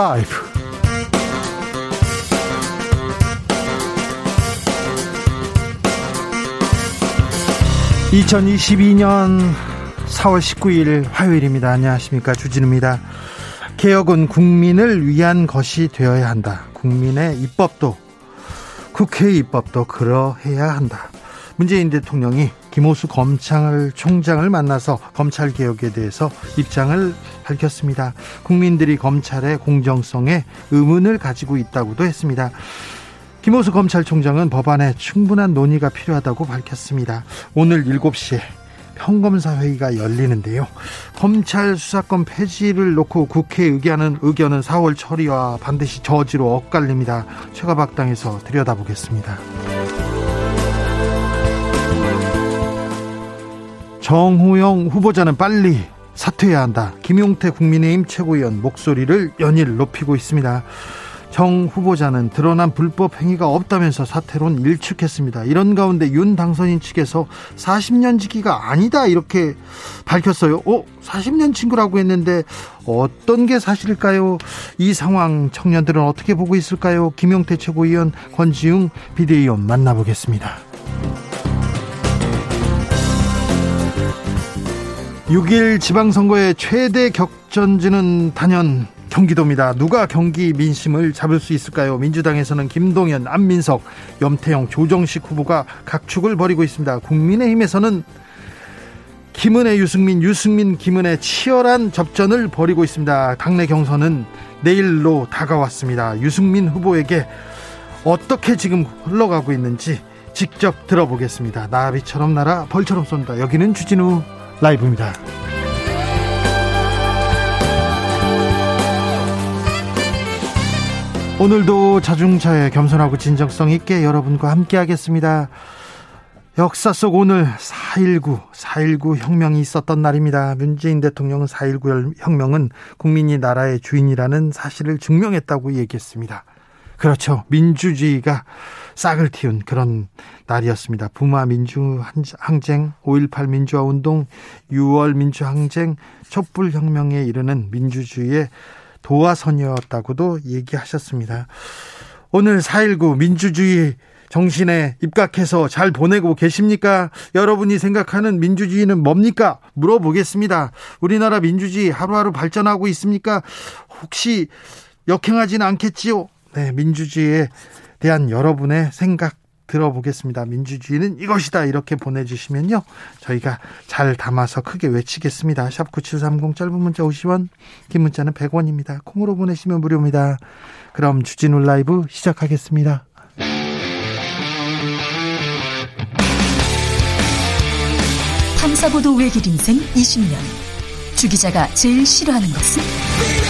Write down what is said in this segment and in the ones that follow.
라이브. 2022년 4월 19일 화요일입니다. 안녕하십니까. 주진우입니다. 개혁은 국민을 위한 것이 되어야 한다. 국민의 입법도, 국회의 입법도 그러해야 한다. 문재인 대통령이 김호수 검찰총장을 만나서 검찰 개혁에 대해서 입장을 밝혔습니다. 국민들이 검찰의 공정성에 의문을 가지고 있다고도 했습니다. 김호수 검찰총장은 법안에 충분한 논의가 필요하다고 밝혔습니다. 오늘 7시에 평검사 회의가 열리는데요. 검찰 수사권 폐지를 놓고 국회에 의견은 의견은 4월 처리와 반드시 저지로 엇갈립니다. 최가박당에서 들여다보겠습니다. 정호영 후보자는 빨리 사퇴해야 한다. 김용태 국민의힘 최고위원 목소리를 연일 높이고 있습니다. 정 후보자는 드러난 불법 행위가 없다면서 사퇴론 일축했습니다. 이런 가운데 윤 당선인 측에서 40년 지기가 아니다 이렇게 밝혔어요. 어, 40년 친구라고 했는데 어떤 게 사실일까요? 이 상황 청년들은 어떻게 보고 있을까요? 김용태 최고위원 권지웅 비대위원 만나보겠습니다. 6일 지방선거의 최대 격전지는 단연 경기도입니다. 누가 경기 민심을 잡을 수 있을까요? 민주당에서는 김동연, 안민석, 염태영, 조정식 후보가 각축을 벌이고 있습니다. 국민의힘에서는 김은혜, 유승민, 유승민, 김은혜 치열한 접전을 벌이고 있습니다. 당내 경선은 내일로 다가왔습니다. 유승민 후보에게 어떻게 지금 흘러가고 있는지 직접 들어보겠습니다. 나비처럼 날아 벌처럼 쏜다. 여기는 주진우 라이브입니다. 오늘도 자중차에 겸손하고 진정성 있게 여러분과 함께 하겠습니다. 역사 속 오늘 4.19, 4.19 혁명이 있었던 날입니다. 문재인 대통령은 4.19 혁명은 국민이 나라의 주인이라는 사실을 증명했다고 얘기했습니다. 그렇죠. 민주주의가 싹을 틔운 그런 날이었습니다. 부마 민주항쟁, 5.18 민주화 운동, 6월 민주항쟁, 촛불혁명에 이르는 민주주의의 도화선이었다고도 얘기하셨습니다. 오늘 4.19 민주주의 정신에 입각해서 잘 보내고 계십니까? 여러분이 생각하는 민주주의는 뭡니까? 물어보겠습니다. 우리나라 민주주의 하루하루 발전하고 있습니까? 혹시 역행하지는 않겠지요? 네, 민주주의에 대한 여러분의 생각 들어보겠습니다. 민주주의는 이것이다. 이렇게 보내주시면요. 저희가 잘 담아서 크게 외치겠습니다. 샵9730 짧은 문자 50원, 긴 문자는 100원입니다. 콩으로 보내시면 무료입니다. 그럼 주진우 라이브 시작하겠습니다. 탐사보도 외길 인생 20년. 주 기자가 제일 싫어하는 것은?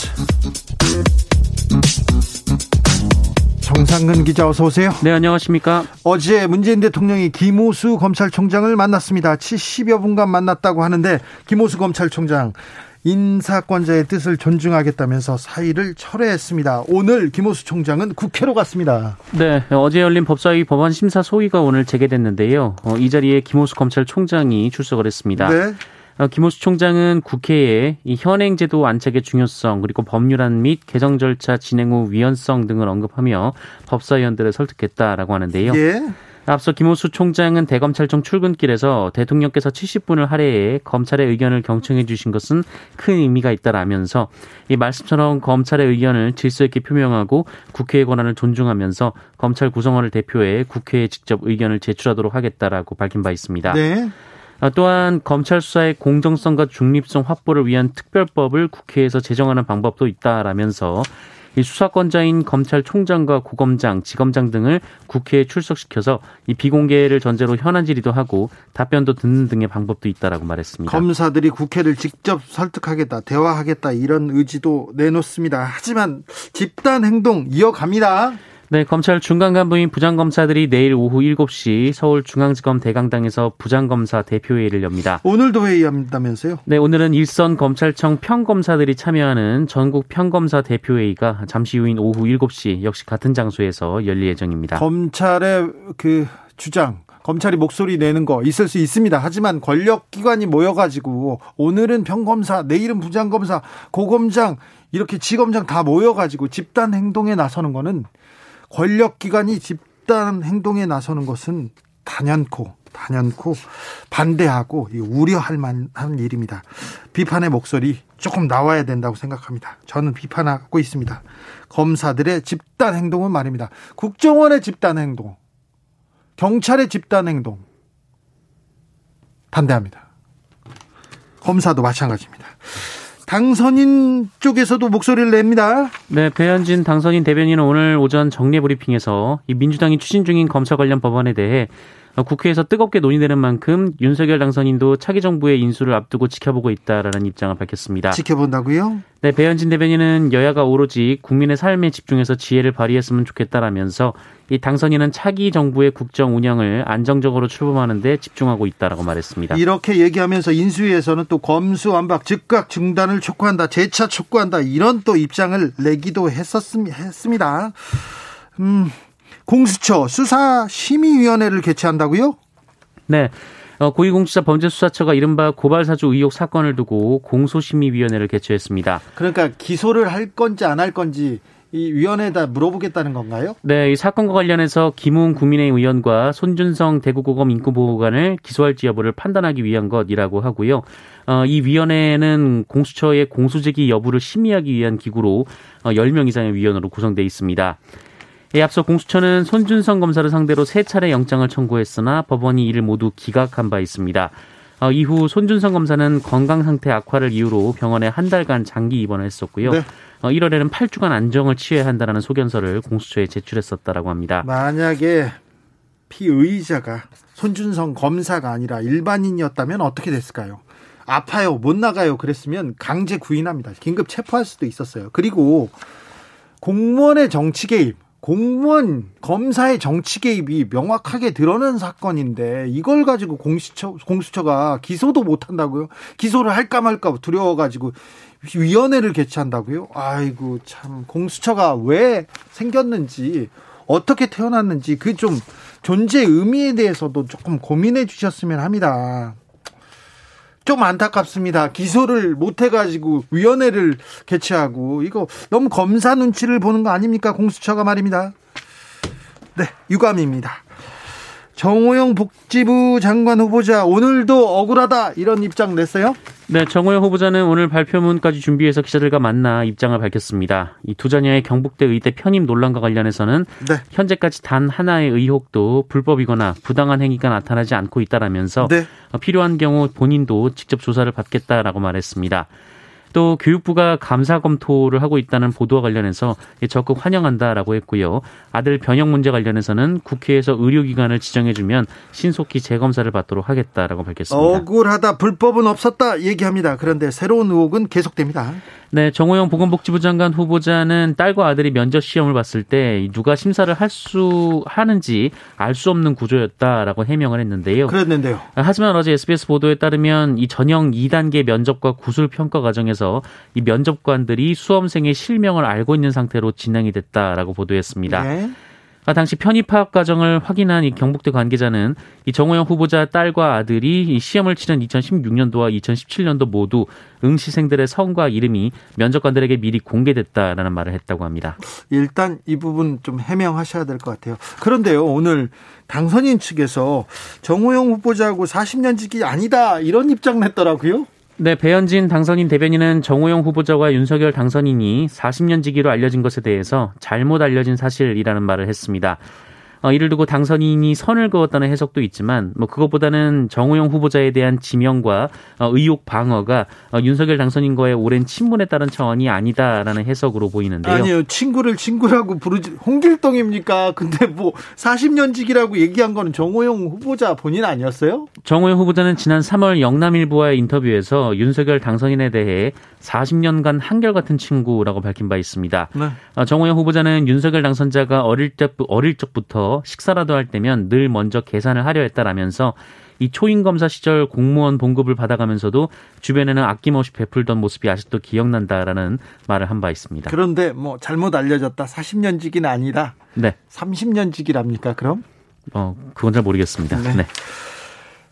정상근 기자 어서 오세요. 네, 안녕하십니까? 어제 문재인 대통령이 김호수 검찰총장을 만났습니다. 70여 분간 만났다고 하는데 김호수 검찰총장 인사권자의 뜻을 존중하겠다면서 사의를 철회했습니다. 오늘 김호수 총장은 국회로 갔습니다. 네, 어제 열린 법사위 법안 심사 소위가 오늘 재개됐는데요. 어, 이 자리에 김호수 검찰총장이 출석을 했습니다. 네. 어, 김호수 총장은 국회에 이 현행 제도 안착의 중요성 그리고 법률안 및 개정 절차 진행 후 위헌성 등을 언급하며 법사위원들을 설득했다라고 하는데요. 예. 앞서 김호수 총장은 대검찰청 출근길에서 대통령께서 70분을 할애해 검찰의 의견을 경청해 주신 것은 큰 의미가 있다라면서 이 말씀처럼 검찰의 의견을 질서 있게 표명하고 국회의 권한을 존중하면서 검찰 구성원을 대표해 국회에 직접 의견을 제출하도록 하겠다라고 밝힌 바 있습니다. 네. 아, 또한 검찰 수사의 공정성과 중립성 확보를 위한 특별법을 국회에서 제정하는 방법도 있다라면서 이 수사권자인 검찰총장과 고검장, 지검장 등을 국회에 출석시켜서 이 비공개를 전제로 현안 질의도 하고 답변도 듣는 등의 방법도 있다라고 말했습니다. 검사들이 국회를 직접 설득하겠다, 대화하겠다 이런 의지도 내놓습니다. 하지만 집단 행동 이어갑니다. 네, 검찰 중간 간부인 부장검사들이 내일 오후 7시 서울중앙지검 대강당에서 부장검사 대표회의를 엽니다. 오늘도 회의한다면서요? 네, 오늘은 일선 검찰청 평검사들이 참여하는 전국 평검사 대표회의가 잠시 후인 오후 7시 역시 같은 장소에서 열릴 예정입니다. 검찰의 그 주장 검찰이 목소리 내는 거 있을 수 있습니다. 하지만 권력 기관이 모여가지고 오늘은 평검사, 내일은 부장검사, 고검장 이렇게 지검장 다 모여가지고 집단 행동에 나서는 거는 권력기관이 집단 행동에 나서는 것은 단연코 단연코 반대하고 우려할 만한 일입니다. 비판의 목소리 조금 나와야 된다고 생각합니다. 저는 비판하고 있습니다. 검사들의 집단 행동은 말입니다. 국정원의 집단 행동, 경찰의 집단 행동 반대합니다. 검사도 마찬가지입니다. 당선인 쪽에서도 목소리를 냅니다. 네, 배현진 당선인 대변인은 오늘 오전 정례 브리핑에서 이 민주당이 추진 중인 검사 관련 법안에 대해 국회에서 뜨겁게 논의되는 만큼 윤석열 당선인도 차기 정부의 인수를 앞두고 지켜보고 있다라는 입장을 밝혔습니다. 지켜본다고요? 네, 배현진 대변인은 여야가 오로지 국민의 삶에 집중해서 지혜를 발휘했으면 좋겠다라면서 이 당선인은 차기 정부의 국정 운영을 안정적으로 출범하는 데 집중하고 있다라고 말했습니다. 이렇게 얘기하면서 인수위에서는 또 검수완박 즉각 중단을 촉구한다, 재차 촉구한다 이런 또 입장을 내기도 했었습니다. 음, 공수처 수사심의위원회를 개최한다고요? 네. 어, 고위공직자 범죄수사처가 이른바 고발사주 의혹 사건을 두고 공소심의위원회를 개최했습니다. 그러니까 기소를 할 건지 안 할 건지 이 위원회에다 물어보겠다는 건가요? 네, 이 사건과 관련해서 김웅 국민의힘 의원과 손준성 대구고검 인권보호관을 기소할지 여부를 판단하기 위한 것이라고 하고요. 어, 이 위원회는 공수처의 공소제기 여부를 심의하기 위한 기구로 어, 10명 이상의 위원으로 구성되어 있습니다. 예, 앞서 공수처는 손준성 검사를 상대로 세 차례 영장을 청구했으나 법원이 이를 모두 기각한 바 있습니다. 어, 이후 손준성 검사는 건강 상태 악화를 이유로 병원에 한 달간 장기 입원을 했었고요. 네. 어, 1월에는 8주간 안정을 취해야 한다는 소견서를 공수처에 제출했었다라고 합니다. 만약에 피의자가 손준성 검사가 아니라 일반인이었다면 어떻게 됐을까요? 아파요, 못 나가요. 그랬으면 강제 구인합니다. 긴급 체포할 수도 있었어요. 그리고 공무원의 정치 개입, 공무원 검사의 정치 개입이 명확하게 드러난 사건인데 이걸 가지고 공수처 공수처가 기소도 못 한다고요? 기소를 할까 말까 두려워 가지고 위원회를 개최한다고요? 아이고 참 공수처가 왜 생겼는지 어떻게 태어났는지 그 좀 존재 의미에 대해서도 조금 고민해 주셨으면 합니다. 좀 안타깝습니다. 기소를 못 해가지고 위원회를 개최하고 이거 너무 검사 눈치를 보는 거 아닙니까? 공수처가 말입니다. 네, 유감입니다. 정호영 복지부 장관 후보자 오늘도 억울하다 이런 입장 냈어요? 네, 정호영 후보자는 오늘 발표문까지 준비해서 기자들과 만나 입장을 밝혔습니다. 이 두 자녀의 경북대 의대 편입 논란과 관련해서는 네. 현재까지 단 하나의 의혹도 불법이거나 부당한 행위가 나타나지 않고 있다라면서 네. 필요한 경우 본인도 직접 조사를 받겠다라고 말했습니다. 또 교육부가 감사 검토를 하고 있다는 보도와 관련해서 적극 환영한다라고 했고요. 아들 변형 문제 관련해서는 국회에서 의료기관을 지정해주면 신속히 재검사를 받도록 하겠다라고 밝혔습니다. 억울하다, 불법은 없었다 얘기합니다. 그런데 새로운 의혹은 계속됩니다. 네, 정호영 보건복지부 장관 후보자는 딸과 아들이 면접 시험을 봤을 때 누가 심사를 할 수 하는지 알 수 없는 구조였다라고 해명을 했는데요. 그랬는데요. 하지만 어제 SBS 보도에 따르면 이 전형 2단계 면접과 구술 평가 과정에서 이 면접관들이 수험생의 실명을 알고 있는 상태로 진행이 됐다라고 보도했습니다. 네. 아, 당시 편입학 과정을 확인한 이 경북대 관계자는 이 정호영 후보자 딸과 아들이 이 시험을 치른 2016년도와 2017년도 모두 응시생들의 성과 이름이 면접관들에게 미리 공개됐다라는 말을 했다고 합니다. 일단 이 부분 좀 해명하셔야 될 것 같아요. 그런데요, 오늘 당선인 측에서 정호영 후보자하고 40년 지기 아니다 이런 입장 냈더라고요. 네, 배현진 당선인 대변인은 정호영 후보자와 윤석열 당선인이 40년 지기로 알려진 것에 대해서 잘못 알려진 사실이라는 말을 했습니다. 어, 이를 두고 당선인이 선을 그었다는 해석도 있지만 뭐 그것보다는 정호영 후보자에 대한 지명과 어, 의혹 방어가 어, 윤석열 당선인과의 오랜 친분에 따른 차원이 아니다라는 해석으로 보이는데요. 아니요. 친구를 친구라고 부르지 홍길동입니까? 근데 뭐 40년직이라고 얘기한 거는 정호영 후보자 본인 아니었어요? 정호영 후보자는 지난 3월 영남일보와의 인터뷰에서 윤석열 당선인에 대해 40년간 한결같은 친구라고 밝힌 바 있습니다. 네. 어, 정호영 후보자는 윤석열 당선자가 어릴 적 어릴 적부터 식사라도 할 때면 늘 먼저 계산을 하려 했다라면서 이 초임 검사 시절 공무원 봉급을 받아가면서도 주변에는 아낌없이 베풀던 모습이 아직도 기억난다라는 말을 한 바 있습니다. 그런데 뭐 잘못 알려졌다. 40년직이 아니라 네. 30년 직이랍니까? 그럼? 어, 그건 잘 모르겠습니다. 네. 네.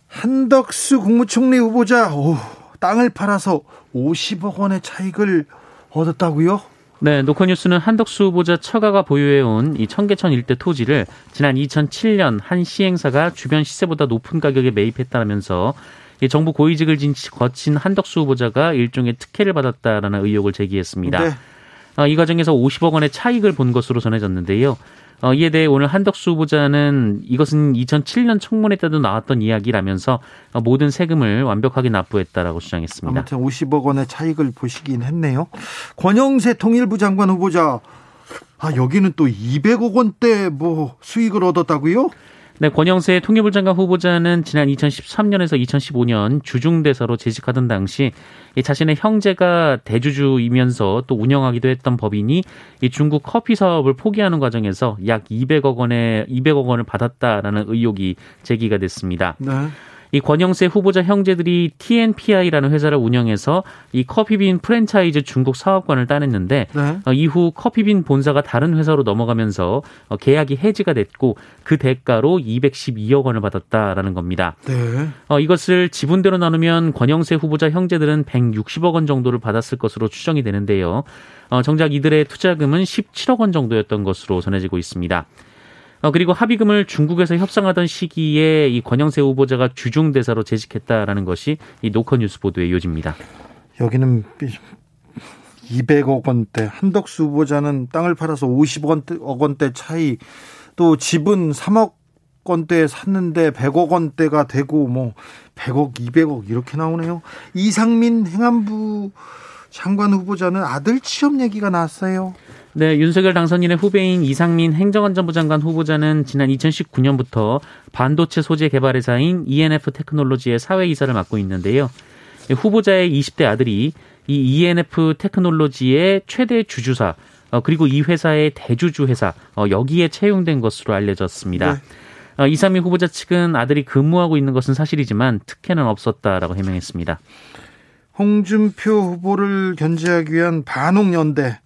한덕수 국무총리 후보자 오, 땅을 팔아서 50억 원의 차익을 얻었다고요? 네, 노컷뉴스는 한덕수 후보자 처가가 보유해온 이 청계천 일대 토지를 지난 2007년 한 시행사가 주변 시세보다 높은 가격에 매입했다면서 이 정부 고위직을 거친 한덕수 후보자가 일종의 특혜를 받았다라는 의혹을 제기했습니다. 네. 어, 이 과정에서 50억 원의 차익을 본 것으로 전해졌는데요. 어, 이에 대해 오늘 한덕수 후보자는 이것은 2007년 청문회 때도 나왔던 이야기라면서 어, 모든 세금을 완벽하게 납부했다라고 주장했습니다. 아무튼 50억 원의 차익을 보시긴 했네요. 권영세 통일부 장관 후보자 아 여기는 또 200억 원대 뭐 수익을 얻었다고요? 네, 권영세 통일부 장관 후보자는 지난 2013년에서 2015년 주중대사로 재직하던 당시 자신의 형제가 대주주이면서 또 운영하기도 했던 법인이 이 중국 커피 사업을 포기하는 과정에서 약 200억 원의 200억 원을 받았다라는 의혹이 제기가 됐습니다. 네. 이 권영세 후보자 형제들이 TNPI라는 회사를 운영해서 이 커피빈 프랜차이즈 중국 사업권을 따냈는데 네. 어, 이후 커피빈 본사가 다른 회사로 넘어가면서 어, 계약이 해지가 됐고 그 대가로 212억 원을 받았다라는 겁니다. 네. 어, 이것을 지분대로 나누면 권영세 후보자 형제들은 160억 원 정도를 받았을 것으로 추정이 되는데요. 어, 정작 이들의 투자금은 17억 원 정도였던 것으로 전해지고 있습니다. 어, 그리고 합의금을 중국에서 협상하던 시기에 이 권영세 후보자가 주중 대사로 재직했다라는 것이 이 노컷 뉴스 보도의 요지입니다. 여기는 200억 원대, 한덕수 후보자는 땅을 팔아서 50억 원대 차이, 또 집은 3억 원대 샀는데 100억 원대가 되고 뭐 100억, 200억 이렇게 나오네요. 이상민 행안부 장관 후보자는 아들 취업 얘기가 나왔어요. 네, 윤석열 당선인의 후배인 이상민 행정안전부 장관 후보자는 지난 2019년부터 반도체 소재 개발 회사인 ENF 테크놀로지의 사회 이사를 맡고 있는데요. 후보자의 20대 아들이 이 ENF 테크놀로지의 최대 주주사 어, 그리고 이 회사의 대주주 회사 어, 여기에 채용된 것으로 알려졌습니다. 네. 어, 이상민 후보자 측은 아들이 근무하고 있는 것은 사실이지만 특혜는 없었다라고 해명했습니다. 홍준표 후보를 견제하기 위한 반홍연대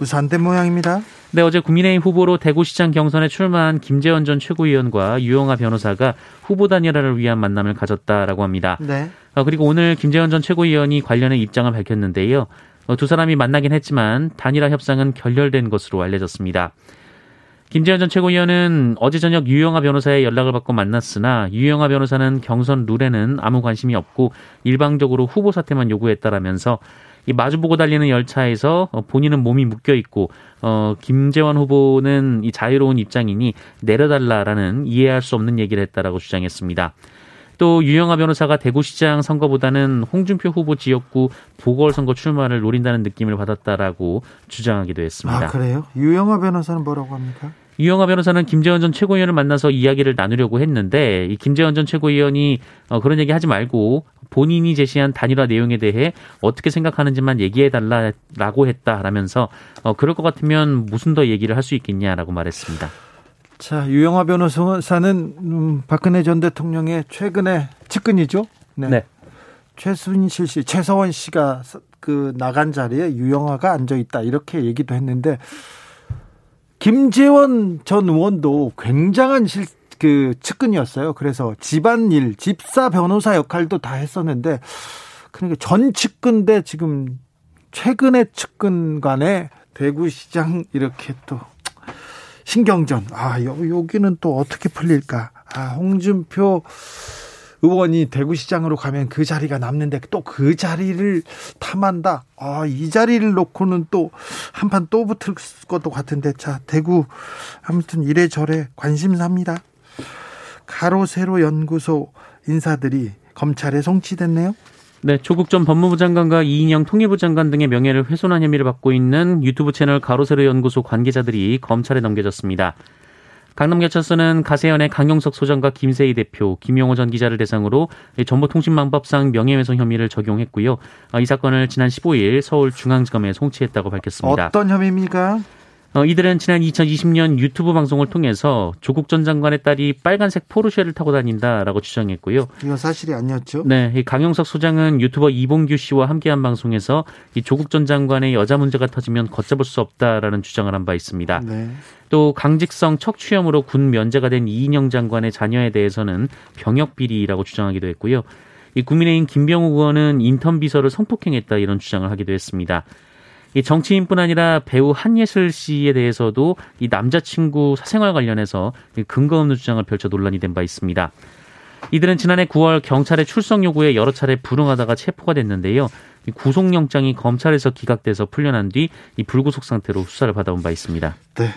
무산된 모양입니다. 네, 어제 국민의힘 후보로 대구시장 경선에 출마한 김재원 전 최고위원과 유영아 변호사가 후보 단일화를 위한 만남을 가졌다라고 합니다. 네. 어, 그리고 오늘 김재원 전 최고위원이 관련해 입장을 밝혔는데요. 어, 두 사람이 만나긴 했지만 단일화 협상은 결렬된 것으로 알려졌습니다. 김재현 전 최고위원은 어제 저녁 유영아 변호사의 연락을 받고 만났으나 유영아 변호사는 경선 룰에는 아무 관심이 없고 일방적으로 후보 사퇴만 요구했다라면서 이 마주보고 달리는 열차에서 어, 본인은 몸이 묶여 있고 어 김재원 후보는 이 자유로운 입장이니 내려달라라는 이해할 수 없는 얘기를 했다라고 주장했습니다. 또 유영아 변호사가 대구시장 선거보다는 홍준표 후보 지역구 보궐선거 출마를 노린다는 느낌을 받았다라고 주장하기도 했습니다. 아 그래요? 유영아 변호사는 뭐라고 합니까? 유영아 변호사는 김재원 전 최고위원을 만나서 이야기를 나누려고 했는데 이 김재원 전 최고위원이 어, 그런 얘기 하지 말고 본인이 제시한 단일화 내용에 대해 어떻게 생각하는지만 얘기해 달라라고 했다라면서 어, 그럴 것 같으면 무슨 더 얘기를 할 수 있겠냐라고 말했습니다. 자 유영아 변호사는 음, 박근혜 전 대통령의 최근에 측근이죠. 네. 네. 최순실 씨, 최서원 씨가 그 나간 자리에 유영아가 앉아 있다 이렇게 얘기도 했는데 김재원 전 의원도 굉장한 실, 그 측근이었어요. 그래서 집안일, 집사 변호사 역할도 다 했었는데 그러니까 전 측근 대 지금 최근의 측근 간에 대구시장 이렇게 또 신경전. 아, 여, 여기는 또 어떻게 풀릴까? 아, 홍준표 의원이 대구시장으로 가면 그 자리가 남는데 또 그 자리를 탐한다. 아, 이 자리를 놓고는 또 한판 또 붙을 것도 같은데 자 대구 아무튼 이래저래 관심사입니다. 가로세로 연구소 인사들이 검찰에 송치됐네요. 네, 조국 전 법무부 장관과 이인영 통일부 장관 등의 명예를 훼손한 혐의를 받고 있는 유튜브 채널 가로세로 연구소 관계자들이 검찰에 넘겨졌습니다. 강남경찰서는 가세연의 강용석 소장과 김세희 대표, 김용호 전 기자를 대상으로 정보통신망법상 명예훼손 혐의를 적용했고요. 이 사건을 지난 15일 서울중앙지검에 송치했다고 밝혔습니다. 어떤 혐의입니까? 어, 이들은 지난 2020년 유튜브 방송을 통해서 조국 전 장관의 딸이 빨간색 포르쉐를 타고 다닌다라고 주장했고요. 이건 사실이 아니었죠? 네, 이 강영석 소장은 유튜버 이봉규 씨와 함께한 방송에서 이 조국 전 장관의 여자 문제가 터지면 걷잡을 수 없다라는 주장을 한 바 있습니다. 네. 또 강직성 척추염으로 군 면제가 된 이인영 장관의 자녀에 대해서는 병역 비리라고 주장하기도 했고요. 이 국민의힘 김병욱 의원은 인턴 비서를 성폭행했다 이런 주장을 하기도 했습니다. 이 정치인뿐 아니라 배우 한예슬 씨에 대해서도 이 남자친구 사생활 관련해서 근거 없는 주장을 펼쳐 논란이 된 바 있습니다. 이들은 지난해 9월 경찰의 출석 요구에 여러 차례 불응하다가 체포가 됐는데요. 구속영장이 검찰에서 기각돼서 풀려난 뒤 이 불구속 상태로 수사를 받아온 바 있습니다. 네.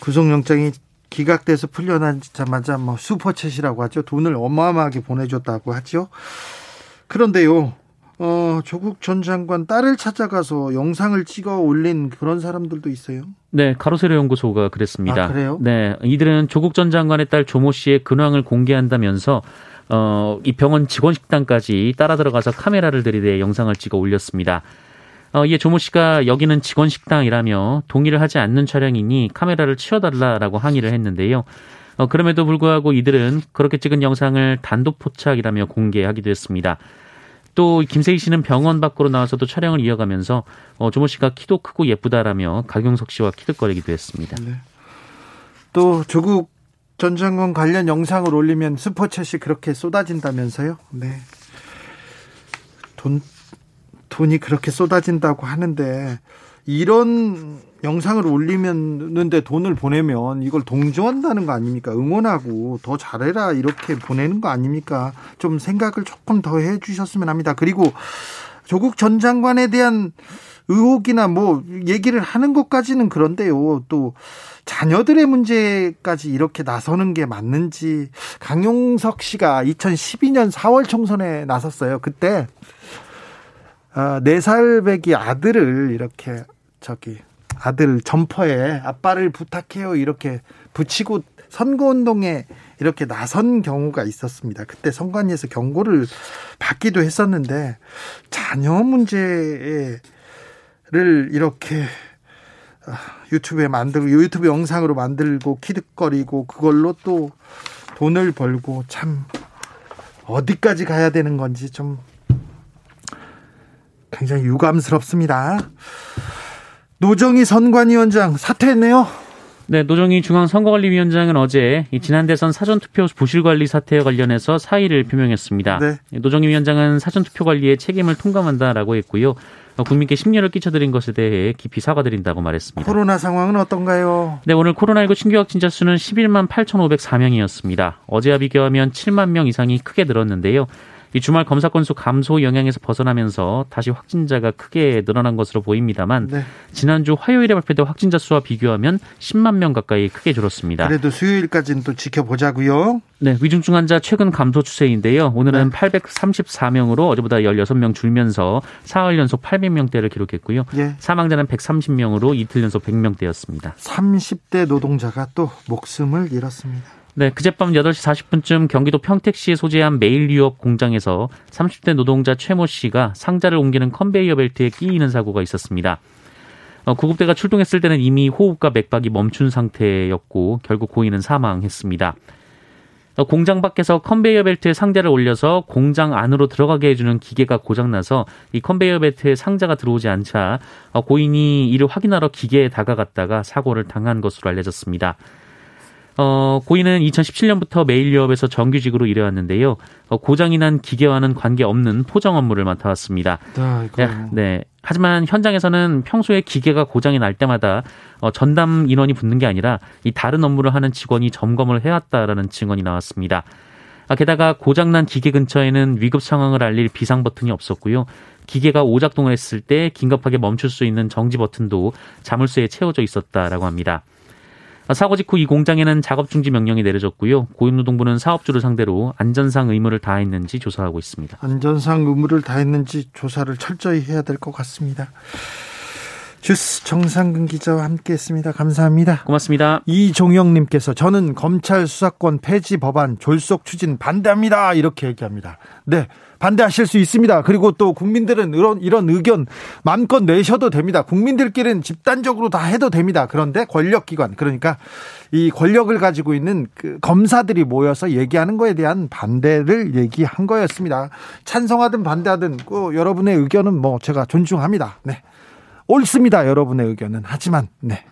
구속영장이 기각돼서 풀려나자마자 뭐 슈퍼챗이라고 하죠. 돈을 어마어마하게 보내줬다고 하죠. 그런데요, 어, 조국 전 장관 딸을 찾아가서 영상을 찍어 올린 그런 사람들도 있어요. 네, 가로세로 연구소가 그랬습니다. 아, 그래요? 네, 이들은 조국 전 장관의 딸 조모 씨의 근황을 공개한다면서 어, 이 병원 직원 식당까지 따라 들어가서 카메라를 들이대 영상을 찍어 올렸습니다. 어, 이에 조모 씨가 여기는 직원 식당이라며 동의를 하지 않는 촬영이니 카메라를 치워달라라고 항의를 했는데요. 어, 그럼에도 불구하고 이들은 그렇게 찍은 영상을 단독 포착이라며 공개하기도 했습니다. 또 김세희 씨는 병원 밖으로 나와서도 촬영을 이어가면서 어, 조모 씨가 키도 크고 예쁘다라며 강용석 씨와 키득거리기도 했습니다. 네. 또 조국 전 장관 관련 영상을 올리면 슈퍼챗이 그렇게 쏟아진다면서요? 네. 돈 돈이 그렇게 쏟아진다고 하는데 이런 영상을 올리면는데 돈을 보내면 이걸 동조한다는 거 아닙니까? 응원하고 더 잘해라 이렇게 보내는 거 아닙니까? 좀 생각을 조금 더 해주셨으면 합니다. 그리고 조국 전 장관에 대한 의혹이나 뭐 얘기를 하는 것까지는 그런데요. 또 자녀들의 문제까지 이렇게 나서는 게 맞는지 강용석 씨가 2012년 4월 총선에 나섰어요. 그때 4살 배기 아, 아들을 이렇게 저기 아들 점퍼에 아빠를 부탁해요 이렇게 붙이고 선거운동에 이렇게 나선 경우가 있었습니다. 그때 선관위에서 경고를 받기도 했었는데 자녀 문제를 이렇게 아, 유튜브에 만들고 유튜브 영상으로 만들고 키득거리고 그걸로 또 돈을 벌고 참 어디까지 가야 되는 건지 좀 굉장히 유감스럽습니다. 노정희 선관위원장 사퇴했네요. 네, 노정희 중앙선거관리위원장은 어제 지난 대선 사전투표 부실관리 사태에 관련해서 사의를 표명했습니다. 네. 노정희 위원장은 사전투표 관리에 책임을 통감한다라고 했고요. 국민께 심려를 끼쳐드린 것에 대해 깊이 사과드린다고 말했습니다. 코로나 상황은 어떤가요? 네, 오늘 코로나19 신규 확진자 수는 11만 8,504명이었습니다. 어제와 비교하면 7만 명 이상이 크게 늘었는데요. 이 주말 검사 건수 감소 영향에서 벗어나면서 다시 확진자가 크게 늘어난 것으로 보입니다만 네. 지난주 화요일에 발표된 확진자 수와 비교하면 10만 명 가까이 크게 줄었습니다. 그래도 수요일까지는 또 지켜보자고요. 네, 위중증 환자 최근 감소 추세인데요. 오늘은 네. 834명으로 어제보다 16명 줄면서 사흘 연속 800명대를 기록했고요. 네. 사망자는 130명으로 이틀 연속 100명대였습니다. 30대 노동자가 또 목숨을 잃었습니다. 네, 그젯밤 8시 40분쯤 경기도 평택시에 소재한 메일 유업 공장에서 30대 노동자 최모 씨가 상자를 옮기는 컨베이어 벨트에 끼이는 사고가 있었습니다. 어, 구급대가 출동했을 때는 이미 호흡과 맥박이 멈춘 상태였고 결국 고인은 사망했습니다. 어, 공장 밖에서 컨베이어 벨트에 상자를 올려서 공장 안으로 들어가게 해주는 기계가 고장나서 이 컨베이어 벨트에 상자가 들어오지 않자 어, 고인이 이를 확인하러 기계에 다가갔다가 사고를 당한 것으로 알려졌습니다. 어, 고인은 2017년부터 매일유업에서 정규직으로 일해왔는데요. 어, 고장이 난 기계와는 관계없는 포장 업무를 맡아왔습니다. 네, 네. 하지만 현장에서는 평소에 기계가 고장이 날 때마다 어, 전담 인원이 붙는 게 아니라 이 다른 업무를 하는 직원이 점검을 해왔다라는 증언이 나왔습니다. 아, 게다가 고장난 기계 근처에는 위급 상황을 알릴 비상 버튼이 없었고요. 기계가 오작동을 했을 때 긴급하게 멈출 수 있는 정지 버튼도 자물쇠에 채워져 있었다라고 합니다. 아, 사고 직후 이 공장에는 작업 중지 명령이 내려졌고요. 고용노동부는 사업주를 상대로 안전상 의무를 다했는지 조사하고 있습니다. 안전상 의무를 다했는지 조사를 철저히 해야 될 것 같습니다. 주스 정상근 기자와 함께했습니다. 감사합니다. 고맙습니다. 이종영님께서 저는 검찰 수사권 폐지 법안 졸속 추진 반대합니다. 이렇게 얘기합니다. 네. 반대하실 수 있습니다. 그리고 또 국민들은 이런, 이런 의견 마음껏 내셔도 됩니다. 국민들끼리는 집단적으로 다 해도 됩니다. 그런데 권력기관, 그러니까 이 권력을 가지고 있는 그 검사들이 모여서 얘기하는 거에 대한 반대를 얘기한 거였습니다. 찬성하든 반대하든 그 여러분의 의견은 뭐 제가 존중합니다. 네. 옳습니다. 여러분의 의견은. 하지만, 네.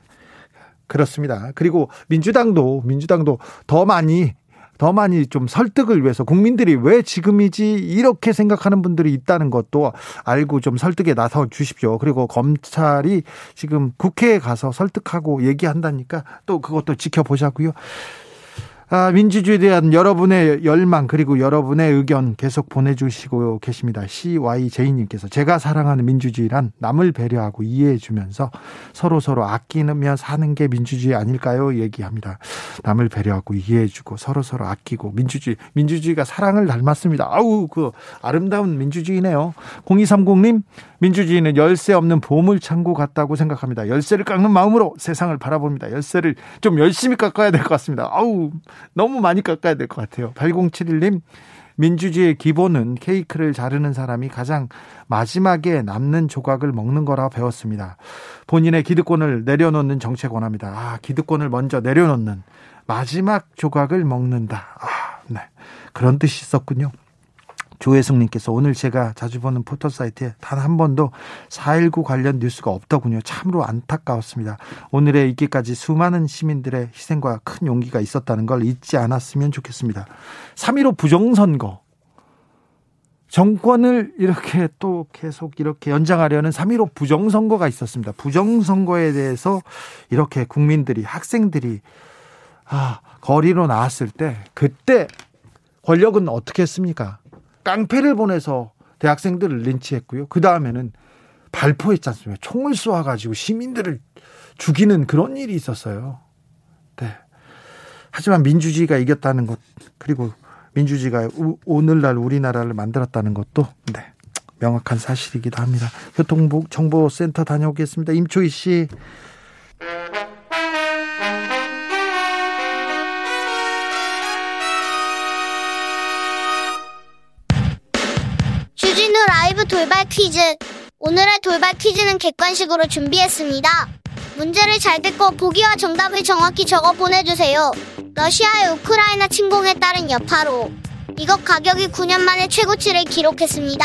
그렇습니다. 그리고 민주당도, 민주당도 더 많이 더 많이 좀 설득을 위해서 국민들이 왜 지금이지 이렇게 생각하는 분들이 있다는 것도 알고 좀 설득에 나서 주십시오. 그리고 검찰이 지금 국회에 가서 설득하고 얘기한다니까 또 그것도 지켜보자고요. 아, 민주주의에 대한 여러분의 열망 그리고 여러분의 의견 계속 보내주시고 계십니다. CYJ님께서 제가 사랑하는 민주주의란 남을 배려하고 이해해주면서 서로 서로 아끼며 사는 게 민주주의 아닐까요? 얘기합니다. 남을 배려하고 이해해주고 서로 서로 아끼고 민주주의 민주주의가 사랑을 닮았습니다. 아우 그 아름다운 민주주의네요. 0230님 민주주의는 열쇠 없는 보물 창고 같다고 생각합니다. 열쇠를 깎는 마음으로 세상을 바라봅니다. 열쇠를 좀 열심히 깎아야 될 것 같습니다. 아우 너무 많이 깎아야 될 것 같아요. 8071님, 민주주의의 기본은 케이크를 자르는 사람이 가장 마지막에 남는 조각을 먹는 거라 배웠습니다. 본인의 기득권을 내려놓는 정책 원합니다. 아, 기득권을 먼저 내려놓는 마지막 조각을 먹는다. 아, 네. 그런 뜻이 있었군요. 조혜숙님께서 오늘 제가 자주 보는 포털 사이트에 단 한 번도 4.19 관련 뉴스가 없더군요. 참으로 안타까웠습니다. 오늘의 있기까지 수많은 시민들의 희생과 큰 용기가 있었다는 걸 잊지 않았으면 좋겠습니다. 3.15 부정선거. 정권을 이렇게 또 계속 이렇게 연장하려는 3.15 부정선거가 있었습니다. 부정선거에 대해서 이렇게 국민들이, 학생들이, 아, 거리로 나왔을 때, 그때 권력은 어떻게 했습니까? 깡패를 보내서 대학생들을 린치했고요. 그 다음에는 발포했지 않습니까? 총을 쏘아가지고 시민들을 죽이는 그런 일이 있었어요. 네. 하지만 민주주의가 이겼다는 것, 그리고 민주주의가 오늘날 우리나라를 만들었다는 것도, 네. 명확한 사실이기도 합니다. 교통정보센터 다녀오겠습니다. 임초희 씨. 돌발 퀴즈. 오늘의 돌발 퀴즈는 객관식으로 준비했습니다. 문제를 잘 듣고 보기와 정답을 정확히 적어 보내주세요. 러시아의 우크라이나 침공에 따른 여파로 이것 가격이 9년 만에 최고치를 기록했습니다.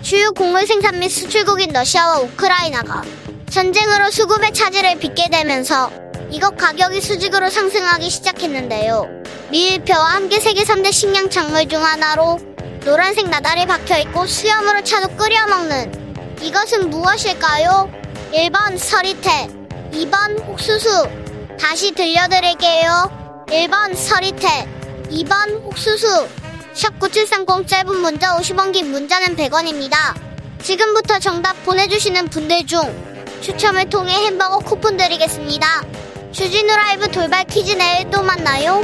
주요 곡물 생산 및 수출국인 러시아와 우크라이나가 전쟁으로 수급의 차질을 빚게 되면서 이것 가격이 수직으로 상승하기 시작했는데요. 밀표와 함께 세계 3대 식량 작물 중 하나로 노란색 나달이 박혀있고 수염으로 차도 끓여 먹는. 이것은 무엇일까요? 1번 서리태 2번 옥수수. 다시 들려드릴게요. 1번 서리태 2번 옥수수. 샵9730 짧은 문자 50원 긴 문자는 100원입니다. 지금부터 정답 보내주시는 분들 중 추첨을 통해 햄버거 쿠폰 드리겠습니다. 주진우 라이브 돌발 퀴즈 내일 또 만나요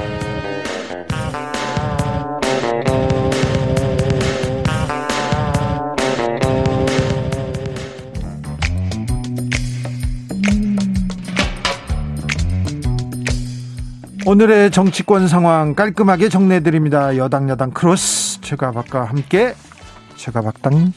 오늘의 정치권 상황 깔끔하게 정리해드립니다. 여당 야당 cross 최가박과 함께 최가박당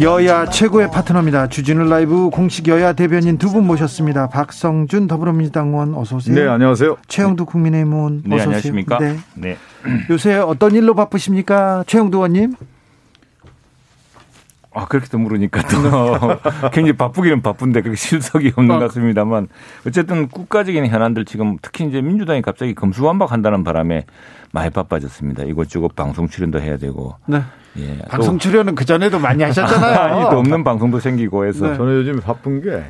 여야 최고의 파트너입니다. 주진우 라이브 공식 여야 대변인 두 분 모셨습니다. 박성준 더불어민주당 의원 어서 오세요. 네, 안녕하세요. 최형두 국민의힘 의원 네, 어서 오세요. 안녕하십니까? 네. 네. 요새 어떤 일로 바쁘십니까? 최형두 의원님? 아, 그렇게 또 물으니까 또 굉장히 바쁘기는 바쁜데 그렇게 실속이 없는 것 같습니다만 어쨌든 국가적인 현안들 지금 특히 이제 민주당이 갑자기 검수완박한다는 바람에 많이 바빠졌습니다. 이것저것 방송 출연도 해야 되고. 네. 예. 방송 출연은 그 전에도 많이 하셨잖아요. 아니, 또 없는 방송도 생기고 해서. 네. 저는 요즘 바쁜 게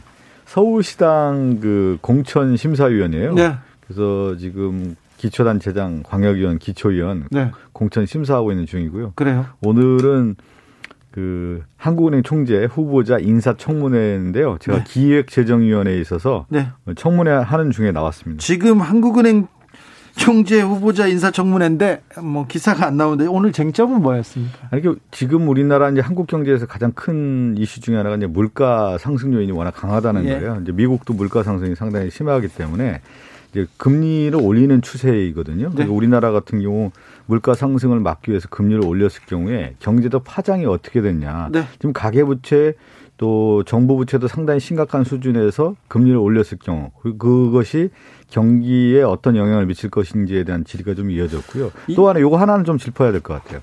서울시당 그 공천 심사위원이에요. 네. 그래서 지금 기초단체장, 광역위원, 기초위원 네. 공천 심사하고 있는 중이고요. 그래요? 오늘은 그 한국은행 총재 후보자 인사청문회인데요. 제가 네. 기획재정위원회에 있어서 네. 청문회 하는 중에 나왔습니다. 지금 한국은행 총재 후보자 인사청문회인데 뭐 기사가 안 나오는데 오늘 쟁점은 뭐였습니까? 아니 지금 우리나라 이제 한국 경제에서 가장 큰 이슈 중에 하나가 이제 물가 상승 요인이 워낙 강하다는 예. 거예요. 이제 미국도 물가 상승이 상당히 심하기 때문에 이제 금리를 올리는 추세이거든요. 네. 우리나라 같은 경우 물가 상승을 막기 위해서 금리를 올렸을 경우에 경제도 파장이 어떻게 됐냐. 네. 지금 가계부채 또 정부 부채도 상당히 심각한 수준에서 금리를 올렸을 경우 그, 그것이 경기에 어떤 영향을 미칠 것인지에 대한 질의가 좀 이어졌고요. 또 하나 요거 하나는 좀 짚어야 될 것 같아요.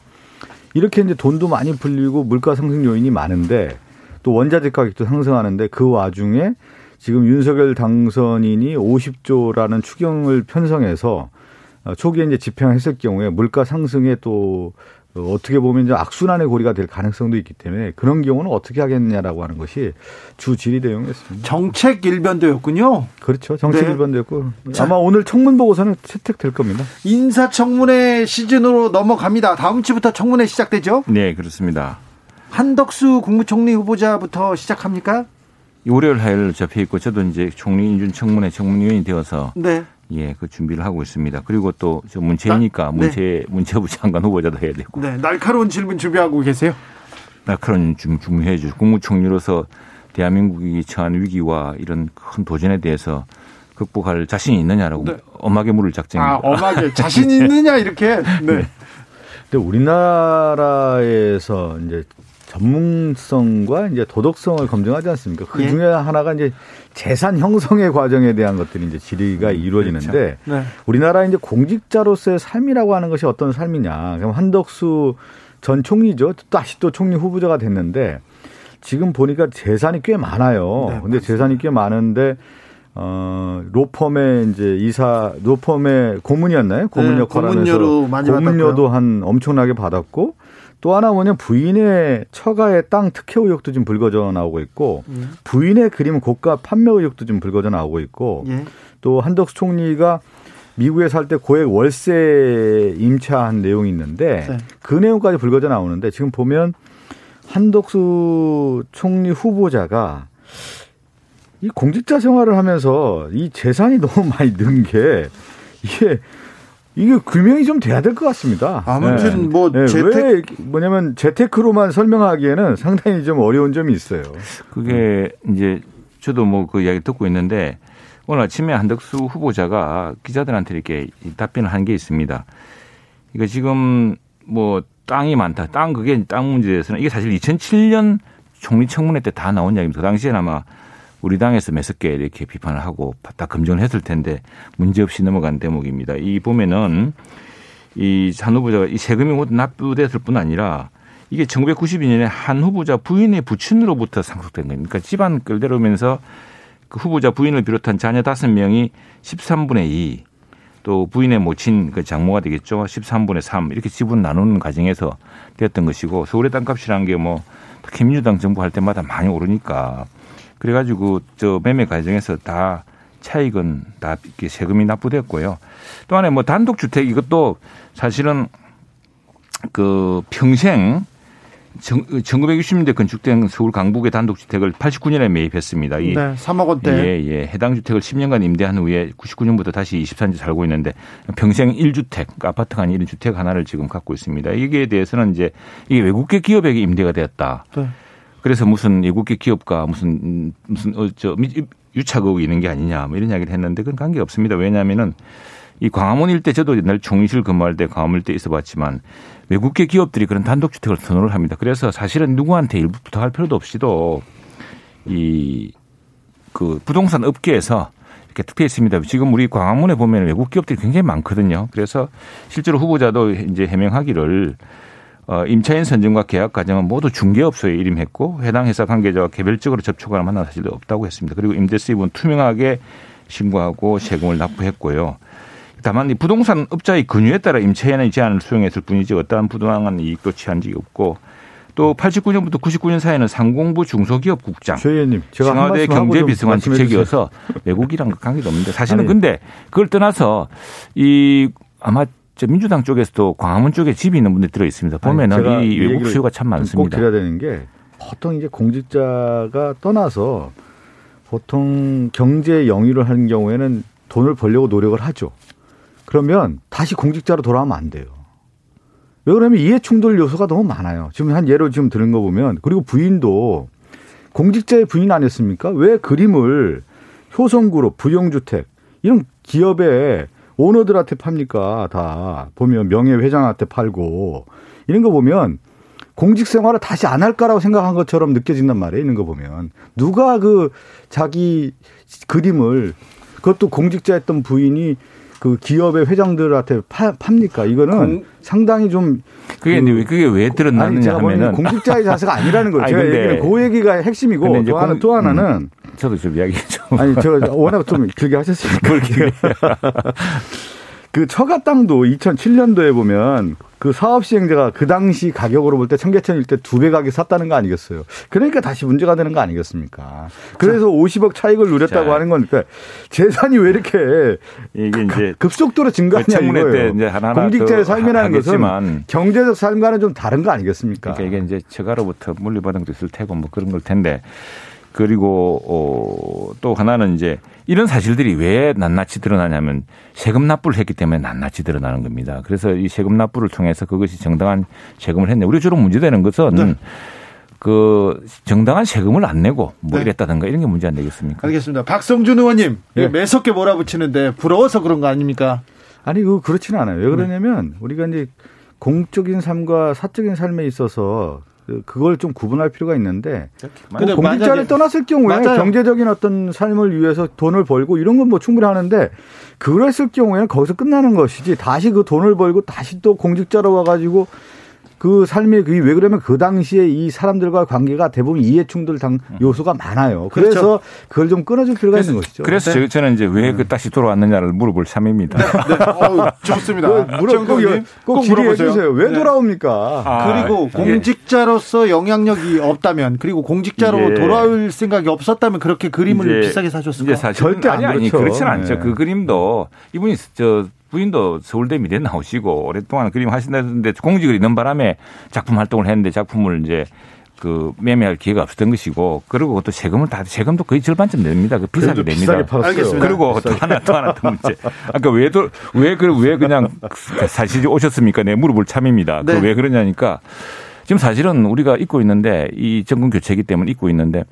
이렇게 이제 돈도 많이 풀리고 물가 상승 요인이 많은데 또 원자재 가격도 상승하는데 그 와중에 지금 윤석열 당선인이 50조라는 추경을 편성해서 어, 초기에 이제 집행했을 경우에 물가 상승에 또 어떻게 보면 이제 악순환의 고리가 될 가능성도 있기 때문에 그런 경우는 어떻게 하겠냐라고 하는 것이 주 질의 내용이었습니다. 정책 일변도였군요. 그렇죠. 정책 네. 일변도였고 아마 오늘 청문 보고서는 채택될 겁니다. 인사청문회 시즌으로 넘어갑니다. 다음 주부터 청문회 시작되죠? 네, 그렇습니다. 한덕수 국무총리 후보자부터 시작합니까? 월요일 하일 접해 있고 저도 이제 총리 인준 청문회 청문위원이 되어서 네. 예, 그 준비를 하고 있습니다. 그리고 또저 문체니까 네. 문체 문체부 장관 후보자도 해야 되고. 네, 날카로운 질문 준비하고 계세요? 날카로운 좀 준비해야죠. 국무총리로서 대한민국이 처한 위기와 이런 큰 도전에 대해서 극복할 자신이 있느냐라고 네. 엄하게 물을 작정입니다. 아, 엄하게 자신 있느냐 이렇게. 네. 네. 근데 우리나라에서 이제 전문성과 이제 도덕성을 검증하지 않습니까? 그 예. 중에 예. 하나가 이제 재산 형성의 과정에 대한 것들이 이제 질의가 음, 이루어지는데 그렇죠. 네. 우리나라 이제 공직자로서의 삶이라고 하는 것이 어떤 삶이냐. 그럼 한덕수 전 총리죠. 다시 또 총리 후보자가 됐는데 지금 보니까 재산이 꽤 많아요. 네, 근데 재산이 꽤 많은데 어, 로펌의 이제 이사, 로펌의 고문이었나요? 고문 네, 역할 하면서 고문료도 한 엄청나게 받았고 또 하나 뭐냐 부인의 처가의 땅 특혜 의혹도 좀 불거져 나오고 있고 예. 부인의 그림 고가 판매 의혹도 좀 불거져 나오고 있고 예. 또 한덕수 총리가 미국에 살 때 고액 월세 임차한 내용이 있는데 네. 그 내용까지 불거져 나오는데 지금 보면 한덕수 총리 후보자가 이 공직자 생활을 하면서 이 재산이 너무 많이 는 게 이게 이게 규명이 좀 돼야 될 것 같습니다. 아무튼 네. 뭐 네. 재택 왜 뭐냐면 재테크로만 설명하기에는 상당히 좀 어려운 점이 있어요. 그게 이제 저도 뭐 그 이야기 듣고 있는데 오늘 아침에 한덕수 후보자가 기자들한테 이렇게 답변을 한 게 있습니다. 이거 지금 뭐 땅이 많다. 땅 그게 땅 문제에서는 이게 사실 2007년 총리 청문회 때 다 나온 이야기입니다. 그 당시에는 아마 우리 당에서 개 이렇게 비판을 하고 다 검증을 했을 텐데 문제없이 넘어간 대목입니다. 이 보면은 이한 후보자가 이 세금이 모두 납부됐을 뿐 아니라 이게 1992년에 한 후보자 부인의 부친으로부터 상속된 겁니다. 그러니까 집안 끌대로면서 그 후보자 부인을 비롯한 자녀 다섯 명이 13분의 2, 또 부인의 모친 그 장모가 되겠죠. 13분의 3 이렇게 지분 나누는 과정에서 되었던 것이고 서울의 땅값이라는 게 뭐 특히 민주당 정부 할 때마다 많이 오르니까 그래가지고 저 매매 과정에서 다 차익은 다 세금이 납부됐고요. 또 하나 뭐 단독 주택 이것도 사실은 그 평생 1960년대 건축된 서울 강북의 단독주택을 89년에 매입했습니다. 이 네, 3억 원대. 예, 예. 해당 주택을 10년간 임대한 후에 99년부터 다시 24년 살고 있는데 평생 1주택, 그러니까 아파트가 아닌 1주택 하나를 지금 갖고 있습니다. 이게 대해서는 이제 이게 외국계 기업에게 임대가 되었다. 네. 그래서 무슨 외국계 기업과 무슨 무슨 어, 저 유착의혹이 있는 게 아니냐 뭐 이런 이야기를 했는데 그건 관계 없습니다. 왜냐하면은 이 광화문 일대 저도 옛날 총리실 근무할 때 광화문 일대 있어봤지만 외국계 기업들이 그런 단독주택을 선호를 합니다. 그래서 사실은 누구한테 일부 부탁할 필요도 없이도 이 그 부동산 업계에서 이렇게 투표해 있습니다. 지금 우리 광화문에 보면 외국 기업들이 굉장히 많거든요. 그래서 실제로 후보자도 이제 해명하기를 어, 임차인 선정과 계약 과정은 모두 중개업소에 일임했고 해당 회사 관계자와 개별적으로 접촉하거나 만난 사실도 없다고 했습니다. 그리고 임대 수입은 투명하게 신고하고 세금을 납부했고요. 다만 이 부동산 업자의 근유에 따라 임차인의 제한을 수용했을 뿐이지 어떠한 부당한 이익도 취한 적이 없고 또 89년부터 99년 사이에는 상공부 중소기업 국장, 최의원님, 제가 청와대 경제비서관 직책이어서 외국이랑 관계도 없는데 사실은 아니. 근데 그걸 떠나서 이 아마 민주당 쪽에서도 광화문 쪽에 집이 있는 분들 들어 있습니다. 보면은 아니, 이 외국 수요가 참 많습니다. 꼭 드려야 되는 게 보통 이제 공직자가 떠나서 보통 경제 영위를 하는 경우에는 돈을 벌려고 노력을 하죠. 그러면 다시 공직자로 돌아오면 안 돼요. 왜 그러냐면 이해 충돌 요소가 너무 많아요. 지금 한 예로 지금 들은 거 보면 그리고 부인도 공직자의 부인 아니었습니까? 왜 그림을 효성그룹, 부영주택 이런 기업의 오너들한테 팝니까? 다 보면 명예회장한테 팔고 이런 거 보면 공직 생활을 다시 안 할까라고 생각한 것처럼 느껴진단 말이에요. 있는 거 보면 누가 그 자기 그림을 그것도 공직자였던 부인이 그 기업의 회장들한테 파, 팝니까? 이거는 공, 상당히 좀 그게 그, 그게 왜 드러나느냐 하면은 공직자의 자세가 아니라는 거예요. 제가 얘기는 그 얘기가 핵심이고 또, 하나, 또 하나는 음, 저도 좀 이야기 좀 아니 제가 워낙 좀 길게 하셨으니까 그 처가 땅도 2007년도에 보면 그 사업 시행자가 그 당시 가격으로 볼 때 청계천일 때 두 배 가격 샀다는 거 아니겠어요? 그러니까 다시 문제가 되는 거 아니겠습니까? 그래서 50억 차익을 누렸다고 자, 하는 건데 재산이 왜 이렇게 이게 이제 급속도로 증가하냐 그 이거예요. 이제 하나 공직자의 삶이라는 것은 경제적 삶과는 좀 다른 거 아니겠습니까? 그러니까 이게 이제 처가로부터 물려받은 것도 있을 테고 뭐 그런 걸 텐데 그리고 어, 또 하나는 이제 이런 사실들이 왜 낱낱이 드러나냐면 세금 납부를 했기 때문에 낱낱이 드러나는 겁니다. 그래서 이 세금 납부를 통해서 그것이 정당한 세금을 했네. 우리 주로 문제되는 것은 네. 그 정당한 세금을 안 내고 뭐 네. 이랬다든가 이런 게 문제 안 되겠습니까? 알겠습니다. 박성준 의원님 네. 매섭게 몰아붙이는데 부러워서 그런 거 아닙니까? 아니 그 그렇지는 않아요. 왜 그러냐면 우리가 이제 공적인 삶과 사적인 삶에 있어서 그, 그걸 좀 구분할 필요가 있는데 뭐 공직자를 떠났을 경우에 맞아요. 경제적인 어떤 삶을 위해서 돈을 벌고 이런 건 뭐 충분히 하는데 그랬을 경우에는 거기서 끝나는 것이지 다시 그 돈을 벌고 다시 또 공직자로 와가지고 그 삶이 그왜 그러면 그 당시에 이 사람들과 관계가 대부분 이해 충돌 당 요소가 많아요. 그래서 그렇죠. 그걸 좀 끊어줄 필요가 그래서, 있는 것이죠. 그래서 네. 저는 이제 왜그 음. 다시 돌아왔느냐를 물어볼 참입니다. 네. 네. 어, 좋습니다. 물어 꼭, 꼭 질의해 주세요. 왜 네. 돌아옵니까? 아, 그리고 예. 공직자로서 영향력이 없다면 그리고 공직자로 예. 돌아올 생각이 없었다면 그렇게 그림을 비싸게 사줬을까? 요 절대 아니, 아니 그렇죠. 그렇지는 않죠. 네. 그 그림도 이분이 저 부인도 서울대 미대 나오시고 오랫동안 그림 하신다는데 공직을 있는 바람에 작품 활동을 했는데 작품을 이제 그 매매할 기회가 없었던 것이고 그리고 또 세금을 다 세금도 거의 절반쯤 냅니다. 그 비싸게 냅니다. 알겠습니다. 그리고 또 하나 또 하나 또 문제. 아까 왜왜왜 왜 그냥 사실 오셨습니까? 네 물어볼 참입니다. 네. 그왜 그러냐니까 지금 사실은 우리가 잊고 있는데 이 정권 교체이기 때문에 잊고 있는데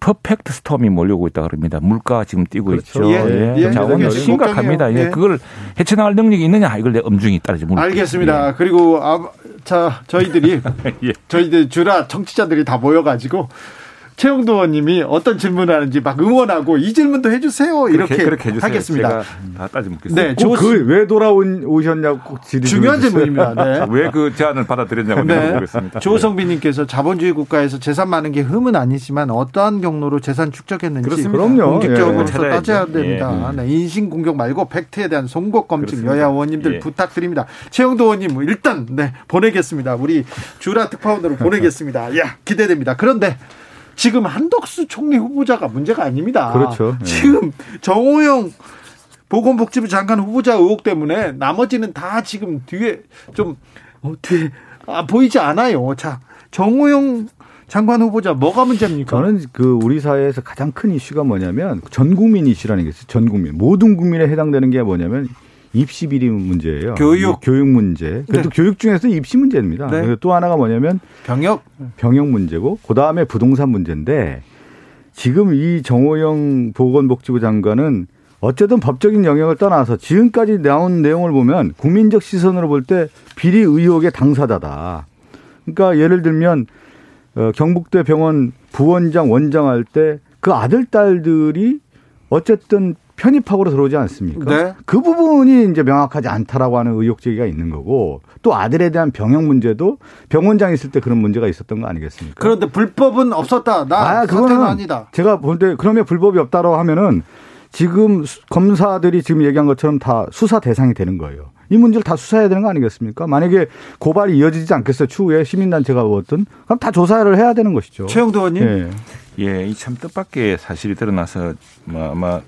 퍼펙트 스톰이 몰려오고 있다 그럽니다. 물가 지금 뛰고 그렇죠. 있죠. 예. 예. 자원 심각합니다. 예. 그걸 헤쳐나갈 능력이 있느냐 이걸 내 엄중히 따르지 못. 알겠습니다. 예. 그리고 아, 자 저희들이 예. 저희들 주라 청취자들이 다 모여가지고 최영도 의원님이 어떤 질문을 하는지 막 응원하고 이 질문도 해주세요 이렇게 그렇게, 그렇게 하겠습니다. 다 따져 묻겠습니다. 네, 그왜 돌아온 오셨냐고 꼭 중요한 질문입니다. 네. 왜그 제안을 받아들였냐고 네. 물어보겠습니다. 조성빈 님께서 자본주의 국가에서 재산 많은 게 흠은 아니지만 어떠한 경로로 재산 축적했는지 그렇습니다. 그럼요. 공직적으로 예. 따져야 됩니다. 예. 네, 인신 공격 말고 팩트에 대한 송곡 검증 그렇습니다. 여야 의원님들 예. 부탁드립니다. 최영도 의원님 일단 네 보내겠습니다. 우리 주라 특파원으로 보내겠습니다. 야 기대됩니다. 그런데 지금 한덕수 총리 후보자가 문제가 아닙니다. 그렇죠. 네. 지금 정호영 보건복지부 장관 후보자 의혹 때문에 나머지는 다 지금 뒤에 좀 어, 뒤에 아, 보이지 않아요. 자, 정호영 장관 후보자 뭐가 문제입니까? 저는 그 우리 사회에서 가장 큰 이슈가 뭐냐면 전 국민 이슈라는 게 있어요. 전 국민 모든 국민에 해당되는 게 뭐냐면 입시 비리 문제예요. 교육 교육 문제. 그래도 네. 교육 중에서 입시 문제입니다. 네. 또 하나가 뭐냐면 병역 병역 문제고 그다음에 부동산 문제인데 지금 이 정호영 보건복지부 장관은 어쨌든 법적인 영역을 떠나서 지금까지 나온 내용을 보면 국민적 시선으로 볼 때 비리 의혹의 당사자다. 그러니까 예를 들면 어, 경북대 병원 부원장 원장 할 때 그 아들 딸들이 어쨌든 편입학으로 들어오지 않습니까? 네. 그 부분이 이제 명확하지 않다라고 하는 의혹 제기가 있는 거고 또 아들에 대한 병역 문제도 병원장 있을 때 그런 문제가 있었던 거 아니겠습니까? 그런데 불법은 없었다. 나 아, 그거는 아니다. 제가 볼때 그러면 불법이 없다라고 하면은 지금 검사들이 지금 얘기한 것처럼 다 수사 대상이 되는 거예요. 이 문제를 다 수사해야 되는 거 아니겠습니까? 만약에 고발이 이어지지 않겠어요. 추후에 시민단체가 어떤 그럼 다 조사를 해야 되는 것이죠. 최영도 의원님. 예. 예, 이 참 뜻밖의 사실이 드러나서 뭐 아마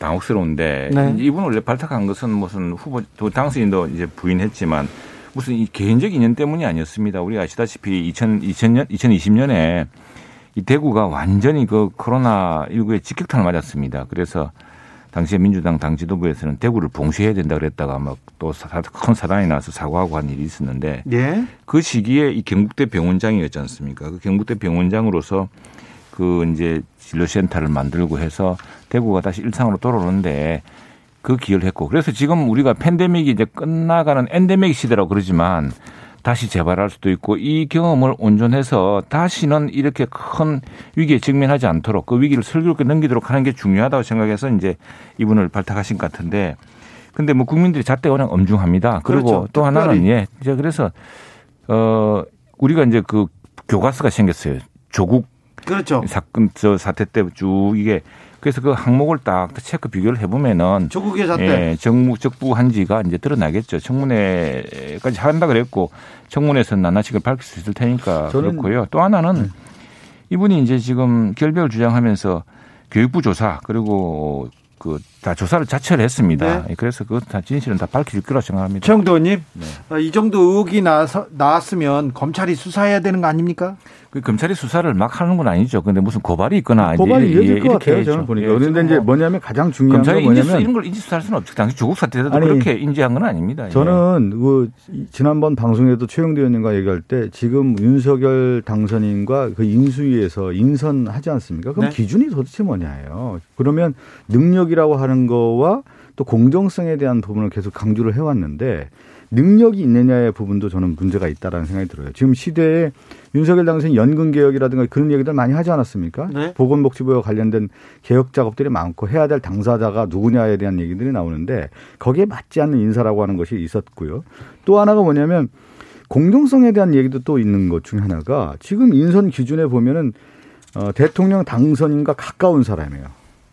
당혹스러운데 네. 이분 원래 발탁한 것은 무슨 후보 당선인도 이제 부인했지만 무슨 이 개인적 인연 때문이 아니었습니다. 우리가 아시다시피 2000, 2000년 2020년에 이 대구가 완전히 그 코로나 19에 직격탄을 맞았습니다. 그래서 당시에 민주당 당 지도부에서는 대구를 봉쇄해야 된다 그랬다가 막 또 큰 사단이 나서 사과하고 한 일이 있었는데 예? 그 시기에 이 경북대 병원장이었지 않습니까? 그 경북대 병원장으로서 그 이제 진료센터를 만들고 해서 대구가 다시 일상으로 돌아오는데 그 기여를 했고 그래서 지금 우리가 팬데믹이 이제 끝나가는 엔데믹 시대라고 그러지만 다시 재발할 수도 있고 이 경험을 온전해서 다시는 이렇게 큰 위기에 직면하지 않도록 그 위기를 슬기롭게 넘기도록 하는 게 중요하다고 생각해서 이제 이분을 발탁하신 것 같은데 근데 뭐 국민들이 잣대가 워낙 엄중합니다. 그리고 그렇죠. 또 하나는 예 이제 그래서 어 우리가 이제 그 교과서가 생겼어요. 조국 그렇죠. 사건 저 사태 때 쭉 이게 그래서 그 항목을 딱 체크 비교를 해보면은 조국의 사태 예, 정무 적부한지가 이제 드러나겠죠. 청문회까지 한다 그랬고 청문회에서는 나나식을 밝힐 수 있을 테니까 그렇고요. 또 하나는 네. 이분이 이제 지금 결별 주장하면서 교육부 조사 그리고 그 다 조사를 자체를 했습니다. 네. 그래서 그 다 진실은 다 밝힐 거라고 생각합니다. 최영도님, 네. 아, 이 정도 의혹이 나서 나왔으면 검찰이 수사해야 되는 거 아닙니까? 그 검찰이 수사를 막 하는 건 아니죠. 근데 무슨 고발이 있거나 고발이 이어질 예, 것 같아요. 저는 보니까. 예, 그런데 이제 뭐냐면 가장 중요한 건 뭐냐면 이런 걸 인지 수사할 수는 없죠. 당시 조국 사태 때도 아니, 그렇게 인지한 건 아닙니다. 예. 저는 예. 그 지난번 방송에도 최영대 의원님과 얘기할 때 지금 윤석열 당선인과 그 인수위에서 인선하지 않습니까? 그럼 네. 기준이 도대체 뭐냐예요. 그러면 능력이라고 하는 거와 또 공정성에 대한 부분을 계속 강조를 해왔는데 능력이 있느냐의 부분도 저는 문제가 있다라는 생각이 들어요. 지금 시대에 윤석열 당선인 연금 개혁이라든가 그런 얘기들 많이 하지 않았습니까? 네. 보건복지부와 관련된 개혁 작업들이 많고 해야 될 당사자가 누구냐에 대한 얘기들이 나오는데 거기에 맞지 않는 인사라고 하는 것이 있었고요. 또 하나가 뭐냐면 공정성에 대한 얘기도 또 있는 것 중에 하나가 지금 인선 기준에 보면은 어, 대통령 당선인과 가까운 사람이에요.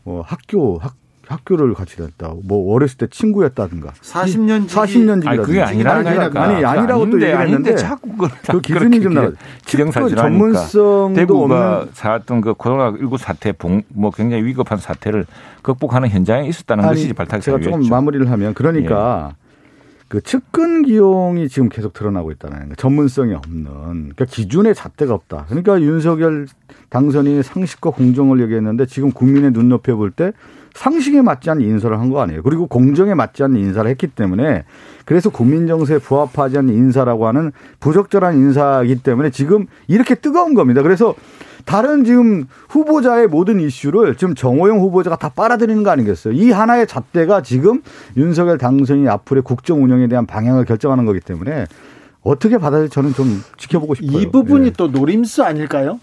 뭐 학교 학 학교를 같이 다녔다. 뭐 어렸을 때 친구였다든가. 40년 40년 지기. 아니 그게 아니라니까. 아니 아니라고 또 얘기를 했는데 자꾸 그, 그 기준이 좀 나. 기정사실 전문성도 대구가 살았던 그 코로나 19 사태 뭐 굉장히 위급한 사태를 극복하는 현장에 있었다는 아니, 것이 발탁 제가 조금 마무리를 하면 그러니까 예. 그 측근 기용이 지금 계속 드러나고 있다는 거. 전문성이 없는. 그러니까 기준의 잣대가 없다. 그러니까 윤석열 당선인이 상식과 공정을 얘기했는데 지금 국민의 눈높이 에 볼 때 상식에 맞지 않는 인사를 한 거 아니에요. 그리고 공정에 맞지 않는 인사를 했기 때문에 그래서 국민 정서에 부합하지 않는 인사라고 하는 부적절한 인사이기 때문에 지금 이렇게 뜨거운 겁니다. 그래서 다른 지금 후보자의 모든 이슈를 지금 정호영 후보자가 다 빨아들이는 거 아니겠어요? 이 하나의 잣대가 지금 윤석열 당선이 앞으로의 국정 운영에 대한 방향을 결정하는 거기 때문에 어떻게 받아들지 저는 좀 지켜보고 싶어요. 이 부분이 네. 또 노림수 아닐까요?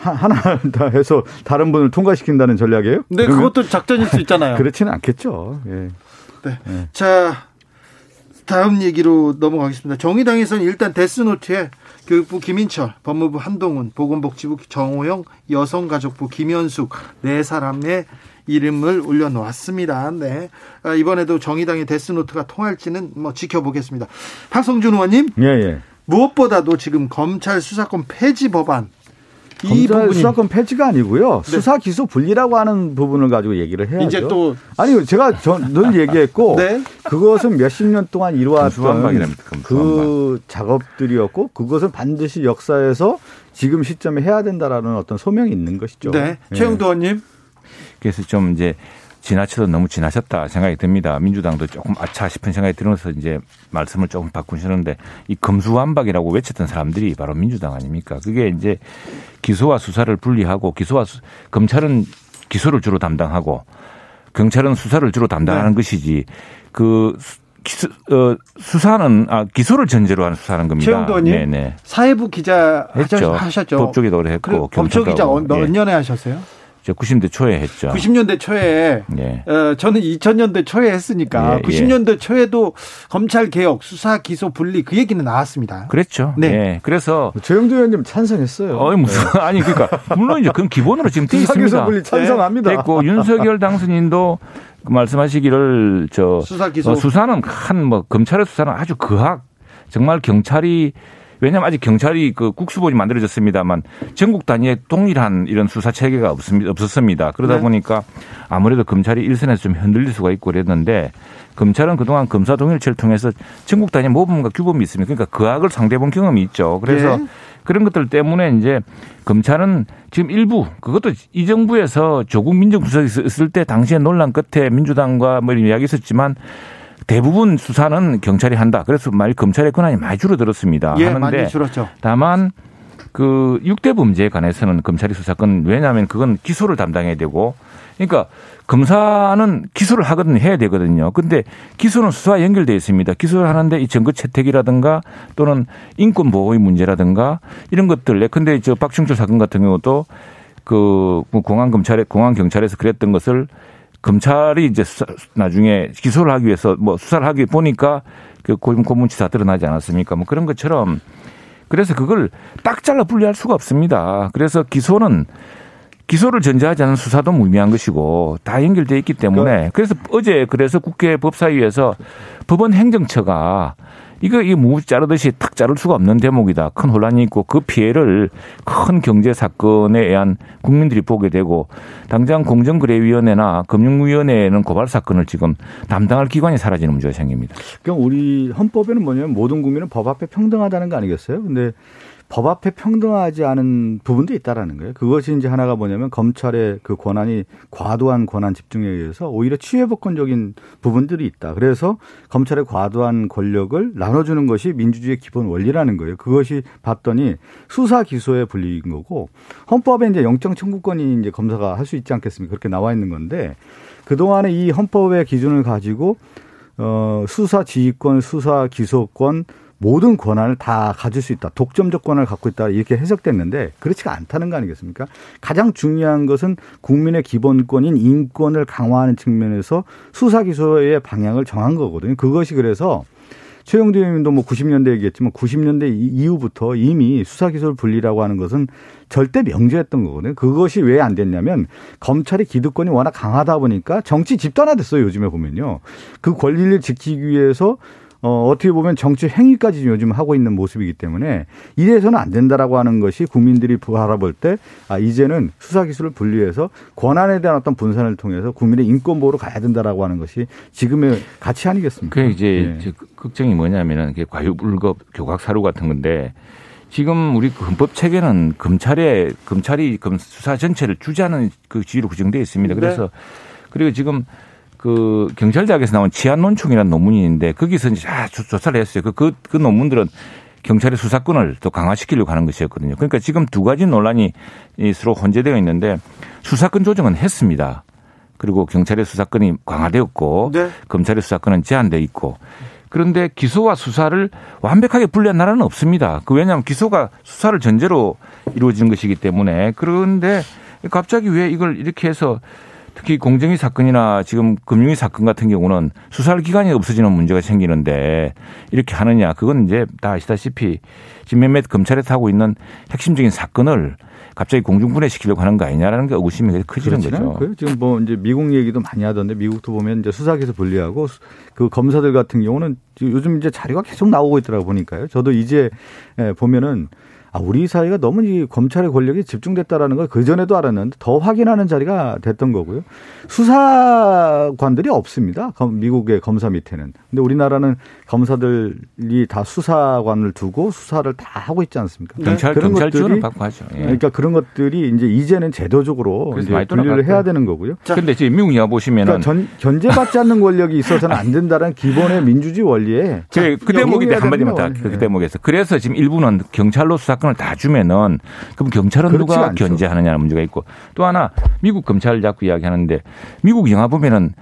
하나 다 해서 다른 분을 통과시킨다는 전략이에요? 네, 그것도 작전일 수 있잖아요. 그렇지는 않겠죠. 예. 네. 네. 자, 다음 얘기로 넘어가겠습니다. 정의당에서는 일단 데스노트에 교육부 김인철, 법무부 한동훈, 보건복지부 정호영, 여성가족부 김현숙 네 사람의 이름을 올려놓았습니다. 네. 아, 이번에도 정의당의 데스노트가 통할지는 뭐 지켜보겠습니다. 박성준 의원님. 예, 예. 무엇보다도 지금 검찰 수사권 폐지 법안 검찰 수사권 폐지가 아니고요. 네. 수사 기소 분리라고 하는 부분을 가지고 얘기를 해야죠. 이제 또 아니 제가 늘 얘기했고 네? 그것은 몇십 년 동안 이루어왔던 그 작업들이었고 그것은 반드시 역사에서 지금 시점에 해야 된다라는 어떤 소명이 있는 것이죠. 네. 네. 최영도 의원님. 그래서 좀 이제 지나쳐도 너무 지나쳤다 생각이 듭니다. 민주당도 조금 아차 싶은 생각이 들어서 이제 말씀을 조금 바꾸시는데 이 검수완박이라고 외쳤던 사람들이 바로 민주당 아닙니까? 그게 이제 기소와 수사를 분리하고 기소와 수, 검찰은 기소를 주로 담당하고 경찰은 수사를 주로 담당하는 네. 것이지 그 기수, 어, 수사는 아 기소를 전제로 하는 수사는 겁니다. 최영도님, 네네. 사회부 기자 했죠. 하셨죠. 법조기도 했고 법조 기자 몇 년에 하셨어요? 저 90년대 초에 했죠. 90년대 초에 예. 어, 저는 2000년대 초에 했으니까 예, 90년대 예. 초에도 검찰 개혁, 수사, 기소 분리 그 얘기는 나왔습니다. 그랬죠. 네. 예. 그래서 조영도 의원님 찬성했어요. 어, 무슨 네. 아니 그러니까 물론 이제 그건 기본으로 지금 돼 있습니다. 수사, 기소 분리 찬성합니다. 네. 됐고 윤석열 당선인도 그 말씀하시기를 저 수사 기소 어, 수사는 한 뭐 검찰의 수사는 아주 그학 정말 경찰이 왜냐하면 아직 경찰이 그 국수본이 만들어졌습니다만 전국 단위의 동일한 이런 수사 체계가 없습니다. 없었습니다. 그러다 네. 보니까 아무래도 검찰이 일선에서 좀 흔들릴 수가 있고 그랬는데 검찰은 그동안 검사 동일체를 통해서 전국 단위 모범과 규범이 있습니다. 그러니까 그 악을 상대본 경험이 있죠. 그래서 네. 그런 것들 때문에 이제 검찰은 지금 일부 그것도 이 정부에서 조국 민정수석이 있을 때 당시에 논란 끝에 민주당과 뭐 이야기 있었지만 대부분 수사는 경찰이 한다. 그래서 말 검찰의 권한이 많이 줄어들었습니다. 예, 하는데 많이 줄었죠. 다만 그 6대 범죄에 관해서는 검찰이 수사권 왜냐하면 그건 기소를 담당해야 되고 그러니까 검사는 기소를 하거든 해야 되거든요. 근데 기소는 수사와 연결되어 있습니다. 기소를 하는데 이 증거 채택이라든가 또는 인권 보호의 문제라든가 이런 것들. 근데 저 박충철 사건 같은 경우도 그 공안 검찰에 공안 경찰에서 그랬던 것을 검찰이 이제 수사, 나중에 기소를 하기 위해서 뭐 수사를 하기 보니까 그 고문치사 드러나지 않았습니까? 뭐 그런 것처럼 그래서 그걸 딱 잘라 분리할 수가 없습니다. 그래서 기소는 기소를 전제하지 않은 수사도 무의미한 것이고 다 연결돼 있기 때문에 그래서 어제 그래서 국회 법사위에서 법원 행정처가 이거 이 무지 자르듯이 탁 자를 수가 없는 대목이다. 큰 혼란이 있고 그 피해를 큰 경제 사건에 의한 국민들이 보게 되고 당장 공정거래위원회나 금융위원회에는 고발 사건을 지금 담당할 기관이 사라지는 문제가 생깁니다. 그럼 우리 헌법에는 뭐냐면 모든 국민은 법 앞에 평등하다는 거 아니겠어요? 근데 법 앞에 평등하지 않은 부분도 있다라는 거예요. 그것이 이제 하나가 뭐냐면 검찰의 그 권한이 과도한 권한 집중에 의해서 오히려 취해법권적인 부분들이 있다. 그래서 검찰의 과도한 권력을 나눠주는 것이 민주주의의 기본 원리라는 거예요. 그것이 봤더니 수사 기소에 불리는 거고 헌법에 이제 영장 청구권이 이제 검사가 할 수 있지 않겠습니까? 그렇게 나와 있는 건데 그 동안에 이 헌법의 기준을 가지고 어 수사 지휘권, 수사 기소권 모든 권한을 다 가질 수 있다. 독점적 권한을 갖고 있다. 이렇게 해석됐는데 그렇지가 않다는 거 아니겠습니까? 가장 중요한 것은 국민의 기본권인 인권을 강화하는 측면에서 수사 기소의 방향을 정한 거거든요. 그것이 그래서 최영두 의원님도 뭐 90년대 얘기했지만 90년대 이후부터 이미 수사기소를 분리라고 하는 것은 절대 명제했던 거거든요. 그것이 왜 안 됐냐면 검찰의 기득권이 워낙 강하다 보니까 정치 집단화됐어요. 요즘에 보면요. 그 권리를 지키기 위해서 어, 어떻게 보면 정치 행위까지 요즘 하고 있는 모습이기 때문에 이래서는 안 된다라고 하는 것이 국민들이 바라볼 때 아, 이제는 수사 기술을 분리해서 권한에 대한 어떤 분산을 통해서 국민의 인권 보호로 가야 된다라고 하는 것이 지금의 가치 아니겠습니까? 그 이제 네. 걱정이 뭐냐면은 과유불급 교각 사료 같은 건데 지금 우리 그 헌법 체계는 검찰에 검찰이 수사 전체를 주재하는 그 지위로 구정되어 있습니다. 네. 그래서 네. 그리고 지금 그 경찰대학에서 나온 치안논총이라는 논문이 있는데 거기서 이제 아, 조사를 했어요. 그, 그, 그 논문들은 경찰의 수사권을 또 강화시키려고 하는 것이었거든요. 그러니까 지금 두 가지 논란이 서로 혼재되어 있는데 수사권 조정은 했습니다. 그리고 경찰의 수사권이 강화되었고 네. 검찰의 수사권은 제한돼 있고 그런데 기소와 수사를 완벽하게 분리한 나라는 없습니다. 그 왜냐하면 기소가 수사를 전제로 이루어지는 것이기 때문에 그런데 갑자기 왜 이걸 이렇게 해서 특히 공정위 사건이나 지금 금융위 사건 같은 경우는 수사할 기간이 없어지는 문제가 생기는데 이렇게 하느냐 그건 이제 다 아시다시피 지금 몇몇 검찰에서 하고 있는 핵심적인 사건을 갑자기 공중분해시키려고 하는 거 아니냐라는 게 의구심이 커지는 거죠. 않고요. 지금 뭐 이제 미국 얘기도 많이 하던데 미국도 보면 이제 수사기소 분리하고 그 검사들 같은 경우는 요즘 이제 자료가 계속 나오고 있더라고 보니까요. 저도 이제 예, 보면은 아, 우리 사회가 너무 이 검찰의 권력이 집중됐다라는 걸 그전에도 알았는데 더 확인하는 자리가 됐던 거고요. 수사관들이 없습니다. 미국의 검사 밑에는. 근데 우리나라는 검사들이 다 수사관을 두고 수사를 다 하고 있지 않습니까? 경찰, 그런 것들이 받고 하죠. 예. 그러니까 그런 것들이 이제 이제는 제도적으로 이제 분리를 해야 되는 거고요. 그런데 지금 미국 영화 보시면은 그러니까 견 제받지 않는 권력이 있어서는 안 된다는 기본의 민주주의 원리에 그, 그 대목인데 한마디만 더그 대목에서 그래서 지금 일부는 경찰로 수사 사건을 다 주면은 그럼 경찰은 누가 않죠. 견제하느냐는 문제가 있고 또 하나 미국 검찰 자꾸 이야기하는데 미국 영화 보면은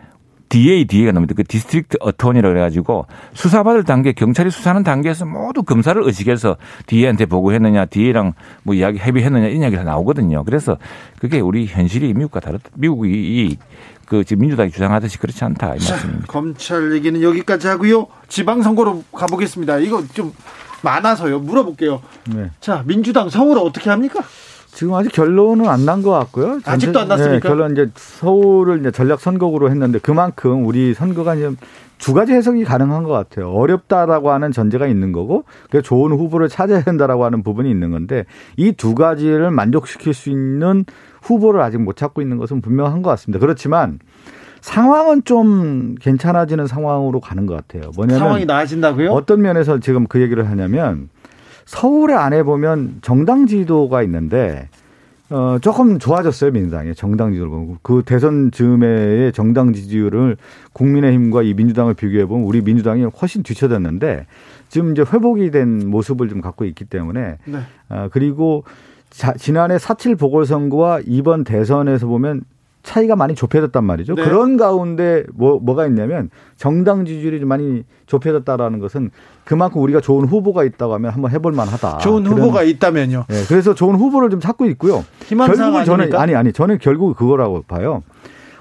DA, DA가 나옵니다. 그 District Attorney라고 그래가지고 수사받을 단계, 경찰이 수사하는 단계에서 모두 검사를 의식해서 DA한테 보고했느냐, DA랑 뭐 이야기 협의했느냐 이 이야기가 나오거든요. 그래서 그게 우리 현실이 미국과 다르, 미국이 그 지금 민주당이 주장하듯이 그렇지 않다 이 말씀입니다. 검찰 얘기는 여기까지 하고요. 지방선거로 가보겠습니다. 이거 좀 많아서요. 물어볼게요. 네. 자, 민주당 서울 어떻게 합니까? 지금 아직 결론은 안 난 것 같고요. 아직도 안 났습니까? 네, 결론 이제 서울을 이제 전략 선거구로 했는데 그만큼 우리 선거가 이제 두 가지 해석이 가능한 것 같아요. 어렵다라고 하는 전제가 있는 거고, 그 좋은 후보를 찾아야 된다라고 하는 부분이 있는 건데, 이 두 가지를 만족시킬 수 있는 후보를 아직 못 찾고 있는 것은 분명한 것 같습니다. 그렇지만 상황은 좀 괜찮아지는 상황으로 가는 것 같아요. 뭐냐면 상황이 나아진다고요? 어떤 면에서 지금 그 얘기를 하냐면 서울의 안에 보면 정당 지도가 있는데 어, 조금 좋아졌어요, 민주당이. 정당 지지율 보고. 그 대선 즈음에의 정당 지지율을 국민의힘과 이 민주당을 비교해보면 우리 민주당이 훨씬 뒤쳐졌는데 지금 이제 회복이 된 모습을 좀 갖고 있기 때문에. 네. 어, 그리고 자, 지난해 사칠 보궐선거와 이번 대선에서 보면 차이가 많이 좁혀졌단 말이죠. 네. 그런 가운데 뭐, 뭐가 있냐면 정당 지지율이 좀 많이 좁혀졌다라는 것은 그만큼 우리가 좋은 후보가 있다고 하면 한번 해볼 만하다. 좋은 후보가 있다면요. 네, 그래서 좋은 후보를 좀 찾고 있고요. 결국은 저는 아니 아니 저는 결국 그거라고 봐요.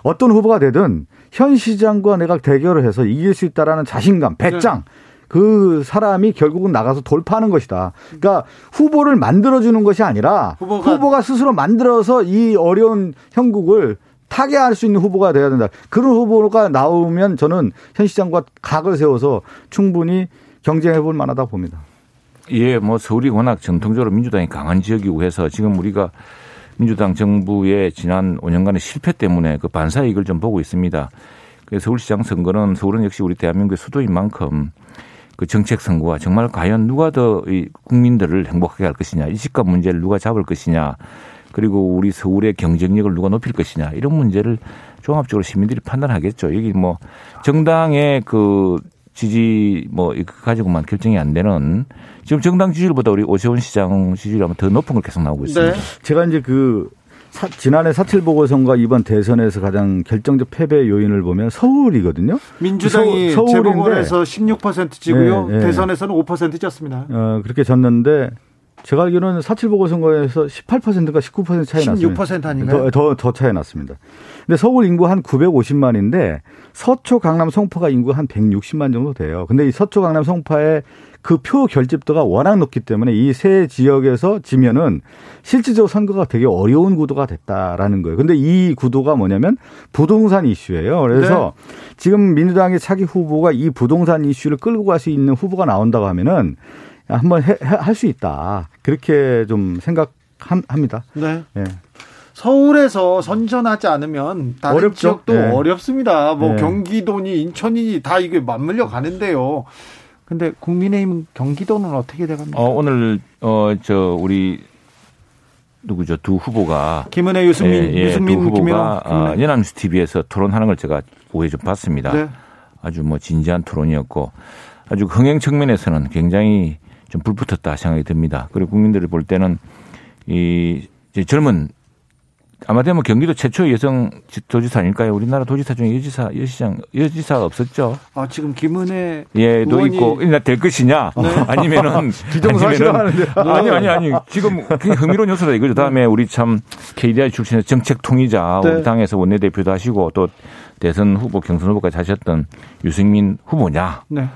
어떤 후보가 되든 현 시장과 내가 대결을 해서 이길 수 있다라는 자신감, 배짱. 네. 그 사람이 결국은 나가서 돌파하는 것이다. 그러니까 후보를 만들어주는 것이 아니라 후보가, 후보가 스스로 만들어서 이 어려운 형국을 타개할 수 있는 후보가 돼야 된다. 그런 후보가 나오면 저는 현 시장과 각을 세워서 충분히 경쟁해 볼 만하다 봅니다. 예, 뭐 서울이 워낙 전통적으로 민주당이 강한 지역이고 해서 지금 우리가 민주당 정부의 지난 5년간의 실패 때문에 그 반사 이익을 좀 보고 있습니다. 그래서 서울시장 선거는 서울은 역시 우리 대한민국의 수도인 만큼 그 정책 선거가 정말 과연 누가 더 국민들을 행복하게 할 것이냐, 이식값 문제를 누가 잡을 것이냐, 그리고 우리 서울의 경쟁력을 누가 높일 것이냐 이런 문제를 종합적으로 시민들이 판단하겠죠. 여기 뭐 정당의 그 지지 뭐 이거 가지고만 결정이 안 되는 지금 정당 지지율보다 우리 오세훈 시장 지지율이 아마 더 높은 걸 계속 나오고 있습니다. 네. 제가 이제 그 사, 지난해 사칠 보궐선거 이번 대선에서 가장 결정적 패배 요인을 보면 서울이거든요. 민주당이 서, 재보궐에서 16% 지고요. 네, 네. 대선에서는 5% 졌습니다. 어, 그렇게 졌는데 제가 알기로는 사칠 보궐선거에서 18%가 19% 차이 났습니다. 16% 아닌가요? 더, 더, 더 차이 났습니다. 근데 서울 인구 한 950만인데 서초, 강남, 송파가 인구 한 160만 정도 돼요. 근데 이 서초, 강남, 송파의 그 표 결집도가 워낙 높기 때문에 이 세 지역에서 지면은 실질적으로 선거가 되게 어려운 구도가 됐다라는 거예요. 근데 이 구도가 뭐냐면 부동산 이슈예요. 그래서 네. 지금 민주당의 차기 후보가 이 부동산 이슈를 끌고 갈 수 있는 후보가 나온다고 하면은 한번 할 수 있다. 그렇게 좀 생각합니다. 네. 네. 서울에서 선전하지 않으면 다른 어렵죠? 지역도 네. 어렵습니다. 뭐 네. 경기도니 인천이니 다 이게 맞물려 가는데요. 근데 국민의힘 경기도는 어떻게 돼갑니까? 어, 오늘 어 저 우리 누구죠 두 후보가 김은혜 유승민 예, 예, 유승민 두 후보가 어, 연합뉴스 TV에서 토론하는 걸 제가 오해 좀 봤습니다. 네. 아주 뭐 진지한 토론이었고 아주 흥행 측면에서는 굉장히 좀 불붙었다 생각이 듭니다. 그리고 국민들이 볼 때는 이 젊은 아마도 뭐 경기도 최초의 여성 도지사 아닐까요? 우리나라 도지사 중에 여지사, 여시장, 여지사가 없었죠. 아, 지금 김은혜. 예, 도 있고, 될 것이냐? 네. 아니면은. 기정사실하는 아니, 아니, 아니. 지금 흥미로운 요소다 이거죠. 다음에 우리 참 KDI 출신의 정책 통의자, 네. 우리 당에서 원내대표도 하시고 또 대선 후보, 경선 후보까지 하셨던 유승민 후보냐. 네.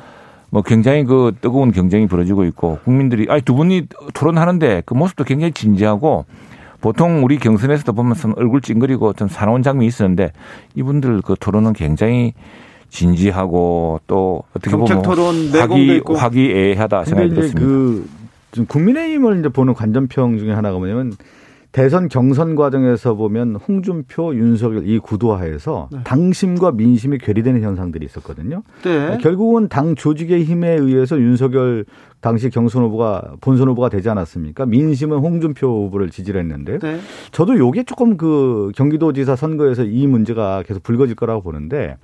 뭐 굉장히 그 뜨거운 경쟁이 벌어지고 있고 국민들이 아니 두 분이 토론하는데 그 모습도 굉장히 진지하고 보통 우리 경선에서도 보면 얼굴 찡그리고 좀 사나운 장면이 있었는데 이분들 그 토론은 굉장히 진지하고 또 어떻게 보면 토론 화기 화기애애하다 생각이 들었습니다. 그 국민의힘을 이제 보는 관전평 중에 하나가 뭐냐면 대선 경선 과정에서 보면 홍준표, 윤석열 이 구도화에서 네. 당심과 민심이 괴리되는 현상들이 있었거든요. 네. 결국은 당 조직의 힘에 의해서 윤석열 당시 경선 후보가 본선 후보가 되지 않았습니까? 민심은 홍준표 후보를 지지를 했는데 네. 저도 요게 조금 그 경기도지사 선거에서 이 문제가 계속 불거질 거라고 보는데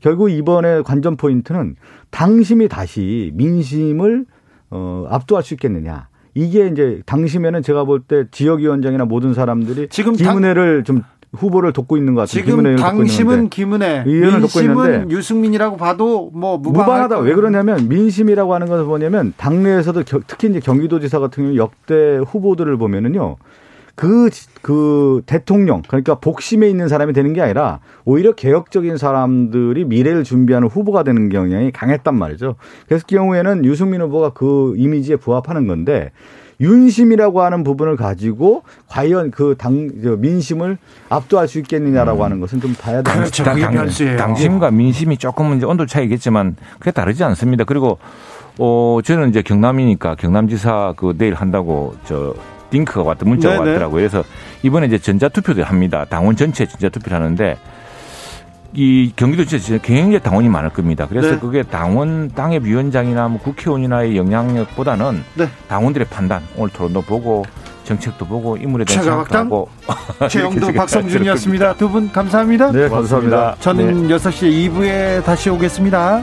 결국 이번에 관전 포인트는 당심이 다시 민심을 어, 압도할 수 있겠느냐. 이게 이제 당시면은 제가 볼 때 지역위원장이나 모든 사람들이 지금 김은혜를 좀 후보를 돕고 있는 것 같아요. 지금 당심은 김은혜, 민심은 유승민이라고 봐도 뭐 무방하다. 왜 그러냐면 민심이라고 하는 것은 뭐냐면 당내에서도 겨, 특히 이제 경기도지사 같은 경우 역대 후보들을 보면은요. 그, 그 대통령, 그러니까 복심에 있는 사람이 되는 게 아니라 오히려 개혁적인 사람들이 미래를 준비하는 후보가 되는 경향이 강했단 말이죠. 그래서 그 경우에는 유승민 후보가 그 이미지에 부합하는 건데 윤심이라고 하는 부분을 가지고 과연 그 당 민심을 압도할 수 있겠느냐라고 음. 하는 것은 좀 봐야 되는 그렇죠. 그게 당, 변수예요. 당심과 민심이 조금은 이제 온도 차이겠지만 그게 다르지 않습니다. 그리고 어 저는 이제 경남이니까 경남지사 그 내일 한다고 저 링크가 왔다 문자가 네네. 왔더라고요. 그래서 이번에 이제 전자투표를 합니다. 당원 전체 전자투표를 하는데 이 경기도 지사 굉장히 당원이 많을 겁니다. 그래서 네. 그게 당원 당협 위원장이나 뭐 국회의원이나의 영향력보다는 네. 당원들의 판단 오늘 토론도 보고 정책도 보고 인물에 대한 생각도 하고 최영도 박성준이었습니다. 두 분 감사합니다. 네, 감사합니다. 저는 네. 6시 2부에 다시 오겠습니다.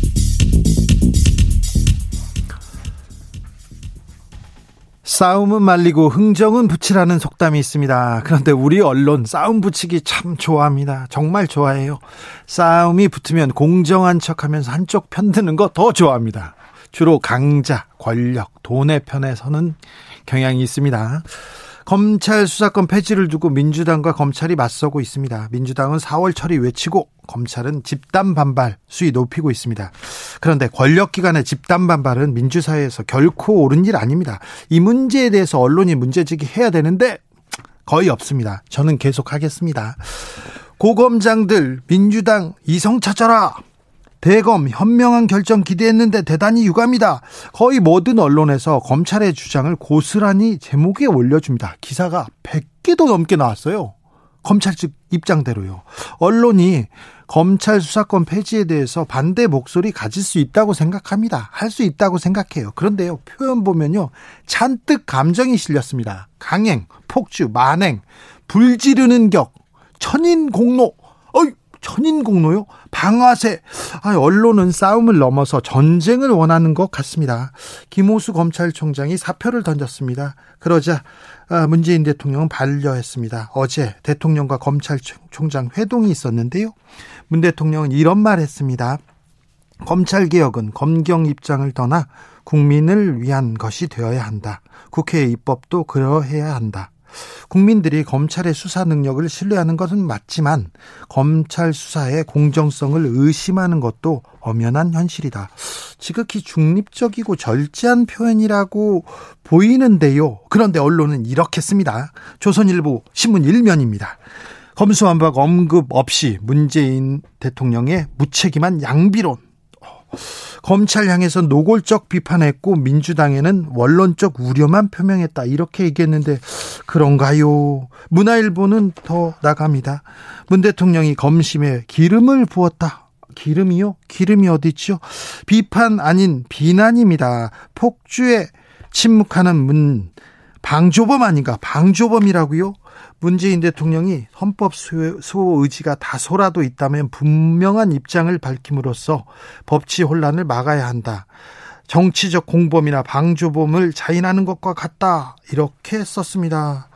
싸움은 말리고 흥정은 붙이라는 속담이 있습니다. 그런데 우리 언론 싸움 붙이기 참 좋아합니다. 정말 좋아해요. 싸움이 붙으면 공정한 척 하면서 한쪽 편드는 거 더 좋아합니다. 주로 강자, 권력, 돈의 편에 서는 경향이 있습니다. 검찰 수사권 폐지를 두고 민주당과 검찰이 맞서고 있습니다. 민주당은 4월 처리 외치고 검찰은 집단 반발 수위 높이고 있습니다. 그런데 권력기관의 집단 반발은 민주사회에서 결코 옳은 일 아닙니다. 이 문제에 대해서 언론이 문제제기 해야 되는데 거의 없습니다. 저는 계속 하겠습니다. 고검장들 민주당 이성 찾아라. 대검 현명한 결정 기대했는데 대단히 유감이다. 거의 모든 언론에서 검찰의 주장을 고스란히 제목에 올려줍니다. 기사가 100개도 넘게 나왔어요. 검찰 측 입장대로요. 언론이 검찰 수사권 폐지에 대해서 반대 목소리 가질 수 있다고 생각합니다. 할 수 있다고 생각해요. 그런데요, 표현 보면요, 잔뜩 감정이 실렸습니다. 강행, 폭주, 만행, 불 지르는 격, 천인 공로, 어이, 천인공로요? 방아쇠. 아, 언론은 싸움을 넘어서 전쟁을 원하는 것 같습니다. 김호수 검찰총장이 사표를 던졌습니다. 그러자 아, 문재인 대통령은 반려했습니다. 어제 대통령과 검찰총장 회동이 있었는데요. 문 대통령은 이런 말 했습니다. 검찰개혁은 검경 입장을 떠나 국민을 위한 것이 되어야 한다. 국회의 입법도 그러해야 한다. 국민들이 검찰의 수사 능력을 신뢰하는 것은 맞지만 검찰 수사의 공정성을 의심하는 것도 엄연한 현실이다. 지극히 중립적이고 절제한 표현이라고 보이는데요. 그런데 언론은 이렇게 씁니다. 조선일보 신문 1면입니다. 검수완박 언급 없이 문재인 대통령의 무책임한 양비론. 검찰 향해서 노골적 비판했고 민주당에는 원론적 우려만 표명했다 이렇게 얘기했는데 그런가요? 문화일보는 더 나갑니다. 문 대통령이 검심에 기름을 부었다. 기름이요? 기름이 어디 있죠? 비판 아닌 비난입니다. 폭주에 침묵하는 문 방조범 아닌가? 방조범이라고요? 문재인 대통령이 헌법 수호 의지가 다소라도 있다면 분명한 입장을 밝힘으로써 법치 혼란을 막아야 한다. 정치적 공범이나 방조범을 자인하는 것과 같다. 이렇게 썼습니다.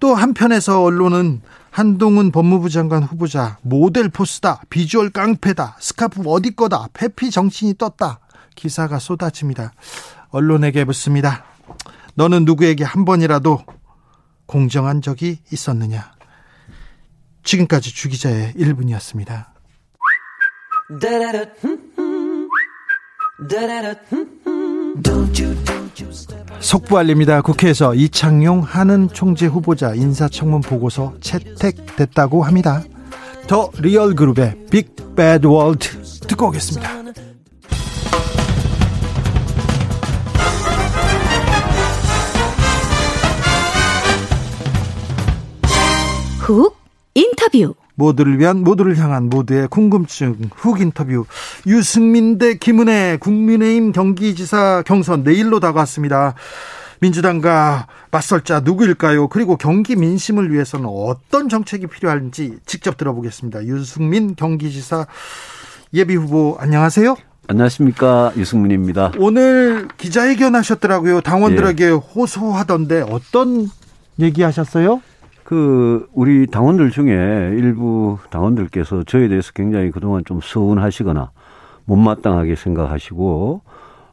또 한편에서 언론은 한동훈 법무부 장관 후보자 모델 포스다. 비주얼 깡패다. 스카프 어디 거다. 페피 정신이 떴다. 기사가 쏟아집니다. 언론에게 묻습니다. 너는 누구에게 한 번이라도 공정한 적이 있었느냐. 지금까지 주기자의 1분이었습니다. 속보 알립니다. 국회에서 이창용 한은 총재 후보자 인사청문 보고서 채택됐다고 합니다. The Real Group의 Big Bad World 듣고 오겠습니다. 훅 인터뷰. 모두를 위한 모두를 향한 모두의 궁금증 훅 인터뷰 유승민 대 김은혜 국민의힘 경기지사 경선 내일로 다가왔습니다. 민주당과 맞설 자 누구일까요? 그리고 경기 민심을 위해서는 어떤 정책이 필요한지 직접 들어보겠습니다. 유승민 경기지사 예비 후보 안녕하세요. 안녕하십니까 유승민입니다. 오늘 기자회견 하셨더라고요. 당원들에게 예. 호소하던데 어떤 얘기하셨어요? 그 우리 당원들 중에 일부 당원들께서 저에 대해서 굉장히 그동안 좀 서운하시거나 못마땅하게 생각하시고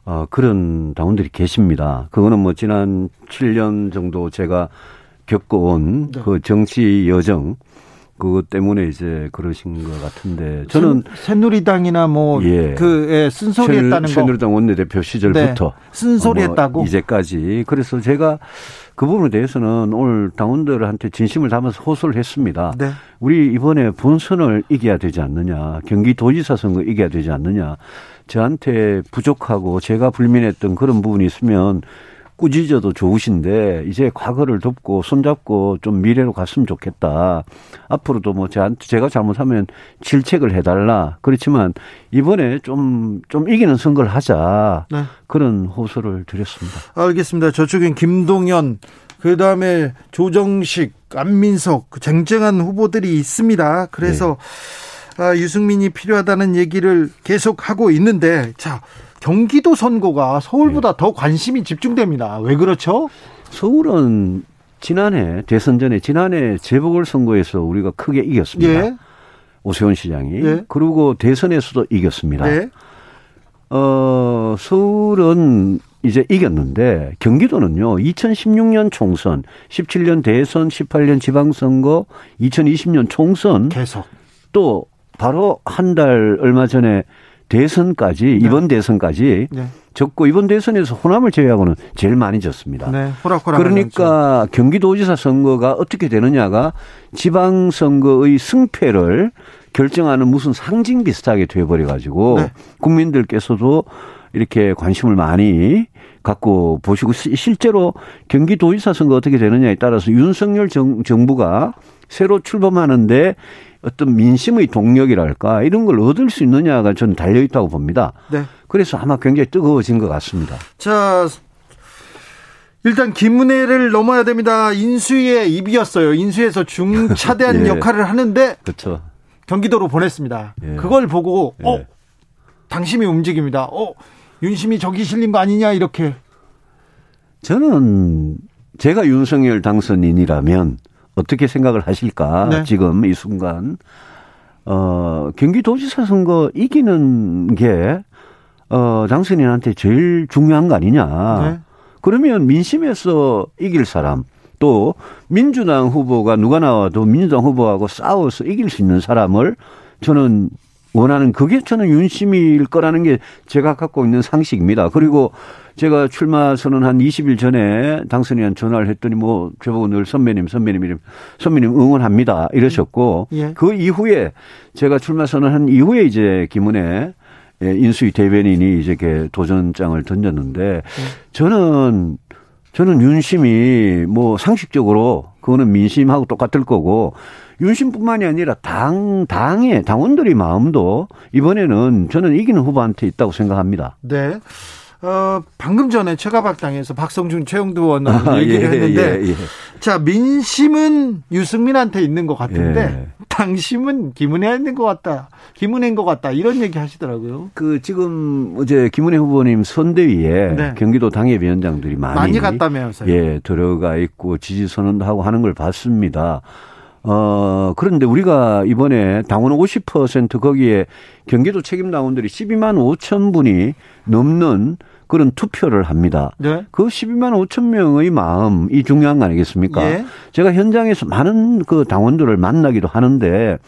어, 그런 당원들이 계십니다. 그거는 뭐 지난 7년 정도 제가 겪어온 네. 그 정치 여정 그것 때문에 이제 그러신 것 같은데 저는 새누리당이나 뭐그 예. 그, 예, 쓴소리했다는 새, 새누리당 원내대표 시절부터 네. 쓴소리했다고 뭐 이제까지 그래서 제가 그 부분에 대해서는 오늘 당원들한테 진심을 담아서 호소를 했습니다. 네. 우리 이번에 본선을 이겨야 되지 않느냐, 경기도지사 선거 이겨야 되지 않느냐. 저한테 부족하고 제가 불민했던 그런 부분이 있으면 꾸짖어도 좋으신데 이제 과거를 덮고 손잡고 좀 미래로 갔으면 좋겠다. 앞으로도 뭐 제가 잘못하면 질책을 해달라. 그렇지만 이번에 좀좀 이기는 선거를 하자. 네. 그런 호소를 드렸습니다. 알겠습니다. 저쪽엔 김동연 그 다음에 조정식, 안민석 그 쟁쟁한 후보들이 있습니다. 그래서 네. 아, 유승민이 필요하다는 얘기를 계속 하고 있는데 자 경기도 선거가 서울보다 네. 더 관심이 집중됩니다. 왜 그렇죠? 서울은 지난해 대선 전에 지난해 재보궐 선거에서 우리가 크게 이겼습니다. 예. 오세훈 시장이 예. 그리고 대선에서도 이겼습니다. 네. 어, 서울은 이제 이겼는데 경기도는요. 2016년 총선, 17년 대선, 18년 지방선거, 2020년 총선 계속 또 바로 한 달 얼마 전에 대선까지 네. 이번 대선까지 네. 졌고 이번 대선에서 호남을 제외하고는 제일 많이 졌습니다. 네. 호락호락 그러니까 경기도지사 선거가 어떻게 되느냐가 지방 선거의 승패를 결정하는 무슨 상징 비슷하게 돼버려 가지고 네. 국민들께서도 이렇게 관심을 많이 갖고 보시고 실제로 경기도지사 선거 어떻게 되느냐에 따라서 윤석열 정, 정부가 새로 출범하는데 어떤 민심의 동력이랄까 이런 걸 얻을 수 있느냐가 저는 달려 있다고 봅니다. 네. 그래서 아마 굉장히 뜨거워진 것 같습니다. 자, 일단 김은혜를 넘어야 됩니다. 인수위의 입이었어요. 인수에서 중차대한 예. 역할을 하는데 그렇죠. 경기도로 보냈습니다. 예. 그걸 보고 예. 어 당심이 움직입니다. 어 윤심이 저기 실린 거 아니냐 이렇게. 저는 제가 윤석열 당선인이라면 어떻게 생각을 하실까? 네. 지금 이 순간 어 경기도지사 선거 이기는 게 어, 당선인한테 제일 중요한 거 아니냐. 네. 그러면 민심에서 이길 사람 또 민주당 후보가 누가 나와도 민주당 후보하고 싸워서 이길 수 있는 사람을 저는 원하는 그게 저는 윤심일 거라는 게 제가 갖고 있는 상식입니다. 그리고 제가 출마 선언 한 20일 전에 당선인한 전화를 했더니 뭐 저보고 늘 선배님 선배님 이름 선배님 응원합니다 이러셨고 예. 그 이후에 제가 출마 선언한 이후에 이제 김은혜 예, 인수위 대변인이 이제 게 도전장을 던졌는데 예. 저는 저는 윤심이 뭐 상식적으로 그거는 민심하고 똑같을 거고 윤심뿐만이 아니라 당 당의 당원들의 마음도 이번에는 저는 이기는 후보한테 있다고 생각합니다. 네. 어, 방금 전에 최가박당에서 박성준 최영두 의원 아, 얘기를 예, 했는데 예, 예. 자 민심은 유승민한테 있는 것 같은데 예. 당심은 김은혜에 있는 것 같다. 김은혜인 것 같다. 이런 얘기 하시더라고요. 그 지금 어제 김은혜 후보님 선대위에 네. 경기도 당협위원장들이 많이 많이 갔다면서요. 예 들어가 있고 지지 선언도 하고 하는 걸 봤습니다. 어, 그런데 우리가 이번에 당원 50% 거기에 경기도 책임 당원들이 12만 5천 분이 넘는 그런 투표를 합니다. 네. 그 12만 5천 명의 마음 이 중요한 거 아니겠습니까? 예. 제가 현장에서 많은 그 당원들을 만나기도 하는데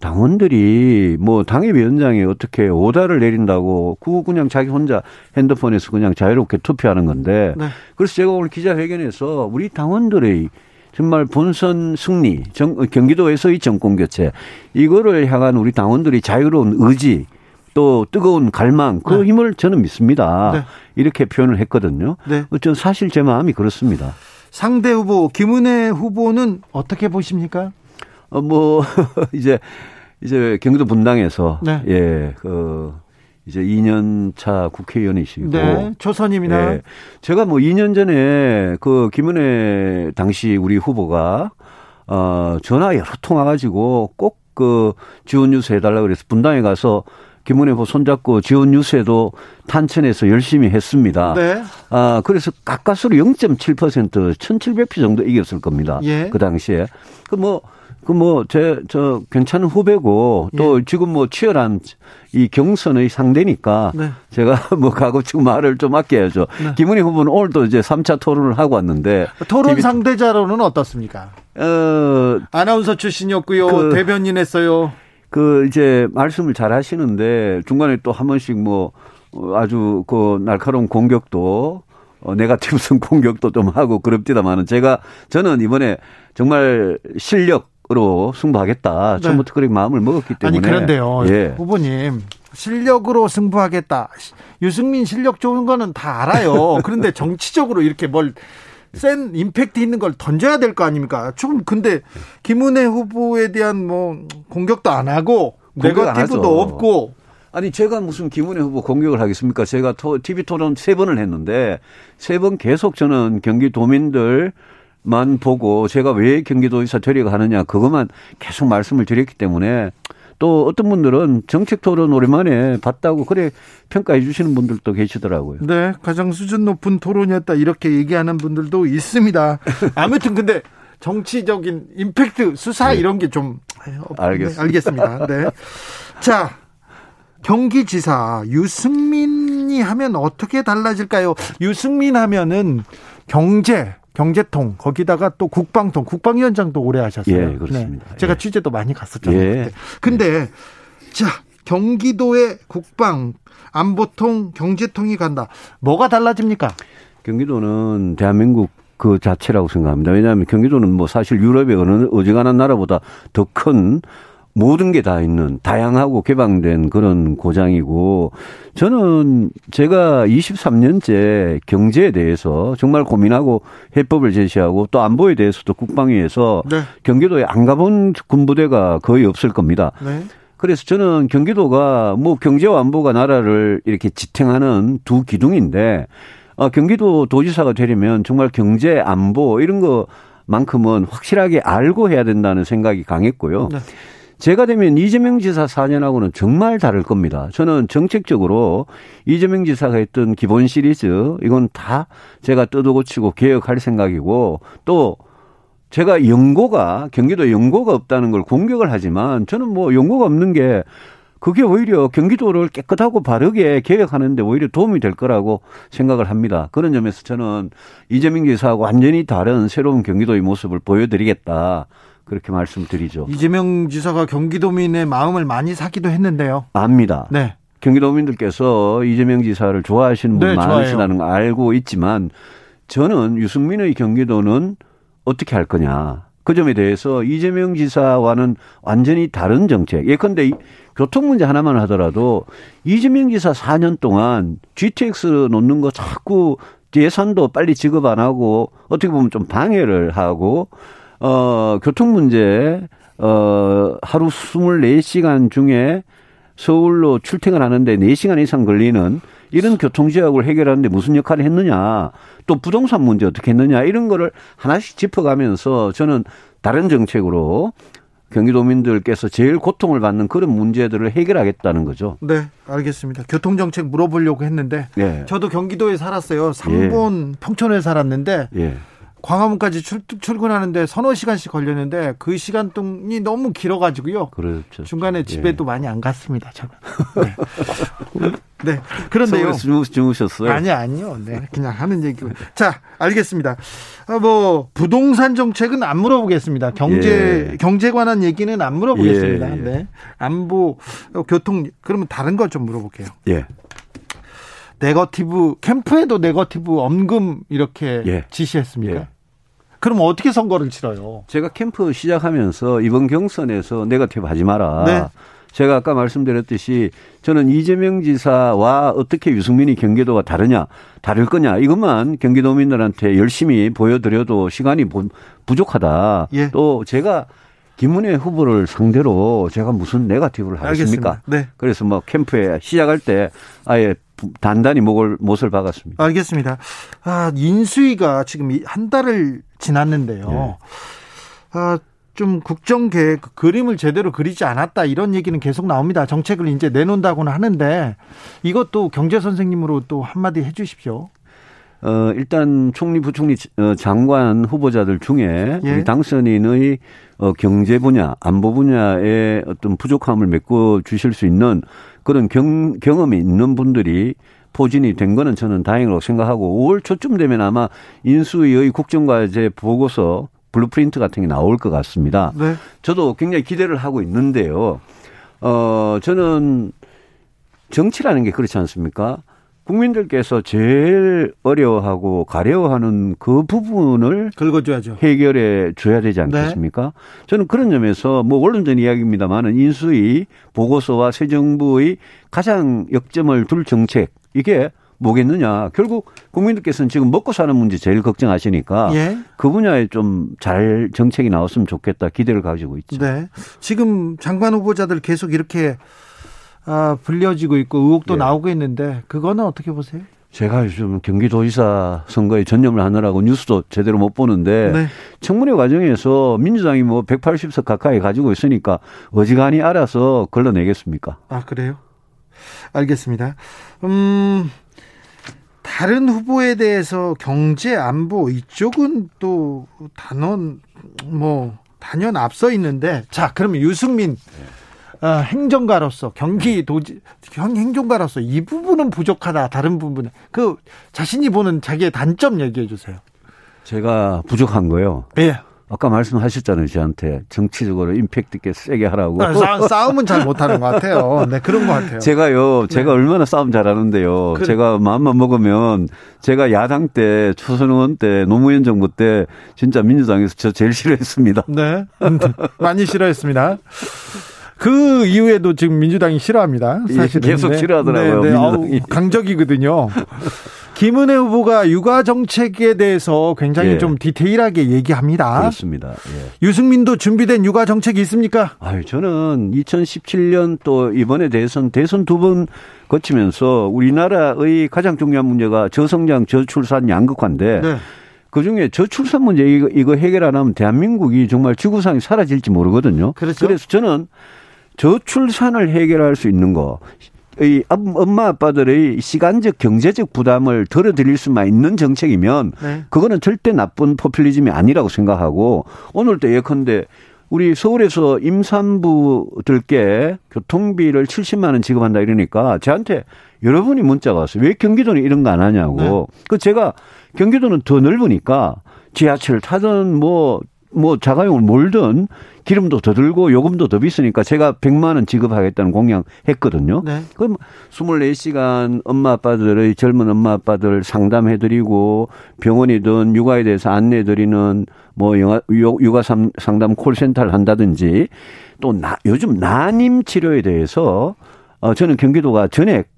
당원들이 뭐 당협위원장이 어떻게 오다를 내린다고 그거 그냥 자기 혼자 핸드폰에서 그냥 자유롭게 투표하는 건데 네. 그래서 제가 오늘 기자회견에서 우리 당원들의 정말 본선 승리, 정, 경기도에서의 정권 교체 이거를 향한 우리 당원들이 자유로운 의지 또 뜨거운 갈망 그 네. 힘을 저는 믿습니다. 네. 이렇게 표현을 했거든요. 네. 어쨌든 사실 제 마음이 그렇습니다. 상대 후보 김은혜 후보는 어떻게 보십니까? 어, 뭐, 이제, 이제 경기도 분당에서, 네. 예, 그, 이제 2년 차 국회의원이시고. 네, 초선입니다. 예, 제가 뭐 2년 전에 그 김은혜 당시 우리 후보가, 어, 전화 여러 통 와가지고 꼭 그 지원 유세 해달라고 그래서 분당에 가서 김은혜 후보 손잡고 지원 유세도 탄천에서 열심히 했습니다. 네. 아, 그래서 가까스로 0.7% 1,700표 정도 이겼을 겁니다. 예. 그 당시에. 그 뭐, 그 뭐, 제, 저, 괜찮은 후배고, 또 예. 지금 뭐 치열한 이 경선의 상대니까, 네. 제가 뭐 가고 지금 말을 좀 아껴야죠. 네. 김은희 후보는 오늘도 이제 3차 토론을 하고 왔는데. 토론 TV... 상대자로는 어떻습니까? 어, 아나운서 출신이었고요. 그... 대변인 했어요. 그 이제 말씀을 잘 하시는데 중간에 또 한 번씩 뭐 아주 그 날카로운 공격도 어, 네가티브성 공격도 좀 하고 그럽디다만은 제가 저는 이번에 정말 실력 으로 승부하겠다. 네. 처음부터 그렇게 마음을 먹었기 때문에. 아니 그런데요, 예. 후보님 실력으로 승부하겠다. 유승민 실력 좋은 거는 다 알아요. 그런데 정치적으로 이렇게 뭘 센 임팩트 있는 걸 던져야 될 거 아닙니까? 조금 근데 김은혜 후보에 대한 뭐 공격도 안 하고 네거티브도 없고 아니 제가 무슨 김은혜 후보 공격을 하겠습니까? 제가 TV 토론 세 번을 했는데 세 번 계속 저는 경기도민들 만 보고 제가 왜 경기도의사 되려고 하느냐 그것만 계속 말씀을 드렸기 때문에 또 어떤 분들은 정책 토론 오랜만에 봤다고 그래 평가해 주시는 분들도 계시더라고요. 네, 가장 수준 높은 토론이었다 이렇게 얘기하는 분들도 있습니다. 아무튼 근데 정치적인 임팩트 수사 네. 이런 게 좀 알겠습니다. 알겠습니다. 네. 자, 경기지사 유승민이 하면 어떻게 달라질까요? 유승민 하면은 경제 경제통 거기다가 또 국방통 국방위원장도 오래 하셨어요. 예, 그렇습니다. 네. 제가 예. 취재도 많이 갔었잖아요. 예. 근데 자 경기도의 국방 안보통 경제통이 간다. 뭐가 달라집니까? 경기도는 대한민국 그 자체라고 생각합니다. 왜냐하면 경기도는 뭐 사실 유럽의 어느 어지간한 나라보다 더큰 모든 게 다 있는 다양하고 개방된 그런 고장이고 저는 제가 23년째 경제에 대해서 정말 고민하고 해법을 제시하고 또 안보에 대해서도 국방위에서 네. 경기도에 안 가본 군부대가 거의 없을 겁니다. 네. 그래서 저는 경기도가 뭐 경제와 안보가 나라를 이렇게 지탱하는 두 기둥인데 어, 경기도 도지사가 되려면 정말 경제 안보 이런 거 만큼은 확실하게 알고 해야 된다는 생각이 강했고요. 네. 제가 되면 이재명 지사 4년하고는 정말 다를 겁니다. 저는 정책적으로 이재명 지사가 했던 기본 시리즈 이건 다 제가 뜯어고치고 개혁할 생각이고 또 제가 연고가 경기도 연고가 없다는 걸 공격을 하지만 저는 뭐 연고가 없는 게 그게 오히려 경기도를 깨끗하고 바르게 개혁하는데 오히려 도움이 될 거라고 생각을 합니다. 그런 점에서 저는 이재명 지사하고 완전히 다른 새로운 경기도의 모습을 보여드리겠다. 그렇게 말씀드리죠. 이재명 지사가 경기도민의 마음을 많이 사기도 했는데요. 압니다. 네. 경기도민들께서 이재명 지사를 좋아하시는 분 네, 많으시다는 걸 알고 있지만 저는 유승민의 경기도는 어떻게 할 거냐. 그 점에 대해서 이재명 지사와는 완전히 다른 정책. 예컨대 교통 문제 하나만 하더라도 이재명 지사 4년 동안 GTX 놓는 거 자꾸 예산도 빨리 지급 안 하고 어떻게 보면 좀 방해를 하고 어, 교통 문제, 어, 하루 24시간 중에 서울로 출퇴근 하는데 4시간 이상 걸리는 이런 교통지역을 해결하는데 무슨 역할을 했느냐. 또 부동산 문제 어떻게 했느냐. 이런 거를 하나씩 짚어가면서 저는 다른 정책으로 경기도민들께서 제일 고통을 받는 그런 문제들을 해결하겠다는 거죠. 네, 알겠습니다. 교통정책 물어보려고 했는데 네. 저도 경기도에 살았어요. 3번 예. 평촌에 살았는데 예. 광화문까지 출, 출근하는데 서너 시간씩 걸렸는데 그 시간 동이 너무 길어가지고요. 그렇죠. 중간에 집에도 예. 많이 안 갔습니다. 저는. 네. 네. 그런데요. 주무 셨어요? 아니 아니요. 네. 그냥 하는 얘기고. 자, 알겠습니다. 아, 뭐 부동산 정책은 안 물어보겠습니다. 경제 예. 경제 관한 얘기는 안 물어보겠습니다. 예, 예. 네. 안보, 교통 그러면 다른 걸 좀 물어볼게요. 예. 네거티브 캠프에도 네거티브 엄금 이렇게 예. 지시했습니까? 예. 그럼 어떻게 선거를 치러요? 제가 캠프 시작하면서 이번 경선에서 네거티브 하지 마라. 네. 제가 아까 말씀드렸듯이 저는 이재명 지사와 어떻게 유승민이 경기도가 다르냐, 다를 거냐 이것만 경기도민들한테 열심히 보여드려도 시간이 부족하다. 예. 또 제가 김은혜 후보를 상대로 제가 무슨 네가티브를 하겠습니까? 네. 그래서 뭐 캠프에 시작할 때 아예 단단히 목을 못을 박았습니다. 알겠습니다. 아, 인수위가 지금 한 달을 지났는데요. 네. 아, 좀 국정 계획 그림을 제대로 그리지 않았다 이런 얘기는 계속 나옵니다. 정책을 이제 내놓는다고는 하는데 이것도 경제 선생님으로 또 한마디 해 주십시오. 어, 일단 총리, 부총리 어, 장관 후보자들 중에 예. 우리 당선인의 어, 경제 분야, 안보 분야의 어떤 부족함을 메꿔 주실 수 있는 그런 경, 경험이 있는 분들이 포진이 된 거는 저는 다행이라고 생각하고 5월 초쯤 되면 아마 인수위의 국정과제 보고서 blueprint 같은 게 나올 것 같습니다. 네. 저도 굉장히 기대를 하고 있는데요. 어, 저는 정치라는 게 그렇지 않습니까? 국민들께서 제일 어려워하고 가려워하는 그 부분을 긁어줘야죠. 해결해 줘야 되지 않겠습니까? 네. 저는 그런 점에서 뭐 원론적 이야기입니다만은 인수위 보고서와 새 정부의 가장 역점을 둘 정책 이게 뭐겠느냐. 결국 국민들께서는 지금 먹고 사는 문제 제일 걱정하시니까 예. 그 분야에 좀 잘 정책이 나왔으면 좋겠다 기대를 가지고 있죠. 네. 지금 장관 후보자들 계속 이렇게 아, 불려지고 있고 의혹도 예. 나오고 있는데 그거는 어떻게 보세요? 제가 요즘 경기도지사 선거에 전념을 하느라고 뉴스도 제대로 못 보는데 네. 청문회 과정에서 민주당이 뭐 180석 가까이 가지고 있으니까 어지간히 알아서 걸러내겠습니까? 아 그래요? 알겠습니다. 음 다른 후보에 대해서 경제 안보 이쪽은 또 단원 뭐 단연 앞서 있는데 자 그러면 유승민 네. 어, 행정가로서 경기 도지 행정가로서 이 부분은 부족하다. 다른 부분은 그 자신이 보는 자기의 단점 얘기해 주세요. 제가 부족한 거요. 예. 아까 말씀하셨잖아요, 저한테 정치적으로 임팩트 있게 세게 하라고. 아, 싸, 움은잘 못하는 것 같아요. 네, 그런 것 같아요. 제가요, 제가 네. 얼마나 싸움 잘하는데요. 그래. 제가 마음만 먹으면 제가 야당 때 초선 의원 때 노무현 정부 때 진짜 민주당에서 저 제일 싫어했습니다. 네, 많이 싫어했습니다. 그 이후에도 지금 민주당이 싫어합니다. 예, 사실은 계속 네. 싫어하더라고요. 네, 네. 아우, 강적이거든요. 김은혜 후보가 육아 정책에 대해서 굉장히 예. 좀 디테일하게 얘기합니다. 그렇습니다. 예. 유승민도 준비된 육아 정책이 있습니까? 아유, 저는 2017년 또 이번에 대선 대선 두 번 거치면서 우리나라의 가장 중요한 문제가 저성장 저출산 양극화인데 네. 그 중에 저출산 문제 이거, 이거 해결 안 하면 대한민국이 정말 지구상이 사라질지 모르거든요. 그렇죠? 그래서 저는 저출산을 해결할 수 있는 거. 이 엄마 아빠들의 시간적 경제적 부담을 덜어드릴 수만 있는 정책이면 네. 그거는 절대 나쁜 포퓰리즘이 아니라고 생각하고 오늘 때 예컨대 우리 서울에서 임산부들께 교통비를 70만 원 지급한다 이러니까 저한테 여러분이 문자가 왔어요. 왜 경기도는 이런 거 안 하냐고. 네. 그 제가 경기도는 더 넓으니까 지하철 타든 뭐 뭐 자가용을 몰든 기름도 더 들고 요금도 더 비싸니까 제가 100만 원 지급하겠다는 공약 했거든요. 네. 그럼 24시간 엄마 아빠들의 젊은 엄마 아빠들 상담해 드리고 병원이든 육아에 대해서 안내해 드리는 뭐 영화 육아 상담 콜센터를 한다든지 또 나, 요즘 난임 치료에 대해서 어 저는 경기도가 전액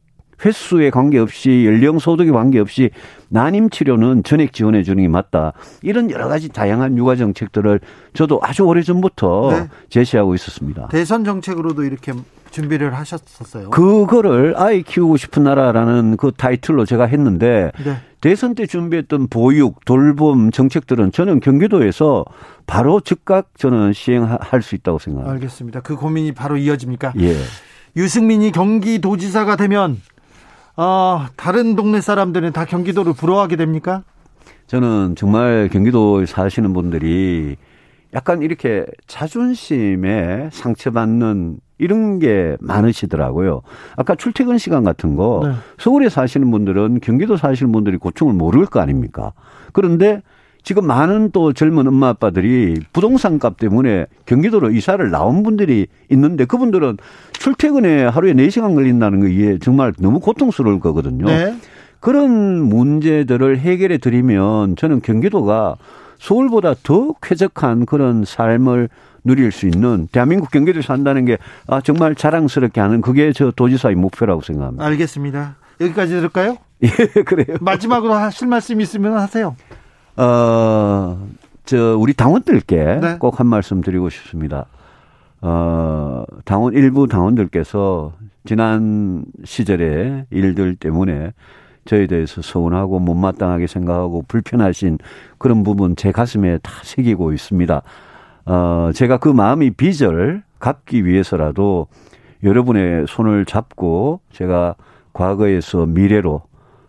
횟수에 관계없이 연령 소득에 관계없이 난임 치료는 전액 지원해 주는 게 맞다. 이런 여러 가지 다양한 육아 정책들을 저도 아주 오래 전부터 네. 제시하고 있었습니다. 대선 정책으로도 이렇게 준비를 하셨었어요. 그거를 아이 키우고 싶은 나라라는 그 타이틀로 제가 했는데 네. 대선 때 준비했던 보육, 돌봄 정책들은 저는 경기도에서 바로 즉각 저는 시행할 수 있다고 생각합니다. 알겠습니다. 그 고민이 바로 이어집니까? 예. 유승민이 경기도지사가 되면 어, 다른 동네 사람들은 다 경기도를 부러워하게 됩니까? 저는 정말 경기도에 사시는 분들이 약간 이렇게 자존심에 상처받는 이런 게 많으시더라고요. 아까 출퇴근 시간 같은 거 네. 서울에 사시는 분들은 경기도 사시는 분들이 고충을 모를 거 아닙니까? 그런데 지금 많은 또 젊은 엄마 아빠들이 부동산 값 때문에 경기도로 이사를 나온 분들이 있는데 그분들은 출퇴근에 하루에 4시간 걸린다는 게 이게 정말 너무 고통스러울 거거든요. 네. 그런 문제들을 해결해 드리면 저는 경기도가 서울보다 더 쾌적한 그런 삶을 누릴 수 있는 대한민국 경기도에 산다는 게 아, 정말 자랑스럽게 하는 그게 저 도지사의 목표라고 생각합니다. 알겠습니다. 여기까지 들을까요? 예, 그래요. 마지막으로 하실 말씀 있으면 하세요. 어, 저 우리 당원들께 네. 꼭한 말씀 드리고 싶습니다. 어, 당원 일부 당원들께서 지난 시절의 일들 때문에 저에 대해서 서운하고 못마땅하게 생각하고 불편하신 그런 부분 제 가슴에 다 새기고 있습니다. 어, 제가 그 마음이 빚을 갚기 위해서라도 여러분의 손을 잡고 제가 과거에서 미래로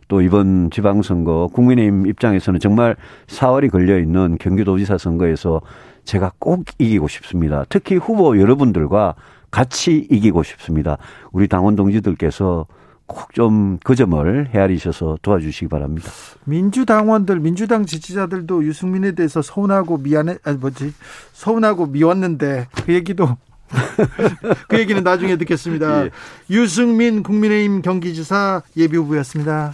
또 이번 지방선거 국민의힘 입장에서는 정말 사활이 걸려 있는 경기도지사 선거에서 제가 꼭 이기고 싶습니다. 특히 후보 여러분들과 같이 이기고 싶습니다. 우리 당원 동지들께서 꼭 좀 그 점을 헤아리셔서 도와주시기 바랍니다. 민주당원들, 민주당 지지자들도 유승민에 대해서 서운하고 미안해, 아니 뭐지, 서운하고 미웠는데 그 얘기도 그 얘기는 나중에 듣겠습니다. 예. 유승민 국민의힘 경기지사 예비 후보였습니다.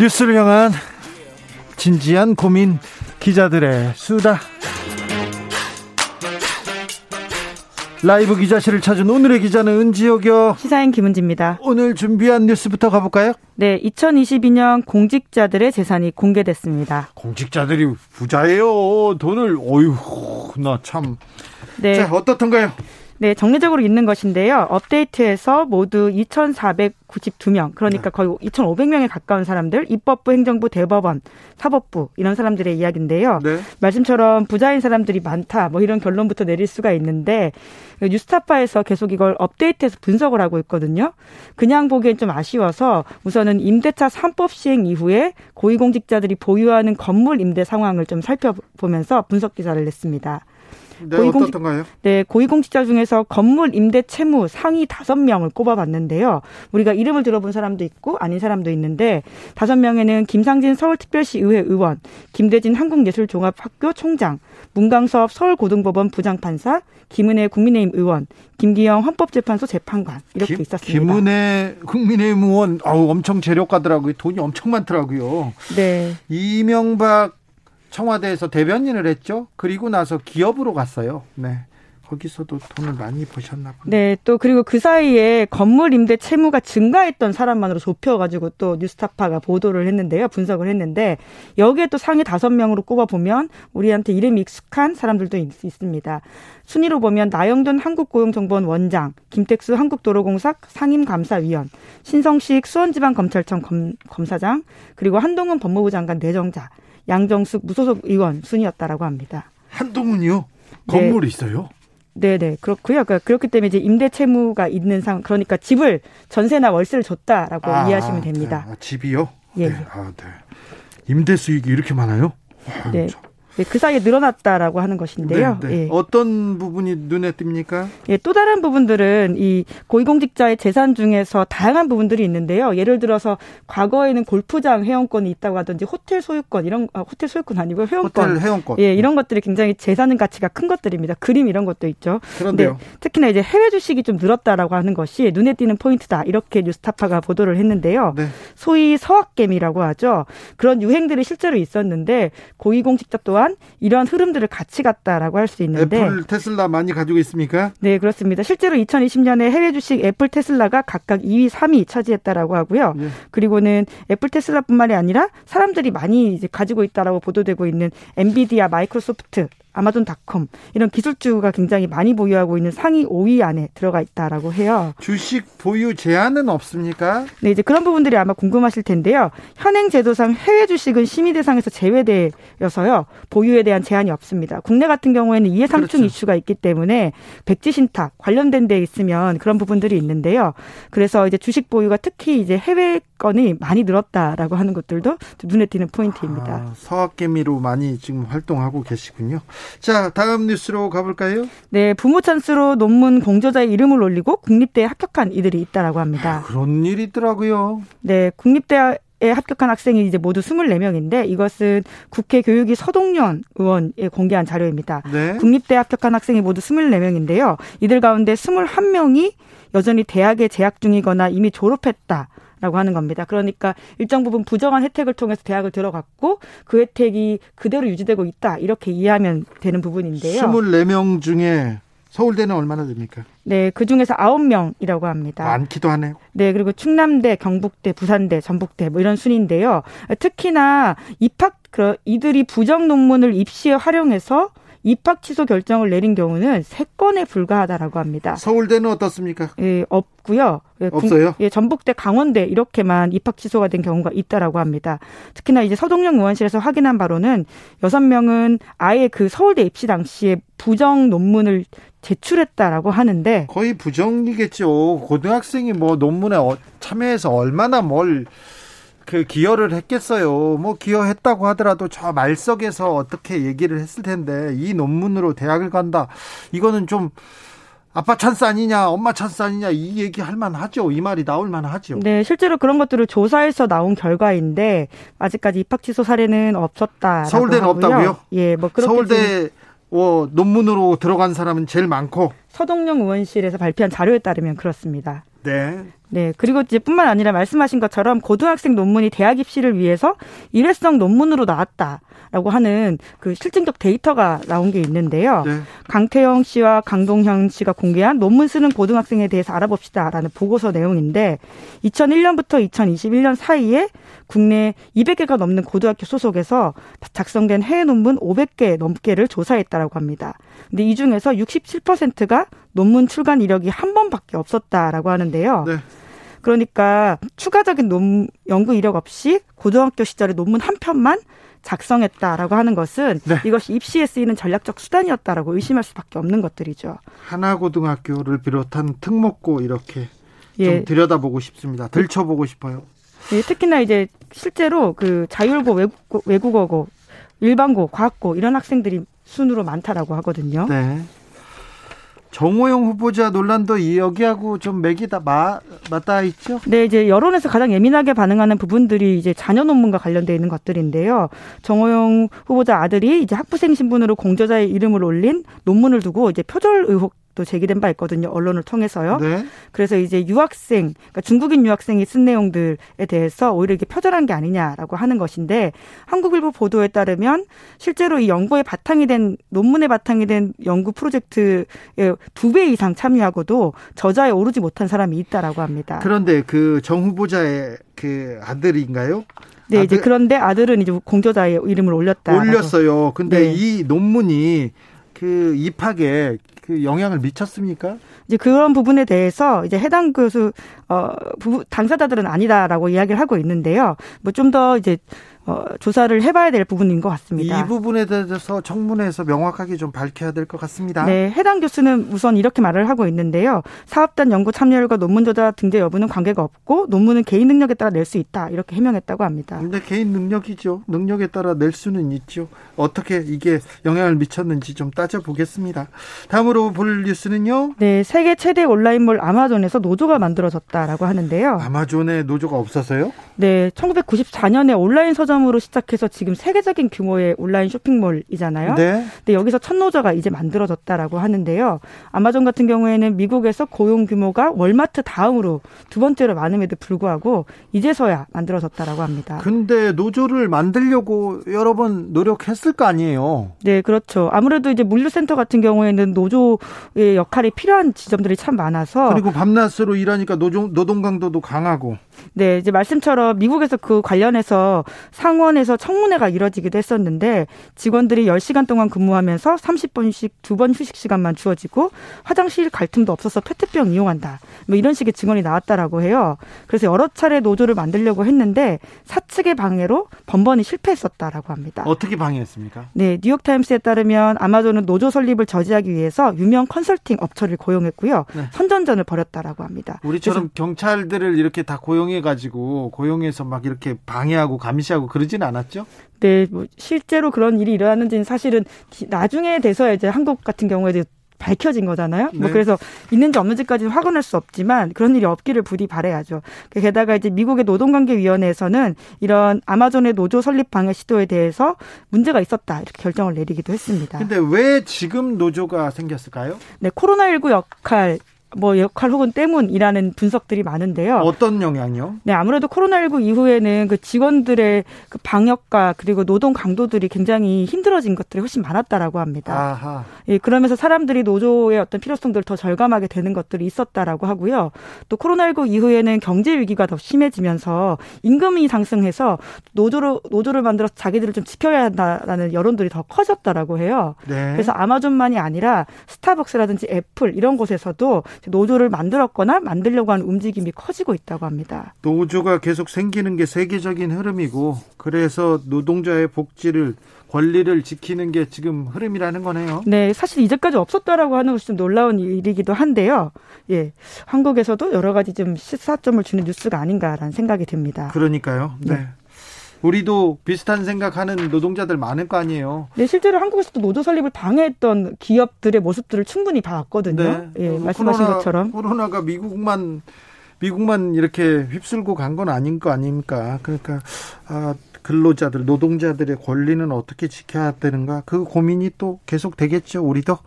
뉴스를 향한 진지한 고민 기자들의 수다. 라이브 기자실을 찾은 오늘의 기자는 은지혁이요. 시사인 김은지입니다. 오늘 준비한 뉴스부터 가볼까요? 네, 2022년 공직자들의 재산이 공개됐습니다. 공직자들이 부자예요. 돈을 어휴, 나 참. 네. 자, 어떻던가요? 네, 정례적으로 있는 것인데요. 업데이트에서 모두 2,492명, 그러니까 네. 거의 2,500명에 가까운 사람들, 입법부, 행정부, 대법원, 사법부 이런 사람들의 이야기인데요. 네. 말씀처럼 부자인 사람들이 많다, 뭐 이런 결론부터 내릴 수가 있는데 뉴스타파에서 계속 이걸 업데이트해서 분석을 하고 있거든요. 그냥 보기엔 좀 아쉬워서 우선은 임대차 3법 시행 이후에 고위공직자들이 보유하는 건물 임대 상황을 좀 살펴보면서 분석 기사를 냈습니다. 네, 고위공직, 어떻던가요? 네, 고위공직자 중에서 건물 임대 채무 상위 다섯 명을 꼽아봤는데요. 우리가 이름을 들어본 사람도 있고 아닌 사람도 있는데 다섯 명에는 김상진 서울특별시 의회 의원, 김대진 한국예술종합학교 총장, 문강섭 서울고등법원 부장판사, 김은혜 국민의힘 의원, 김기영 헌법재판소 재판관 이렇게 김, 있었습니다. 김은혜 국민의힘 의원 아우 엄청 재력가더라고요. 돈이 엄청 많더라고요. 네. 이명박 청와대에서 대변인을 했죠. 그리고 나서 기업으로 갔어요. 네. 거기서도 돈을 많이 버셨나 보네. 네, 또 그리고 그 사이에 건물 임대 채무가 증가했던 사람만으로 좁혀가지고 또 뉴스타파가 보도를 했는데요, 분석을 했는데 여기에 또 상위 다섯 명으로 꼽아 보면 우리한테 이름이 익숙한 사람들도 있, 습니다 순위로 보면 나영돈 한국고용정보원 원장, 김택수 한국도로공사 상임감사위원, 신성식 수원지방검찰청 검, 검사장, 그리고 한동훈 법무부 장관 내정자. 양정숙 무소속 의원 순이었다라고 합니다. 한동훈이요? 건물이 네. 있어요? 네네 그렇고요. 그러니까 그렇기 때문에 이제 임대 채무가 있는 상 그러니까 집을 전세나 월세를 줬다라고 아, 이해하시면 됩니다. 네. 아, 집이요? 예. 네. 아, 네. 임대 수익이 이렇게 많아요? 네. 참. 네, 그 사이에 늘어났다라고 하는 것인데요. 네, 네. 예. 어떤 부분이 눈에 띕니까? 예, 또 다른 부분들은 이 고위공직자의 재산 중에서 다양한 부분들이 있는데요. 예를 들어서 과거에는 골프장 회원권이 있다고 하든지 호텔 소유권 이런 아, 호텔 소유권 아니고 회원권, 호텔 회원권, 예, 이런 것들이 굉장히 재산 가치가 큰 것들입니다. 그림 이런 것도 있죠. 그런데요. 특히나 이제 해외 주식이 좀 늘었다라고 하는 것이 눈에 띄는 포인트다 이렇게 뉴스타파가 보도를 했는데요. 네. 소위 서학개미라고 하죠. 그런 유행들이 실제로 있었는데 고위공직자 또한 또한 이러한 흐름들을 같이 갔다라고 할 수 있는데 애플, 테슬라 많이 가지고 있습니까? 네, 그렇습니다. 실제로 2020년에 해외 주식 애플, 테슬라가 각각 2위, 3위 차지했다라고 하고요. 예. 그리고는 애플, 테슬라뿐만이 아니라 사람들이 많이 이제 가지고 있다라고 보도되고 있는 엔비디아, 마이크로소프트, 아마존닷컴 이런 기술주가 굉장히 많이 보유하고 있는 상위 5위 안에 들어가 있다라고 해요. 주식 보유 제한은 없습니까? 네, 이제 그런 부분들이 아마 궁금하실 텐데요. 현행 제도상 해외 주식은 심의 대상에서 제외되어서요. 보유에 대한 제한이 없습니다. 국내 같은 경우에는 이해상충 그렇죠. 이슈가 있기 때문에 백지 신탁 관련된 데 있으면 그런 부분들이 있는데요. 그래서 이제 주식 보유가 특히 이제 해외 건이 많이 늘었다라고 하는 것들도 눈에 띄는 포인트입니다. 아, 서학개미로 많이 지금 활동하고 계시군요. 자, 다음 뉴스로 가볼까요? 네, 부모 찬스로 논문 공저자의 이름을 올리고 국립대에 합격한 이들이 있다라고 합니다. 아, 그런 일이 있더라고요. 네, 국립대 합격한 학생이 이제 모두 24명인데 이것은 국회 교육위 서동연 의원에 공개한 자료입니다. 네. 국립대 합격한 학생이 모두 24명인데요. 이들 가운데 21명이 여전히 대학에 재학 중이거나 이미 졸업했다. 라고 하는 겁니다. 그러니까 일정 부분 부정한 혜택을 통해서 대학을 들어갔고 그 혜택이 그대로 유지되고 있다. 이렇게 이해하면 되는 부분인데요. 24명 중에 서울대는 얼마나 됩니까? 네, 그 중에서 9명이라고 합니다. 많기도 하네요. 네, 그리고 충남대, 경북대, 부산대, 전북대 뭐 이런 순인데요. 특히나 입학 그 이들이 부정 논문을 입시에 활용해서 입학 취소 결정을 내린 경우는 세 건에 불과하다라고 합니다. 서울대는 어떻습니까? 예, 없고요. 예, 없어요? 예, 전북대, 강원대 이렇게만 입학 취소가 된 경우가 있다라고 합니다. 특히나 이제 서동용 의원실에서 확인한 바로는 여섯 명은 아예 그 서울대 입시 당시에 부정 논문을 제출했다라고 하는데 거의 부정이겠죠. 고등학생이 뭐 논문에 어, 참여해서 얼마나 뭘 그 기여를 했겠어요. 뭐 기여했다고 하더라도 저 말석에서 어떻게 얘기를 했을 텐데 이 논문으로 대학을 간다. 이거는 좀 아빠 찬스 아니냐, 엄마 찬스 아니냐 이 얘기 할 만하죠. 이 말이 나올 만하죠. 네, 실제로 그런 것들을 조사해서 나온 결과인데 아직까지 입학 취소 사례는 없었다. 서울대는 하고요. 없다고요? 예, 뭐 그렇게 서울대 어, 논문으로 들어간 사람은 제일 많고 서동영 의원실에서 발표한 자료에 따르면 그렇습니다. 네. 네. 그리고 이제 뿐만 아니라 말씀하신 것처럼 고등학생 논문이 대학 입시를 위해서 일회성 논문으로 나왔다라고 하는 그 실증적 데이터가 나온 게 있는데요. 네. 강태영 씨와 강동현 씨가 공개한 논문 쓰는 고등학생에 대해서 알아봅시다라는 보고서 내용인데 2001년부터 2021년 사이에 국내 200개가 넘는 고등학교 소속에서 작성된 해외 논문 500개 넘게를 조사했다라고 합니다. 근데 이 중에서 67%가 논문 출간 이력이 한 번밖에 없었다라고 하는데요. 네. 그러니까 추가적인 논, 연구 이력 없이 고등학교 시절에 논문 한 편만 작성했다라고 하는 것은 네. 이것이 입시에 쓰이는 전략적 수단이었다라고 의심할 수밖에 없는 것들이죠. 하나고등학교를 비롯한 특목고 이렇게 예. 좀 들여다보고 싶습니다. 들춰보고 싶어요. 예, 특히나 이제 실제로 그 자율고 외국고, 외국어고 일반고 과학고 이런 학생들이 순으로 많다라고 하거든요. 네. 정호영 후보자 논란도 여기하고 좀 맥이 다 마, 맞닿아 있죠? 네, 이제 여론에서 가장 예민하게 반응하는 부분들이 이제 자녀 논문과 관련돼 있는 것들인데요. 정호영 후보자 아들이 이제 학부생 신분으로 공저자의 이름을 올린 논문을 두고 이제 표절 의혹 또 제기된 바 있거든요. 언론을 통해서요. 네. 그래서 이제 유학생, 그러니까 중국인 유학생이 쓴 내용들에 대해서 오히려 이게 표절한 게 아니냐라고 하는 것인데 한국일보 보도에 따르면 실제로 이 연구의 바탕이 된 논문의 바탕이 된 연구 프로젝트에 두 배 이상 참여하고도 저자에 오르지 못한 사람이 있다라고 합니다. 그런데 그 정 후보자의 그 아들인가요? 네, 아들, 이제 그런데 아들은 이제 공저자의 이름을 올렸다. 올렸어요. 근데 네. 이 논문이 그 입학에 그 영향을 미쳤습니까? 이제 그런 부분에 대해서 이제 해당 교수 어 당사자들은 아니다라고 이야기를 하고 있는데요. 뭐 좀 더 이제 어, 조사를 해봐야 될 부분인 것 같습니다. 이 부분에 대해서 청문회에서 명확하게 좀 밝혀야 될 것 같습니다. 네, 해당 교수는 우선 이렇게 말을 하고 있는데요. 사업단 연구 참여율과 논문 저자 등재 여부는 관계가 없고 논문은 개인 능력에 따라 낼 수 있다 이렇게 해명했다고 합니다. 근데 개인 능력이죠. 능력에 따라 낼 수는 있죠. 어떻게 이게 영향을 미쳤는지 좀 따져보겠습니다. 다음으로 볼 뉴스는요. 네, 세계 최대 온라인몰 아마존에서 노조가 만들어졌다라고 하는데요. 아마존에 노조가 없어서요? 네, 1994년에 온라인 서점 서점으로 시작해서 지금 세계적인 규모의 온라인 쇼핑몰이잖아요. 네. 근데 여기서 첫 노조가 이제 만들어졌다라고 하는데요. 아마존 같은 경우에는 미국에서 고용 규모가 월마트 다음으로 두 번째로 많음에도 불구하고 이제서야 만들어졌다라고 합니다. 근데 노조를 만들려고 여러 번 노력했을 거 아니에요. 네, 그렇죠. 아무래도 이제 물류센터 같은 경우에는 노조의 역할이 필요한 지점들이 참 많아서 그리고 밤낮으로 일하니까 노동 노동 강도도 강하고 네, 이제 말씀처럼 미국에서 그 관련해서 상원에서 청문회가 이뤄지기도 했었는데 직원들이 10시간 동안 근무하면서 30분씩 두 번 휴식 시간만 주어지고 화장실 갈 틈도 없어서 페트병 이용한다. 뭐 이런 식의 증언이 나왔다라고 해요. 그래서 여러 차례 노조를 만들려고 했는데 사측의 방해로 번번이 실패했었다라고 합니다. 어떻게 방해했습니까? 네, 뉴욕 타임스에 따르면 아마존은 노조 설립을 저지하기 위해서 유명 컨설팅 업체를 고용했고요. 네. 선전전을 벌였다라고 합니다. 우리처럼 경찰들을 이렇게 다 고용해 가지고 고용해서 막 이렇게 방해하고 감시하고 그러진 않았죠? 네, 뭐 실제로 그런 일이 일어났는지는 사실은 나중에 돼서 이제 한국 같은 경우에 밝혀진 거잖아요. 뭐 네. 뭐 그래서 있는지 없는지까지는 확인할 수 없지만 그런 일이 없기를 부디 바래야죠. 게다가 이제 미국의 노동관계위원회에서는 이런 아마존의 노조 설립 방해 시도에 대해서 문제가 있었다 이렇게 결정을 내리기도 했습니다. 근데 왜 지금 노조가 생겼을까요? 네, 코로나19 역할 뭐 역할 혹은 때문이라는 분석들이 많은데요. 어떤 영향이요? 네, 아무래도 코로나19 이후에는 그 직원들의 그 방역과 그리고 노동 강도들이 굉장히 힘들어진 것들이 훨씬 많았다라고 합니다. 아하. 예, 그러면서 사람들이 노조의 어떤 필요성들을 더 절감하게 되는 것들이 있었다라고 하고요. 또 코로나19 이후에는 경제 위기가 더 심해지면서 임금이 상승해서 노조로 노조를 만들어서 자기들을 좀 지켜야 한다라는 여론들이 더 커졌다라고 해요. 네. 그래서 아마존만이 아니라 스타벅스라든지 애플 이런 곳에서도 노조를 만들었거나 만들려고 하는 움직임이 커지고 있다고 합니다. 노조가 계속 생기는 게 세계적인 흐름이고 그래서 노동자의 복지를 권리를 지키는 게 지금 흐름이라는 거네요. 네, 사실 이제까지 없었다라고 하는 것이 좀 놀라운 일이기도 한데요. 예, 한국에서도 여러 가지 좀 시사점을 주는 뉴스가 아닌가라는 생각이 듭니다. 그러니까요. 네. 네. 우리도 비슷한 생각하는 노동자들 많을 거 아니에요. 네, 실제로 한국에서도 노조 설립을 방해했던 기업들의 모습들을 충분히 봐왔거든요. 네. 예, 말씀하신 코로나, 것처럼 코로나가 미국만 미국만 이렇게 휩쓸고 간 건 아닌 거 아닙니까? 그러니까 아, 근로자들, 노동자들의 권리는 어떻게 지켜야 되는가? 그 고민이 또 계속 되겠죠. 우리도.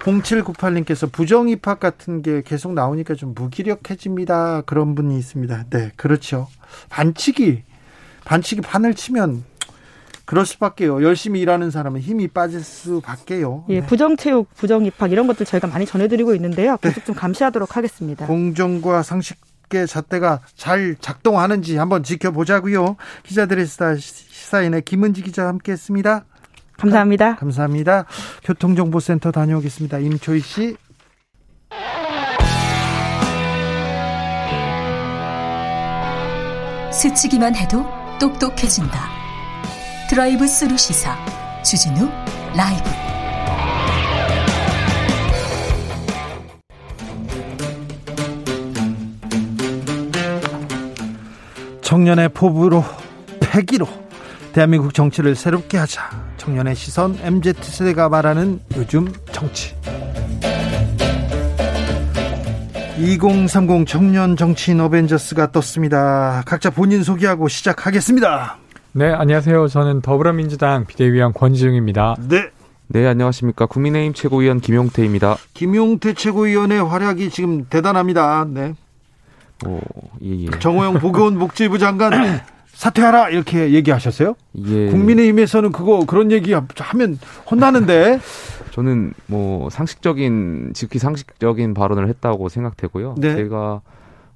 0798님께서 부정 입학 같은 게 계속 나오니까 좀 무기력해집니다. 그런 분이 있습니다. 네, 그렇죠. 반칙이 반칙이 판을 치면 그럴 수밖에요. 열심히 일하는 사람은 힘이 빠질 수밖에요. 예, 네. 부정체육, 부정입학 이런 것들 저희가 많이 전해드리고 있는데요. 네. 계속 네. 좀 감시하도록 하겠습니다. 공정과 상식의 잣대가 잘 작동하는지 한번 지켜보자고요. 기자들의 시사, 시사인의 김은지 기자 함께했습니다. 감사합니다. 감사합니다. 교통정보센터 다녀오겠습니다. 임초희 씨. 스치기만 해도 똑똑해진다. 드라이브 스루 시사 주진우 라이브. 청년의 포부로 패기로 대한민국 정치를 새롭게 하자. 청년의 시선 MZ세대가 말하는 요즘 정치. 2030 청년 정치인 어벤져스가 떴습니다. 각자 본인 소개하고 시작하겠습니다. 네, 안녕하세요. 저는 더불어민주당 비대위원 권지웅입니다. 네. 네, 안녕하십니까. 국민의힘 최고위원 김용태입니다. 김용태 최고위원의 활약이 지금 대단합니다. 네. 오, 예, 예. 정호영 보건 복지부 장관 사퇴하라 이렇게 얘기하셨어요? 예. 국민의힘에서는 그거 그런 얘기 하면 혼나는데 저는 뭐 상식적인 지극히 상식적인 발언을 했다고 생각되고요. 네. 제가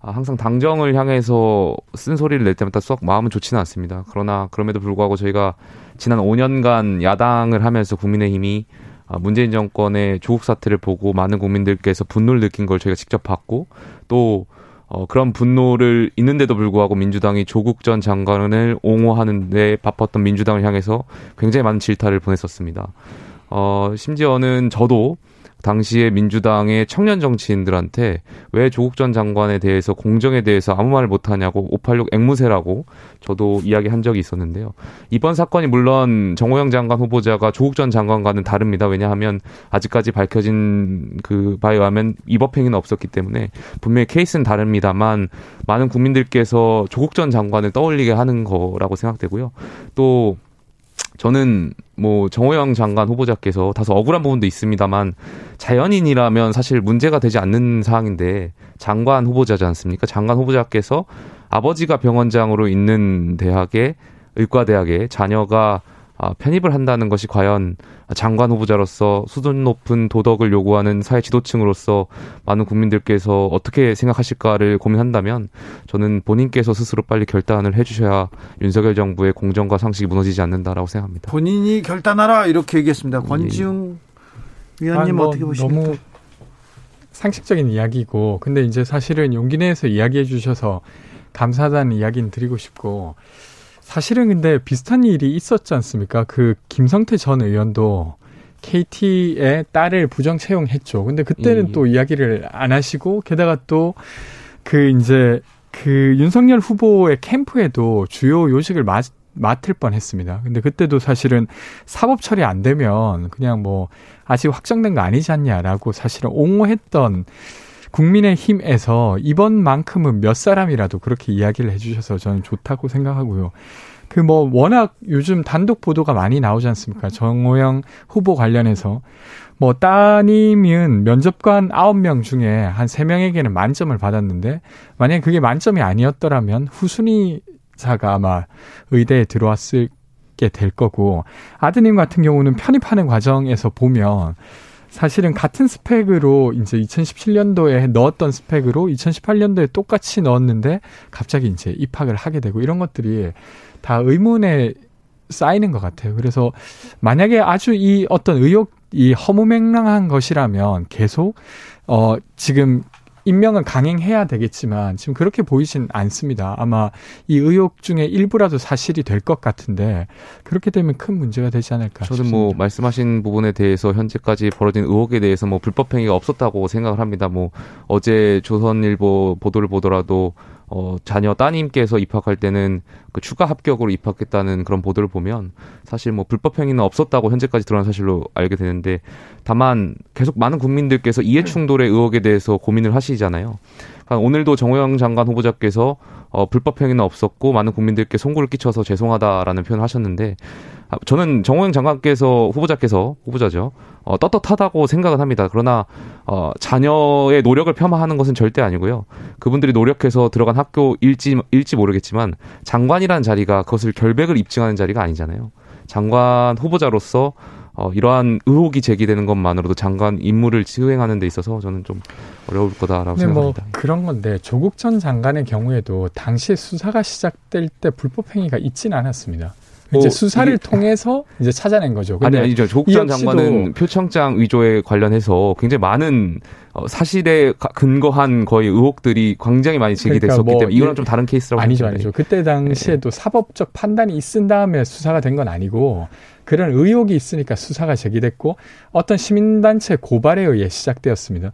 항상 당정을 향해서 쓴 소리를 낼 때마다 썩 마음은 좋지는 않습니다. 그러나 그럼에도 불구하고 저희가 지난 5년간 야당을 하면서 국민의힘이 문재인 정권의 조국 사태를 보고 많은 국민들께서 분노를 느낀 걸 저희가 직접 봤고 또 어, 그런 분노를 있는데도 불구하고 민주당이 조국 전 장관을 옹호하는데 바빴던 민주당을 향해서 굉장히 많은 질타를 보냈었습니다. 어, 심지어는 저도 당시에 민주당의 청년 정치인들한테 왜 조국 전 장관에 대해서 공정에 대해서 아무 말 못하냐고 586 앵무새라고 저도 이야기한 적이 있었는데요. 이번 사건이 물론 정호영 장관 후보자가 조국 전 장관과는 다릅니다. 왜냐하면 아직까지 밝혀진 그 바에 의하면 위법행위는 없었기 때문에 분명히 케이스는 다릅니다만 많은 국민들께서 조국 전 장관을 떠올리게 하는 거라고 생각되고요. 또 저는 뭐 정호영 장관 후보자께서 다소 억울한 부분도 있습니다만 자연인이라면 사실 문제가 되지 않는 사항인데 장관 후보자지 않습니까? 장관 후보자께서 아버지가 병원장으로 있는 대학에 의과대학에 자녀가 아, 편입을 한다는 것이 과연 장관 후보자로서 수준 높은 도덕을 요구하는 사회 지도층으로서 많은 국민들께서 어떻게 생각하실까를 고민한다면 저는 본인께서 스스로 빨리 결단을 해주셔야 윤석열 정부의 공정과 상식이 무너지지 않는다라고 생각합니다. 본인이 결단하라 이렇게 얘기했습니다. 예. 권지웅 예. 위원님 뭐 어떻게 보십니까? 너무 상식적인 이야기고 근데 이제 사실은 용기 내에서 이야기해 주셔서 감사하다는 이야기는 드리고 싶고 사실은 근데 비슷한 일이 있었지 않습니까? 그 김성태 전 의원도 KT의 딸을 부정 채용했죠. 근데 그때는 예. 또 이야기를 안 하시고 게다가 또 그 이제 그 윤석열 후보의 캠프에도 주요 요직을 맡 맡을 뻔 했습니다. 근데 그때도 사실은 사법 처리 안 되면 그냥 뭐 아직 확정된 거 아니지 않냐라고 사실은 옹호했던 국민의 힘에서 이번만큼은 몇 사람이라도 그렇게 이야기를 해주셔서 저는 좋다고 생각하고요. 그 뭐 워낙 요즘 단독 보도가 많이 나오지 않습니까? 정호영 후보 관련해서 뭐 따님은 면접관 9명 중에 한 3명에게는 만점을 받았는데 만약에 그게 만점이 아니었더라면 후순위자가 아마 의대에 들어왔을 게될 거고 아드님 같은 경우는 편입하는 과정에서 보면 사실은 같은 스펙으로 이제 2017년도에 넣었던 스펙으로 2018년도에 똑같이 넣었는데 갑자기 이제 입학을 하게 되고 이런 것들이 다 의문에 쌓이는 것 같아요. 그래서 만약에 아주 이 어떤 의혹 이 허무맹랑한 것이라면 계속 어 지금 임명을 강행해야 되겠지만 지금 그렇게 보이진 않습니다. 아마 이 의혹 중에 일부라도 사실이 될 것 같은데 그렇게 되면 큰 문제가 되지 않을까 저는 뭐 말씀하신 부분에 대해서 현재까지 벌어진 의혹에 대해서 뭐 불법 행위가 없었다고 생각을 합니다. 뭐 어제 조선일보 보도를 보더라도 어, 자녀 따님께서 입학할 때는 그 추가 합격으로 입학했다는 그런 보도를 보면 사실 뭐 불법 행위는 없었다고 현재까지 드러난 사실로 알게 되는데 다만 계속 많은 국민들께서 이해 충돌의 의혹에 대해서 고민을 하시잖아요. 그러니까 오늘도 정호영 장관 후보자께서 어, 불법 행위는 없었고 많은 국민들께 송구를 끼쳐서 죄송하다라는 표현을 하셨는데 아, 저는 정호영 장관께서 후보자께서 후보자죠. 어, 떳떳하다고 생각은 합니다. 그러나 어, 자녀의 노력을 폄하하는 것은 절대 아니고요. 그분들이 노력해서 들어간 학교 일지 일지 모르겠지만 장관이라는 자리가 그것을 결백을 입증하는 자리가 아니잖아요. 장관 후보자로서 어, 이러한 의혹이 제기되는 것만으로도 장관 임무를 수행하는 데 있어서 저는 좀 어려울 거다라고 뭐 생각합니다. 뭐 그런 건데 조국 전 장관의 경우에도 당시에 수사가 시작될 때 불법 행위가 있지는 않았습니다. 이제 뭐 수사를 통해서 이제 찾아낸 거죠. 아니 아니죠. 조국 전 장관은 표창장 위조에 관련해서 굉장히 많은 어, 사실에 근거한 거의 의혹들이 굉장히 많이 제기됐었기 그러니까 뭐 때문에 이거는 좀 다른 케이스라고 아니죠, 아니죠. 그때 당시에도 네. 사법적 판단이 있은 다음에 수사가 된 건 아니고 그런 의혹이 있으니까 수사가 제기됐고 어떤 시민단체 고발에 의해 시작되었습니다.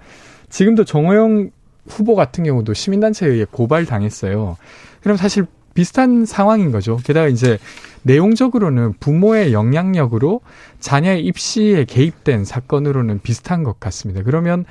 지금도 정호영 후보 같은 경우도 시민단체에 의해 고발당했어요. 그럼 사실 비슷한 상황인 거죠. 게다가 이제 내용적으로는 부모의 영향력으로 자녀의 입시에 개입된 사건으로는 비슷한 것 같습니다. 그러면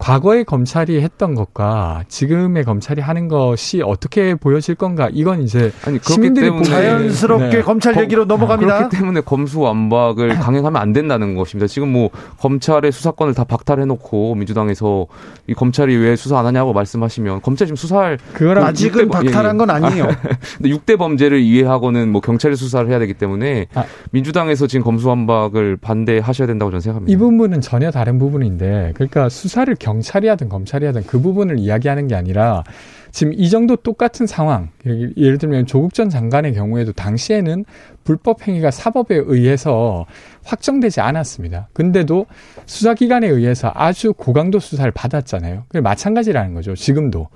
과거의 검찰이 했던 것과 지금의 검찰이 하는 것이 어떻게 보여질 건가? 이건 이제 아니, 시민들이 때문에 자연스럽게 네. 검찰 얘기로 넘어갑니다. 그렇기 때문에 검수완박을 강행하면 안 된다는 것입니다. 지금 뭐 검찰의 수사권을 다 박탈해놓고 민주당에서 이 검찰이 왜 수사 안 하냐고 말씀하시면 검찰 지금 수사할 그거랑 아직은 6대, 박탈한 건 아니에요. 근데 6대 범죄를 이해하고는 뭐 경찰이 수사를 해야 되기 때문에 아. 민주당에서 지금 검수완박을 반대하셔야 된다고 저는 생각합니다. 이 부분은 전혀 다른 부분인데 그러니까 수사를 경 찰이 하든 검찰이 하든 그 부분을 이야기하는 게 아니라 지금 이 정도 똑같은 상황, 예를 들면 조국 전 장관의 경우에도 당시에는 불법 행위가 사법에 의해서 확정되지 않았습니다. 근데도 수사기관에 의해서 아주 고강도 수사를 받았잖아요. 그 마찬가지라는 거죠. 지금도.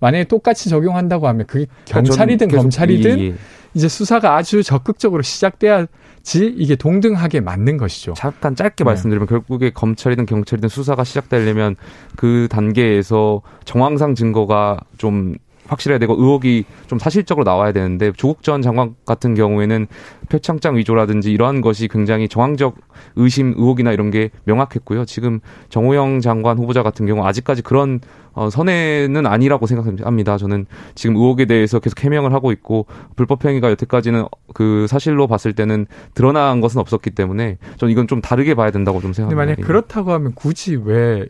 만약에 똑같이 적용한다고 하면 그게 그러니까 경찰이든 검찰이든 이, 이제 수사가 아주 적극적으로 시작돼야 지 이게 동등하게 맞는 것이죠. 잠깐 짧게 네. 말씀드리면 결국에 검찰이든 경찰이든 수사가 시작되려면 그 단계에서 정황상 증거가 좀 확실해야 되고 의혹이 좀 사실적으로 나와야 되는데 조국 전 장관 같은 경우에는 표창장 위조라든지 이러한 것이 굉장히 정황적 의심 의혹이나 이런 게 명확했고요. 지금 정호영 장관 후보자 같은 경우 아직까지 그런 어, 선회는 아니라고 생각합니다. 저는 지금 의혹에 대해서 계속 해명을 하고 있고 불법 행위가 여태까지는 그 사실로 봤을 때는 드러난 것은 없었기 때문에 저는 이건 좀 다르게 봐야 된다고 좀 생각합니다. 만약 그렇다고 하면 굳이 왜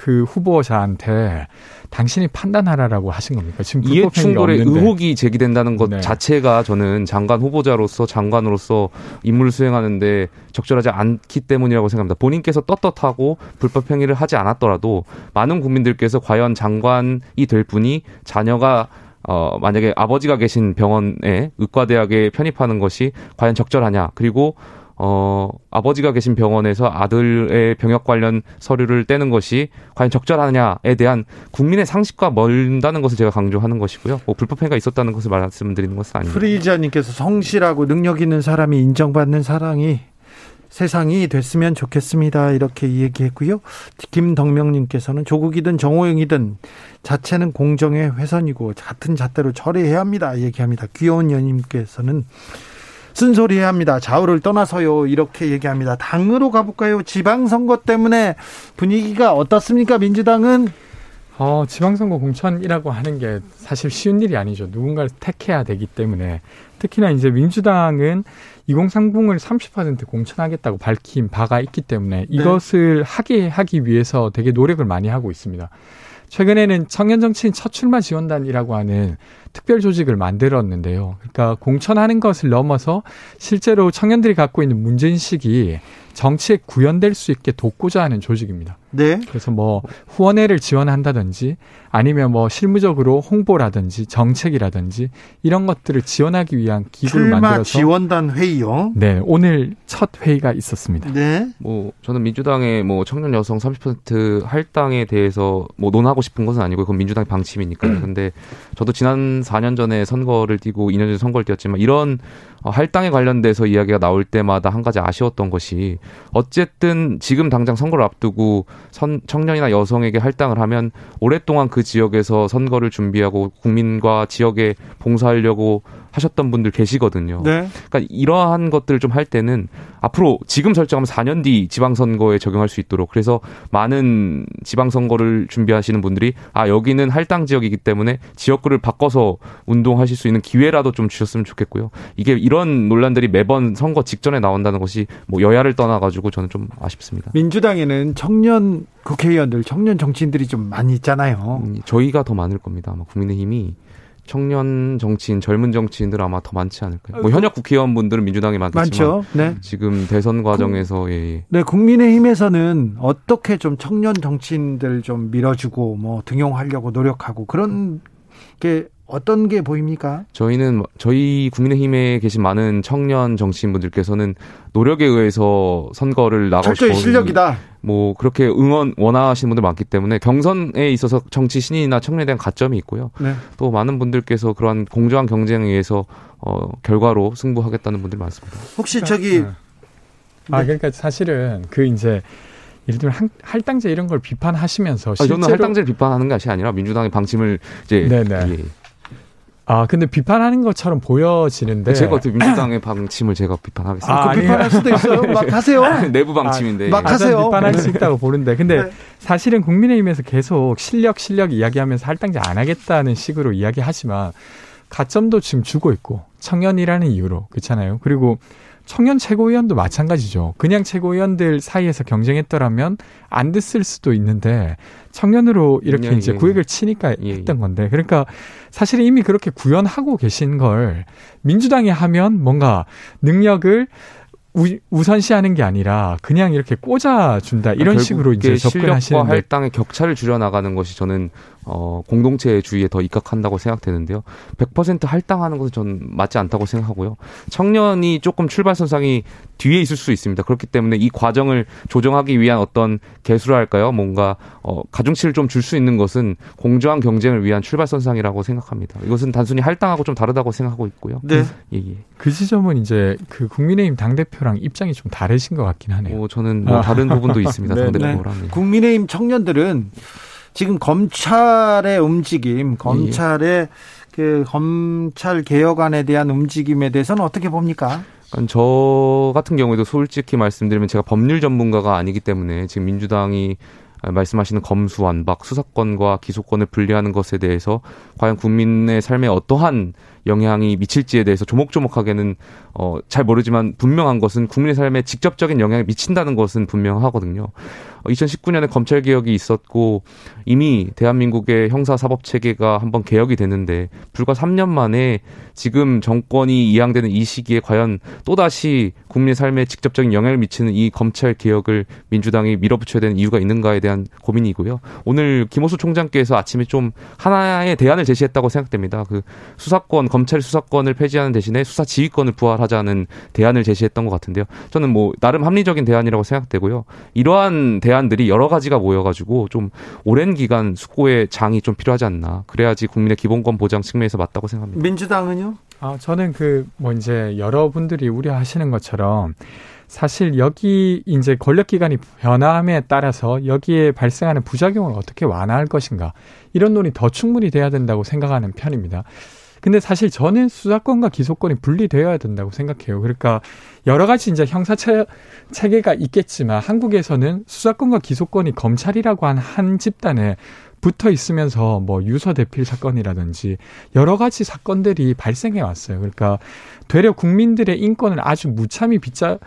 그 후보자한테 당신이 판단하라라고 하신 겁니까? 지금 이해 충돌의 의혹이 제기된다는 것 네. 자체가 저는 장관 후보자로서 장관으로서 임무를 수행하는데 적절하지 않기 때문이라고 생각합니다. 본인께서 떳떳하고 불법 행위를 하지 않았더라도 많은 국민들께서 과연 장관이 될 분이 자녀가 어, 만약에 아버지가 계신 병원에 의과대학에 편입하는 것이 과연 적절하냐. 그리고 어, 아버지가 계신 병원에서 아들의 병역 관련 서류를 떼는 것이 과연 적절하냐에 대한 국민의 상식과 멀다는 것을 제가 강조하는 것이고요. 뭐 불법 행위가 있었다는 것을 말씀드리는 것은 아닙니다. 프리자님께서 성실하고 능력 있는 사람이 인정받는 사랑이 세상이 됐으면 좋겠습니다. 이렇게 얘기했고요. 김덕명님께서는 조국이든 정호영이든 자체는 공정의 훼손이고 같은 잣대로 처리해야 합니다. 얘기합니다. 귀여운 연님께서는 쓴소리해야 합니다. 좌우를 떠나서요. 이렇게 얘기합니다. 당으로 가볼까요? 지방선거 때문에 분위기가 어떻습니까? 민주당은 어, 지방선거 공천이라고 하는 게 사실 쉬운 일이 아니죠. 누군가를 택해야 되기 때문에 특히나 이제 민주당은 2030을 30% 공천하겠다고 밝힌 바가 있기 때문에 네. 이것을 하게 하기 위해서 되게 노력을 많이 하고 있습니다. 최근에는 청년 정치인 첫 출마 지원단이라고 하는 특별 조직을 만들었는데요. 그러니까 공천하는 것을 넘어서 실제로 청년들이 갖고 있는 문제인식이 정치에 구현될 수 있게 돕고자 하는 조직입니다. 네. 그래서 뭐 후원회를 지원한다든지 아니면 뭐 실무적으로 홍보라든지 정책이라든지 이런 것들을 지원하기 위한 기구를 만들어서 지원단 회의요. 네, 오늘 첫 회의가 있었습니다. 네. 뭐 저는 민주당의 뭐 청년 여성 30% 할당에 대해서 뭐 논하고 싶은 것은 아니고 그건 민주당의 방침이니까요. 음. 근데 저도 지난 4년 전에 선거를 뛰고 2년 전에 선거를 뛰었지만 이런 어, 할당에 관련돼서 이야기가 나올 때마다 한 가지 아쉬웠던 것이 어쨌든 지금 당장 선거를 앞두고 선, 청년이나 여성에게 할당을 하면 오랫동안 그 지역에서 선거를 준비하고 국민과 지역에 봉사하려고 하셨던 분들 계시거든요. 네. 그러니까 이러한 것들을 좀 할 때는 앞으로 지금 설정하면 4년 뒤 지방선거에 적용할 수 있도록 그래서 많은 지방선거를 준비하시는 분들이 아 여기는 할당 지역이기 때문에 지역구를 바꿔서 운동하실 수 있는 기회라도 좀 주셨으면 좋겠고요. 이게 이런 논란들이 매번 선거 직전에 나온다는 것이 뭐 여야를 떠나가지고 저는 좀 아쉽습니다. 민주당에는 청년 국회의원들, 청년 정치인들이 좀 많이 있잖아요. 음, 저희가 더 많을 겁니다. 아마 국민의힘이 청년 정치인, 젊은 정치인들 아마 더 많지 않을까요? 뭐 현역 국회의원분들은 민주당이 많겠지만 많죠. 네. 지금 대선 과정에서 국, 예, 예. 네, 국민의힘에서는 어떻게 좀 청년 정치인들 좀 밀어주고 뭐 등용하려고 노력하고 그런 게 어떤 게 보입니까? 저희는 뭐, 저희 국민의힘에 계신 많은 청년 정치인분들께서는 노력에 의해서 선거를 나가고 싶어 실력이다. 뭐 그렇게 응원 원하시는 분들 많기 때문에 경선에 있어서 정치 신인이나 청년에 대한 가점이 있고요. 네. 또 많은 분들께서 그러한 공정한 경쟁에 의해서 어 결과로 승부하겠다는 분들이 많습니다. 혹시 그러니까, 저기 네. 아 그러니까 사실은 그 이제 예를 들면 할당제 이런 걸 비판하시면서 실제로 아, 저는 할당제를 비판하는 것이 아니라 민주당의 방침을 이제 네네. 예. 아, 근데 비판하는 것처럼 보여지는데. 제가 어떻게 민주당의 방침을 제가 비판하겠습니다. 아, 그 비판할 수도 있어요. 막 하세요. 내부 방침인데. 아, 막 하세요. 비판할 수 있다고 보는데. 근데 네. 사실은 국민의힘에서 계속 실력, 실력 이야기하면서 할당제 안 하겠다는 식으로 이야기하지만 가점도 지금 주고 있고 청년이라는 이유로. 그렇잖아요. 그리고 청년 최고위원도 마찬가지죠. 그냥 최고위원들 사이에서 경쟁했더라면 안 됐을 수도 있는데 청년으로 이렇게 예, 이제 예, 구획을 치니까 예, 예, 했던 건데 그러니까 사실 이미 그렇게 구현하고 계신 걸 민주당이 하면 뭔가 능력을 우, 선시하는 게 아니라 그냥 이렇게 꽂아준다. 이런 식으로 이제 접근하시는 할당의 격차를 줄여 나가는 것이 저는 어, 공동체주의에 더 입각한다고 생각되는데요. 100% 할당하는 것은 전 맞지 않다고 생각하고요. 청년이 조금 출발선상이 뒤에 있을 수 있습니다. 그렇기 때문에 이 과정을 조정하기 위한 어떤 개수랄까요? 뭔가 어, 가중치를 좀 줄 수 있는 것은 공정한 경쟁을 위한 출발선상이라고 생각합니다. 이것은 단순히 할당하고 좀 다르다고 생각하고 있고요. 네. 예, 예. 그 지점은 이제 그 국민의힘 당 대표랑 입장이 좀 다르신 것 같긴 하네요. 어, 저는 뭐 다른 부분도 있습니다. 네, 당대표랑. 네. 국민의힘 청년들은 지금 검찰의 움직임, 검찰의 예. 그 검찰 개혁안에 대한 움직임에 대해서는 어떻게 봅니까? 저 같은 경우에도 솔직히 말씀드리면 제가 법률 전문가가 아니기 때문에 지금 민주당이 말씀하시는 검수완박 수사권과 기소권을 분리하는 것에 대해서 과연 국민의 삶에 어떠한 영향이 미칠지에 대해서 조목조목하게는 어, 잘 모르지만 분명한 것은 국민의 삶에 직접적인 영향을 미친다는 것은 분명하거든요. 2019년에 검찰 개혁이 있었고 이미 대한민국의 형사 사법 체계가 한번 개혁이 됐는데 불과 3년 만에 지금 정권이 이양되는 이 시기에 과연 또다시 국민의 삶에 직접적인 영향을 미치는 이 검찰 개혁을 민주당이 밀어붙여야 되는 이유가 있는가에 대한 고민이고요. 오늘 김호수 총장께서 아침에 좀 하나의 대안을 제시했다고 생각됩니다. 그 수사권 검찰 수사권을 폐지하는 대신에 수사 지휘권을 부활하자는 대안을 제시했던 것 같은데요. 저는 뭐 나름 합리적인 대안이라고 생각되고요. 이러한 대 안들이 여러 가지가 모여가지고 좀 오랜 기간 숙고의 장이 좀 필요하지 않나. 그래야지 국민의 기본권 보장 측면에서 맞다고 생각합니다. 민주당은요? 아, 저는 그 뭐 이제 여러분들이 우려하시는 것처럼 사실 여기 이제 권력 기관이 변함에 따라서 여기에 발생하는 부작용을 어떻게 완화할 것인가 이런 논의 더 충분히 돼야 된다고 생각하는 편입니다. 근데 사실 저는 수사권과 기소권이 분리되어야 된다고 생각해요. 그러니까 여러 가지 이제 형사 체계가 있겠지만 한국에서는 수사권과 기소권이 검찰이라고 한 한 집단에 붙어 있으면서 뭐 유서 대필 사건이라든지 여러 가지 사건들이 발생해 왔어요. 그러니까 되려 국민들의 인권을 아주 무참히 빗자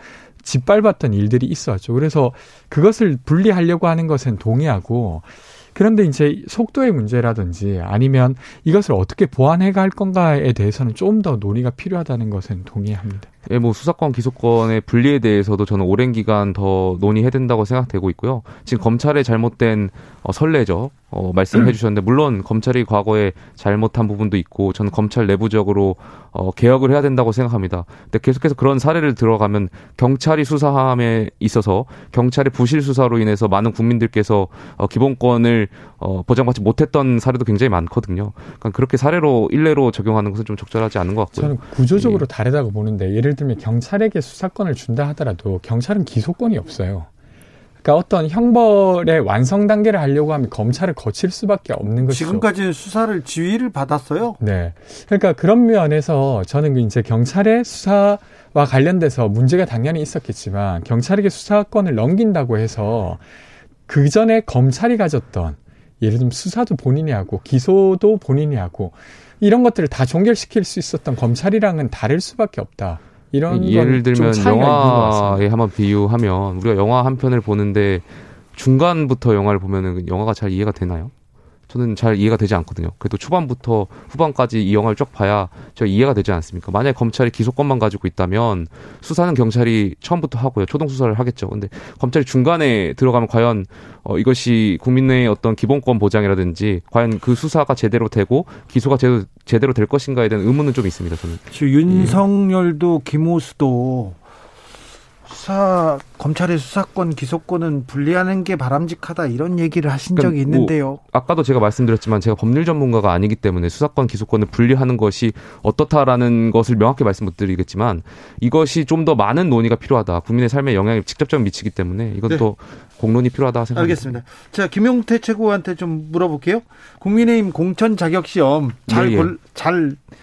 짓밟았던 일들이 있어왔죠. 그래서 그것을 분리하려고 하는 것은 동의하고 그런데 이제 속도의 문제라든지 아니면 이것을 어떻게 보완해 갈 건가에 대해서는 좀 더 논의가 필요하다는 것은 동의합니다. 예, 뭐 수사권 기소권의 분리에 대해서도 저는 오랜 기간 더 논의해야 된다고 생각되고 있고요. 지금 검찰의 잘못된 어, 선례죠. 어, 말씀해 주셨는데 물론 검찰이 과거에 잘못한 부분도 있고 저는 검찰 내부적으로 어, 개혁을 해야 된다고 생각합니다. 근데 계속해서 그런 사례를 들어가면 경찰이 수사함에 있어서 경찰의 부실 수사로 인해서 많은 국민들께서 어, 기본권을 어, 보장받지 못했던 사례도 굉장히 많거든요. 그러니까 그렇게 사례로 일례로 적용하는 것은 좀 적절하지 않은 것 같고요. 저는 구조적으로 예. 다르다고 보는데 예를 들면 경찰에게 수사권을 준다 하더라도 경찰은 기소권이 없어요. 그러니까 어떤 형벌의 완성 단계를 하려고 하면 검찰을 거칠 수밖에 없는 것이죠. 지금까지 수사를 지휘를 받았어요. 네. 그러니까 그런 면에서 저는 이제 경찰의 수사와 관련돼서 문제가 당연히 있었겠지만 경찰에게 수사권을 넘긴다고 해서 그 전에 검찰이 가졌던 예를 들면 수사도 본인이 하고 기소도 본인이 하고 이런 것들을 다 종결시킬 수 있었던 검찰이랑은 다를 수밖에 없다. 이런 예를 들면 영화에 한번 비유하면 우리가 영화 한 편을 보는데 중간부터 영화를 보면은 영화가 잘 이해가 되나요? 저는 잘 이해가 되지 않거든요. 그래도 초반부터 후반까지 이 영화를 쭉 봐야 저 이해가 되지 않습니까? 만약에 검찰이 기소권만 가지고 있다면 수사는 경찰이 처음부터 하고요. 초동 수사를 하겠죠. 근데 검찰이 중간에 들어가면 과연 어, 이것이 국민의 어떤 기본권 보장이라든지 과연 그 수사가 제대로 되고 기소가 제대로, 제대로 될 것인가에 대한 의문은 좀 있습니다. 저는. 윤석열도 김호수도 수사 검찰의 수사권 기소권은 분리하는 게 바람직하다 이런 얘기를 하신 그러니까 적이 있는데요. 뭐 아까도 제가 말씀드렸지만 제가 법률 전문가가 아니기 때문에 수사권 기소권을 분리하는 것이 어떻다라는 것을 명확히 말씀 못 드리겠지만 이것이 좀 더 많은 논의가 필요하다. 국민의 삶에 영향을 직접적으로 미치기 때문에 이것도 네. 공론이 필요하다 생각합니다. 알겠습니다. 자 김용태 최고한테 좀 물어볼게요. 국민의힘 공천 자격 시험 잘잘 네, 예.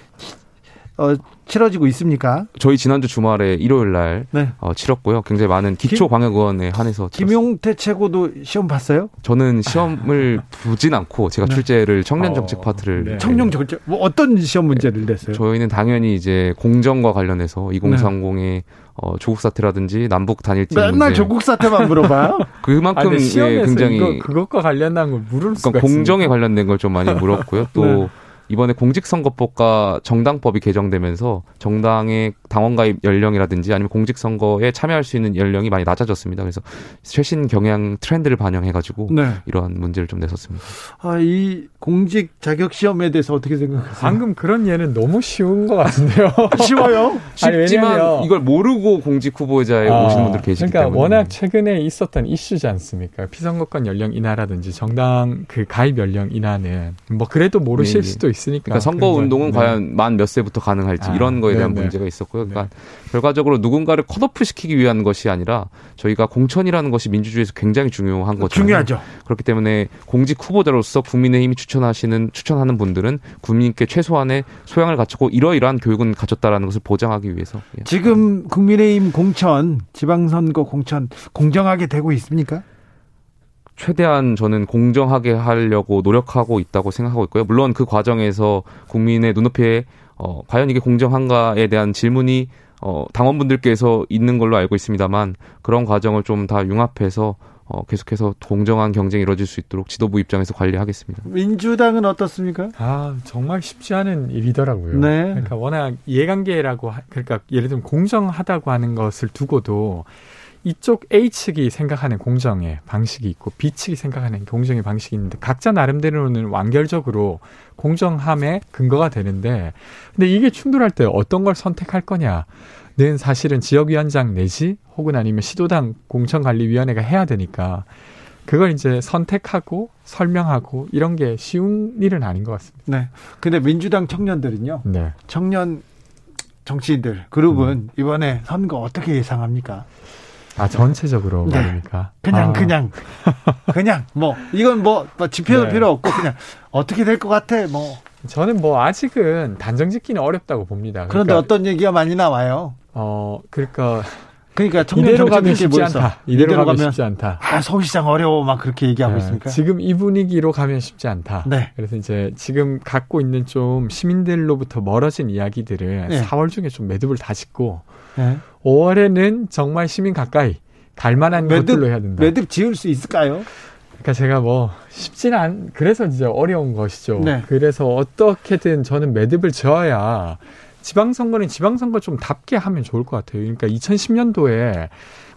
어, 치러지고 있습니까? 저희 지난주 주말에 일요일 날 네. 어, 치렀고요. 굉장히 많은 기초 방역 의원에 한해서 김용태 최고도 시험 봤어요? 저는 시험을 보진 않고 제가 네. 출제를 청년 정책 어, 파트를 네. 청년 정책 뭐 어떤 시험 문제를 냈어요? 저희는 당연히 이제 공정과 관련해서 2030의 어, 조국 사태라든지 남북 단일 팀 맨날 문제. 조국 사태만 물어봐요. 그만큼 예, 굉장히 이거, 그것과 관련한 걸 물을 수가 그러니까 공정에 관련된 걸 좀 많이 물었고요. 또 네. 이번에 공직선거법과 정당법이 개정되면서 정당의 당원 가입 연령이라든지 아니면 공직선거에 참여할 수 있는 연령이 많이 낮아졌습니다. 그래서 최신 경향 트렌드를 반영해가지고 네. 이러한 문제를 좀 냈었습니다. 아, 이 공직 자격 시험에 대해서 어떻게 생각하세요? 방금 그런 예는 너무 쉬운 것 같은데요. 쉬워요? 쉽지만 아니, 이걸 모르고 공직 후보자에 아, 오시는 분들 계시기 그러니까 때문에. 워낙 최근에 있었던 이슈지 않습니까? 피선거권 연령 인하라든지 정당 그 가입 연령 인하는 뭐 그래도 모르실 네, 네. 수도 있어요. 있으니까. 그러니까 선거 운동은 네. 과연 만 몇 세부터 가능할지 아, 이런 거에 대한 네, 네. 문제가 있었고요. 그러니까 네. 결과적으로 누군가를 컷오프 시키기 위한 것이 아니라 저희가 공천이라는 것이 민주주의에서 굉장히 중요한 거죠. 중요하죠. 그렇기 때문에 공직 후보자로서 국민의힘이 추천하시는 추천하는 분들은 국민께 최소한의 소양을 갖추고 이러이러한 교육은 갖췄다라는 것을 보장하기 위해서. 예. 지금 국민의힘 공천 지방선거 공천 공정하게 되고 있습니까? 최대한 저는 공정하게 하려고 노력하고 있다고 생각하고 있고요. 물론 그 과정에서 국민의 눈높이에 어, 과연 이게 공정한가에 대한 질문이 어, 당원분들께서 있는 걸로 알고 있습니다만 그런 과정을 좀 다 융합해서 어, 계속해서 공정한 경쟁이 이루어질 수 있도록 지도부 입장에서 관리하겠습니다. 민주당은 어떻습니까? 아 정말 쉽지 않은 일이더라고요. 네. 그러니까 워낙 이해관계라고 그러니까 예를 들면 공정하다고 하는 것을 두고도 이쪽 A 측이 생각하는 공정의 방식이 있고 B 측이 생각하는 공정의 방식이 있는데 각자 나름대로는 완결적으로 공정함의 근거가 되는데 근데 이게 충돌할 때 어떤 걸 선택할 거냐는 사실은 지역위원장 내지 혹은 아니면 시도당 공천관리위원회가 해야 되니까 그걸 이제 선택하고 설명하고 이런 게 쉬운 일은 아닌 것 같습니다. 네. 근데 민주당 청년들은요. 네. 청년 정치인들 그룹은 음. 이번에 선거 어떻게 예상합니까? 아 전체적으로 네. 말입니까? 그냥 아. 그냥 그냥 뭐 이건 뭐, 뭐 지표도 네. 필요 없고 그냥 어떻게 될 것 같아 뭐 저는 뭐 아직은 단정 짓기는 어렵다고 봅니다. 그런데 그러니까, 어떤 얘기가 많이 나와요. 어, 그러니까 그러니까 이대로 가면 쉽지 않다. 이대로, 이대로 가면, 쉽지 않다. 아 서울시장 어려워 막 그렇게 얘기하고 네, 있습니까? 지금 이 분위기로 가면 쉽지 않다. 네. 그래서 이제 지금 갖고 있는 좀 시민들로부터 멀어진 이야기들을 네. 4월 중에 좀 매듭을 다 짓고 네. 5월에는 정말 시민 가까이 갈 만한 매듭, 것들로 해야 된다. 매듭 지을 수 있을까요? 그러니까 제가 뭐 쉽지는 않 그래서 이제 어려운 것이죠. 네. 그래서 어떻게든 저는 매듭을 지어야 지방선거는 지방선거 좀 답게 하면 좋을 것 같아요. 그러니까 2010년도에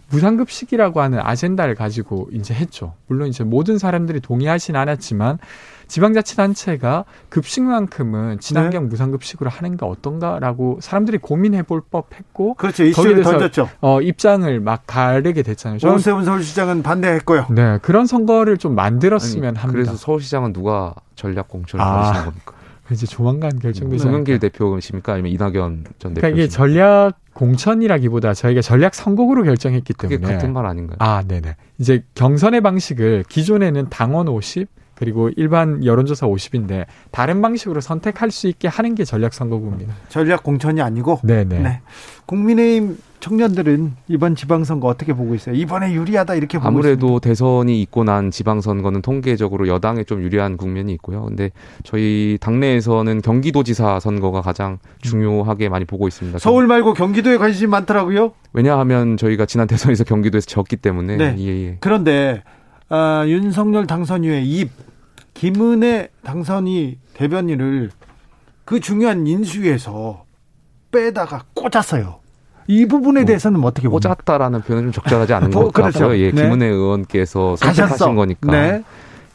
무상급식이라고 하는 아젠다를 가지고 이제 했죠. 물론 이제 모든 사람들이 동의하진 않았지만 지방자치단체가 급식만큼은 친환경 네. 무상급식으로 하는 게 어떤가라고 사람들이 고민해 볼 법했고 그렇죠 이슈를 던졌죠. 어, 입장을 막 가르게 됐잖아요. 오세훈 서울시장은 반대했고요. 네 그런 선거를 좀 만들었으면 아니, 합니다. 그래서 서울시장은 누가 전략 공천을 아. 하시는 겁니까? 이제 조만간 결정되지 송영길 대표십니까 아니면 이낙연 전 대표? 그러니까 이게 전략 공천이라기보다 저희가 전략 선곡으로 결정했기 때문에 그게 같은 말 아닌가요? 아, 네네. 이제 경선의 방식을 기존에는 당원 50 그리고 일반 여론조사 50인데 다른 방식으로 선택할 수 있게 하는 게 전략 선거구입니다. 전략 공천이 아니고. 네네. 네. 국민의힘 청년들은 이번 지방선거 어떻게 보고 있어요? 이번에 유리하다 이렇게 보고 아무래도 있습니다. 대선이 있고 난 지방선거는 통계적으로 여당에 좀 유리한 국면이 있고요. 근데 저희 당내에서는 경기도지사 선거가 가장 중요하게 많이 보고 있습니다. 서울 말고 경기도에 관심이 많더라고요. 왜냐하면 저희가 지난 대선에서 경기도에서 졌기 때문에. 네. 예, 예. 그런데 아, 윤석열 당선 이후에 입 김은혜 당선이 대변인을 그 중요한 인수위에서 빼다가 꽂았어요. 이 부분에 뭐, 대해서는 어떻게 봅니까? 꽂았다라는 표현은 좀 적절하지 않은 뭐, 것 그렇죠. 같고요. 예, 네. 김은혜 의원께서 선택하신 거니까. 네.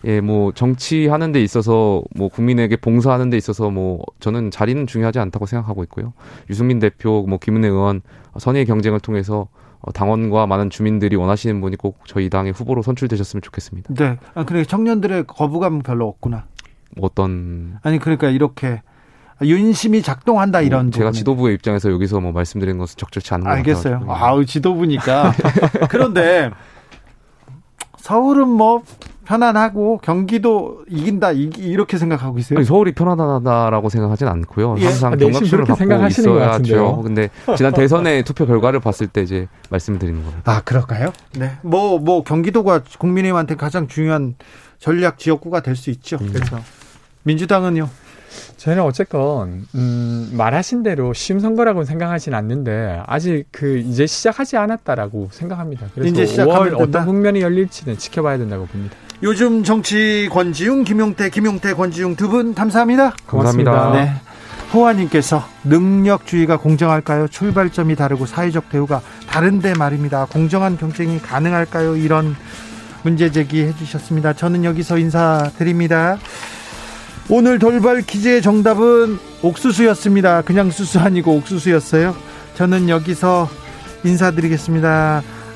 예, 뭐 정치하는 데 있어서 뭐 국민에게 봉사하는 데 있어서 뭐 저는 자리는 중요하지 않다고 생각하고 있고요. 유승민 대표, 뭐 김은혜 의원 선의 경쟁을 통해서 어, 당원과 많은 주민들이 원하시는 분이 꼭 저희 당의 후보로 선출되셨으면 좋겠습니다. 네. 아, 그래 청년들의 거부감 별로 없구나. 어떤 아니 그러니까 이렇게 윤심이 작동한다 이런 뭐 제가 지도부의 입장에서 여기서 뭐 말씀드리는 것은 적절치 않은 것 알겠어요. 아우 지도부니까 그런데 서울은 뭐 편안하고 경기도 이긴다 이 렇게 생각하고 있어요. 아니, 서울이 편안하다라고 생각하진 않고요. 예. 항상 아, 경각심을 갖고 있어야죠. 근데 지난 대선의 투표 결과를 봤을 때 이제 말씀드리는 겁니다. 아 그럴까요? 네. 뭐뭐 뭐 경기도가 국민의힘한테 가장 중요한 전략 지역구가 될 수 있죠. 음. 그렇죠. 민주당은요? 저는 어쨌건 음, 말하신 대로 쉬운 선거라고는 생각하진 않는데 아직 그 이제 시작하지 않았다라고 생각합니다. 그래서 이제 5월 어떤 국면이 열릴지는 지켜봐야 된다고 봅니다. 요즘 정치 권지웅, 김용태, 김용태, 권지웅 두 분 감사합니다. 고맙습니다. 네. 호화님께서 능력주의가 공정할까요? 출발점이 다르고 사회적 대우가 다른데 말입니다. 공정한 경쟁이 가능할까요? 이런 문제 제기해 주셨습니다. 저는 여기서 인사드립니다. 오늘 돌발 퀴즈의 정답은 옥수수였습니다. 그냥 수수 아니고 옥수수였어요. 저는 여기서 인사드리겠습니다.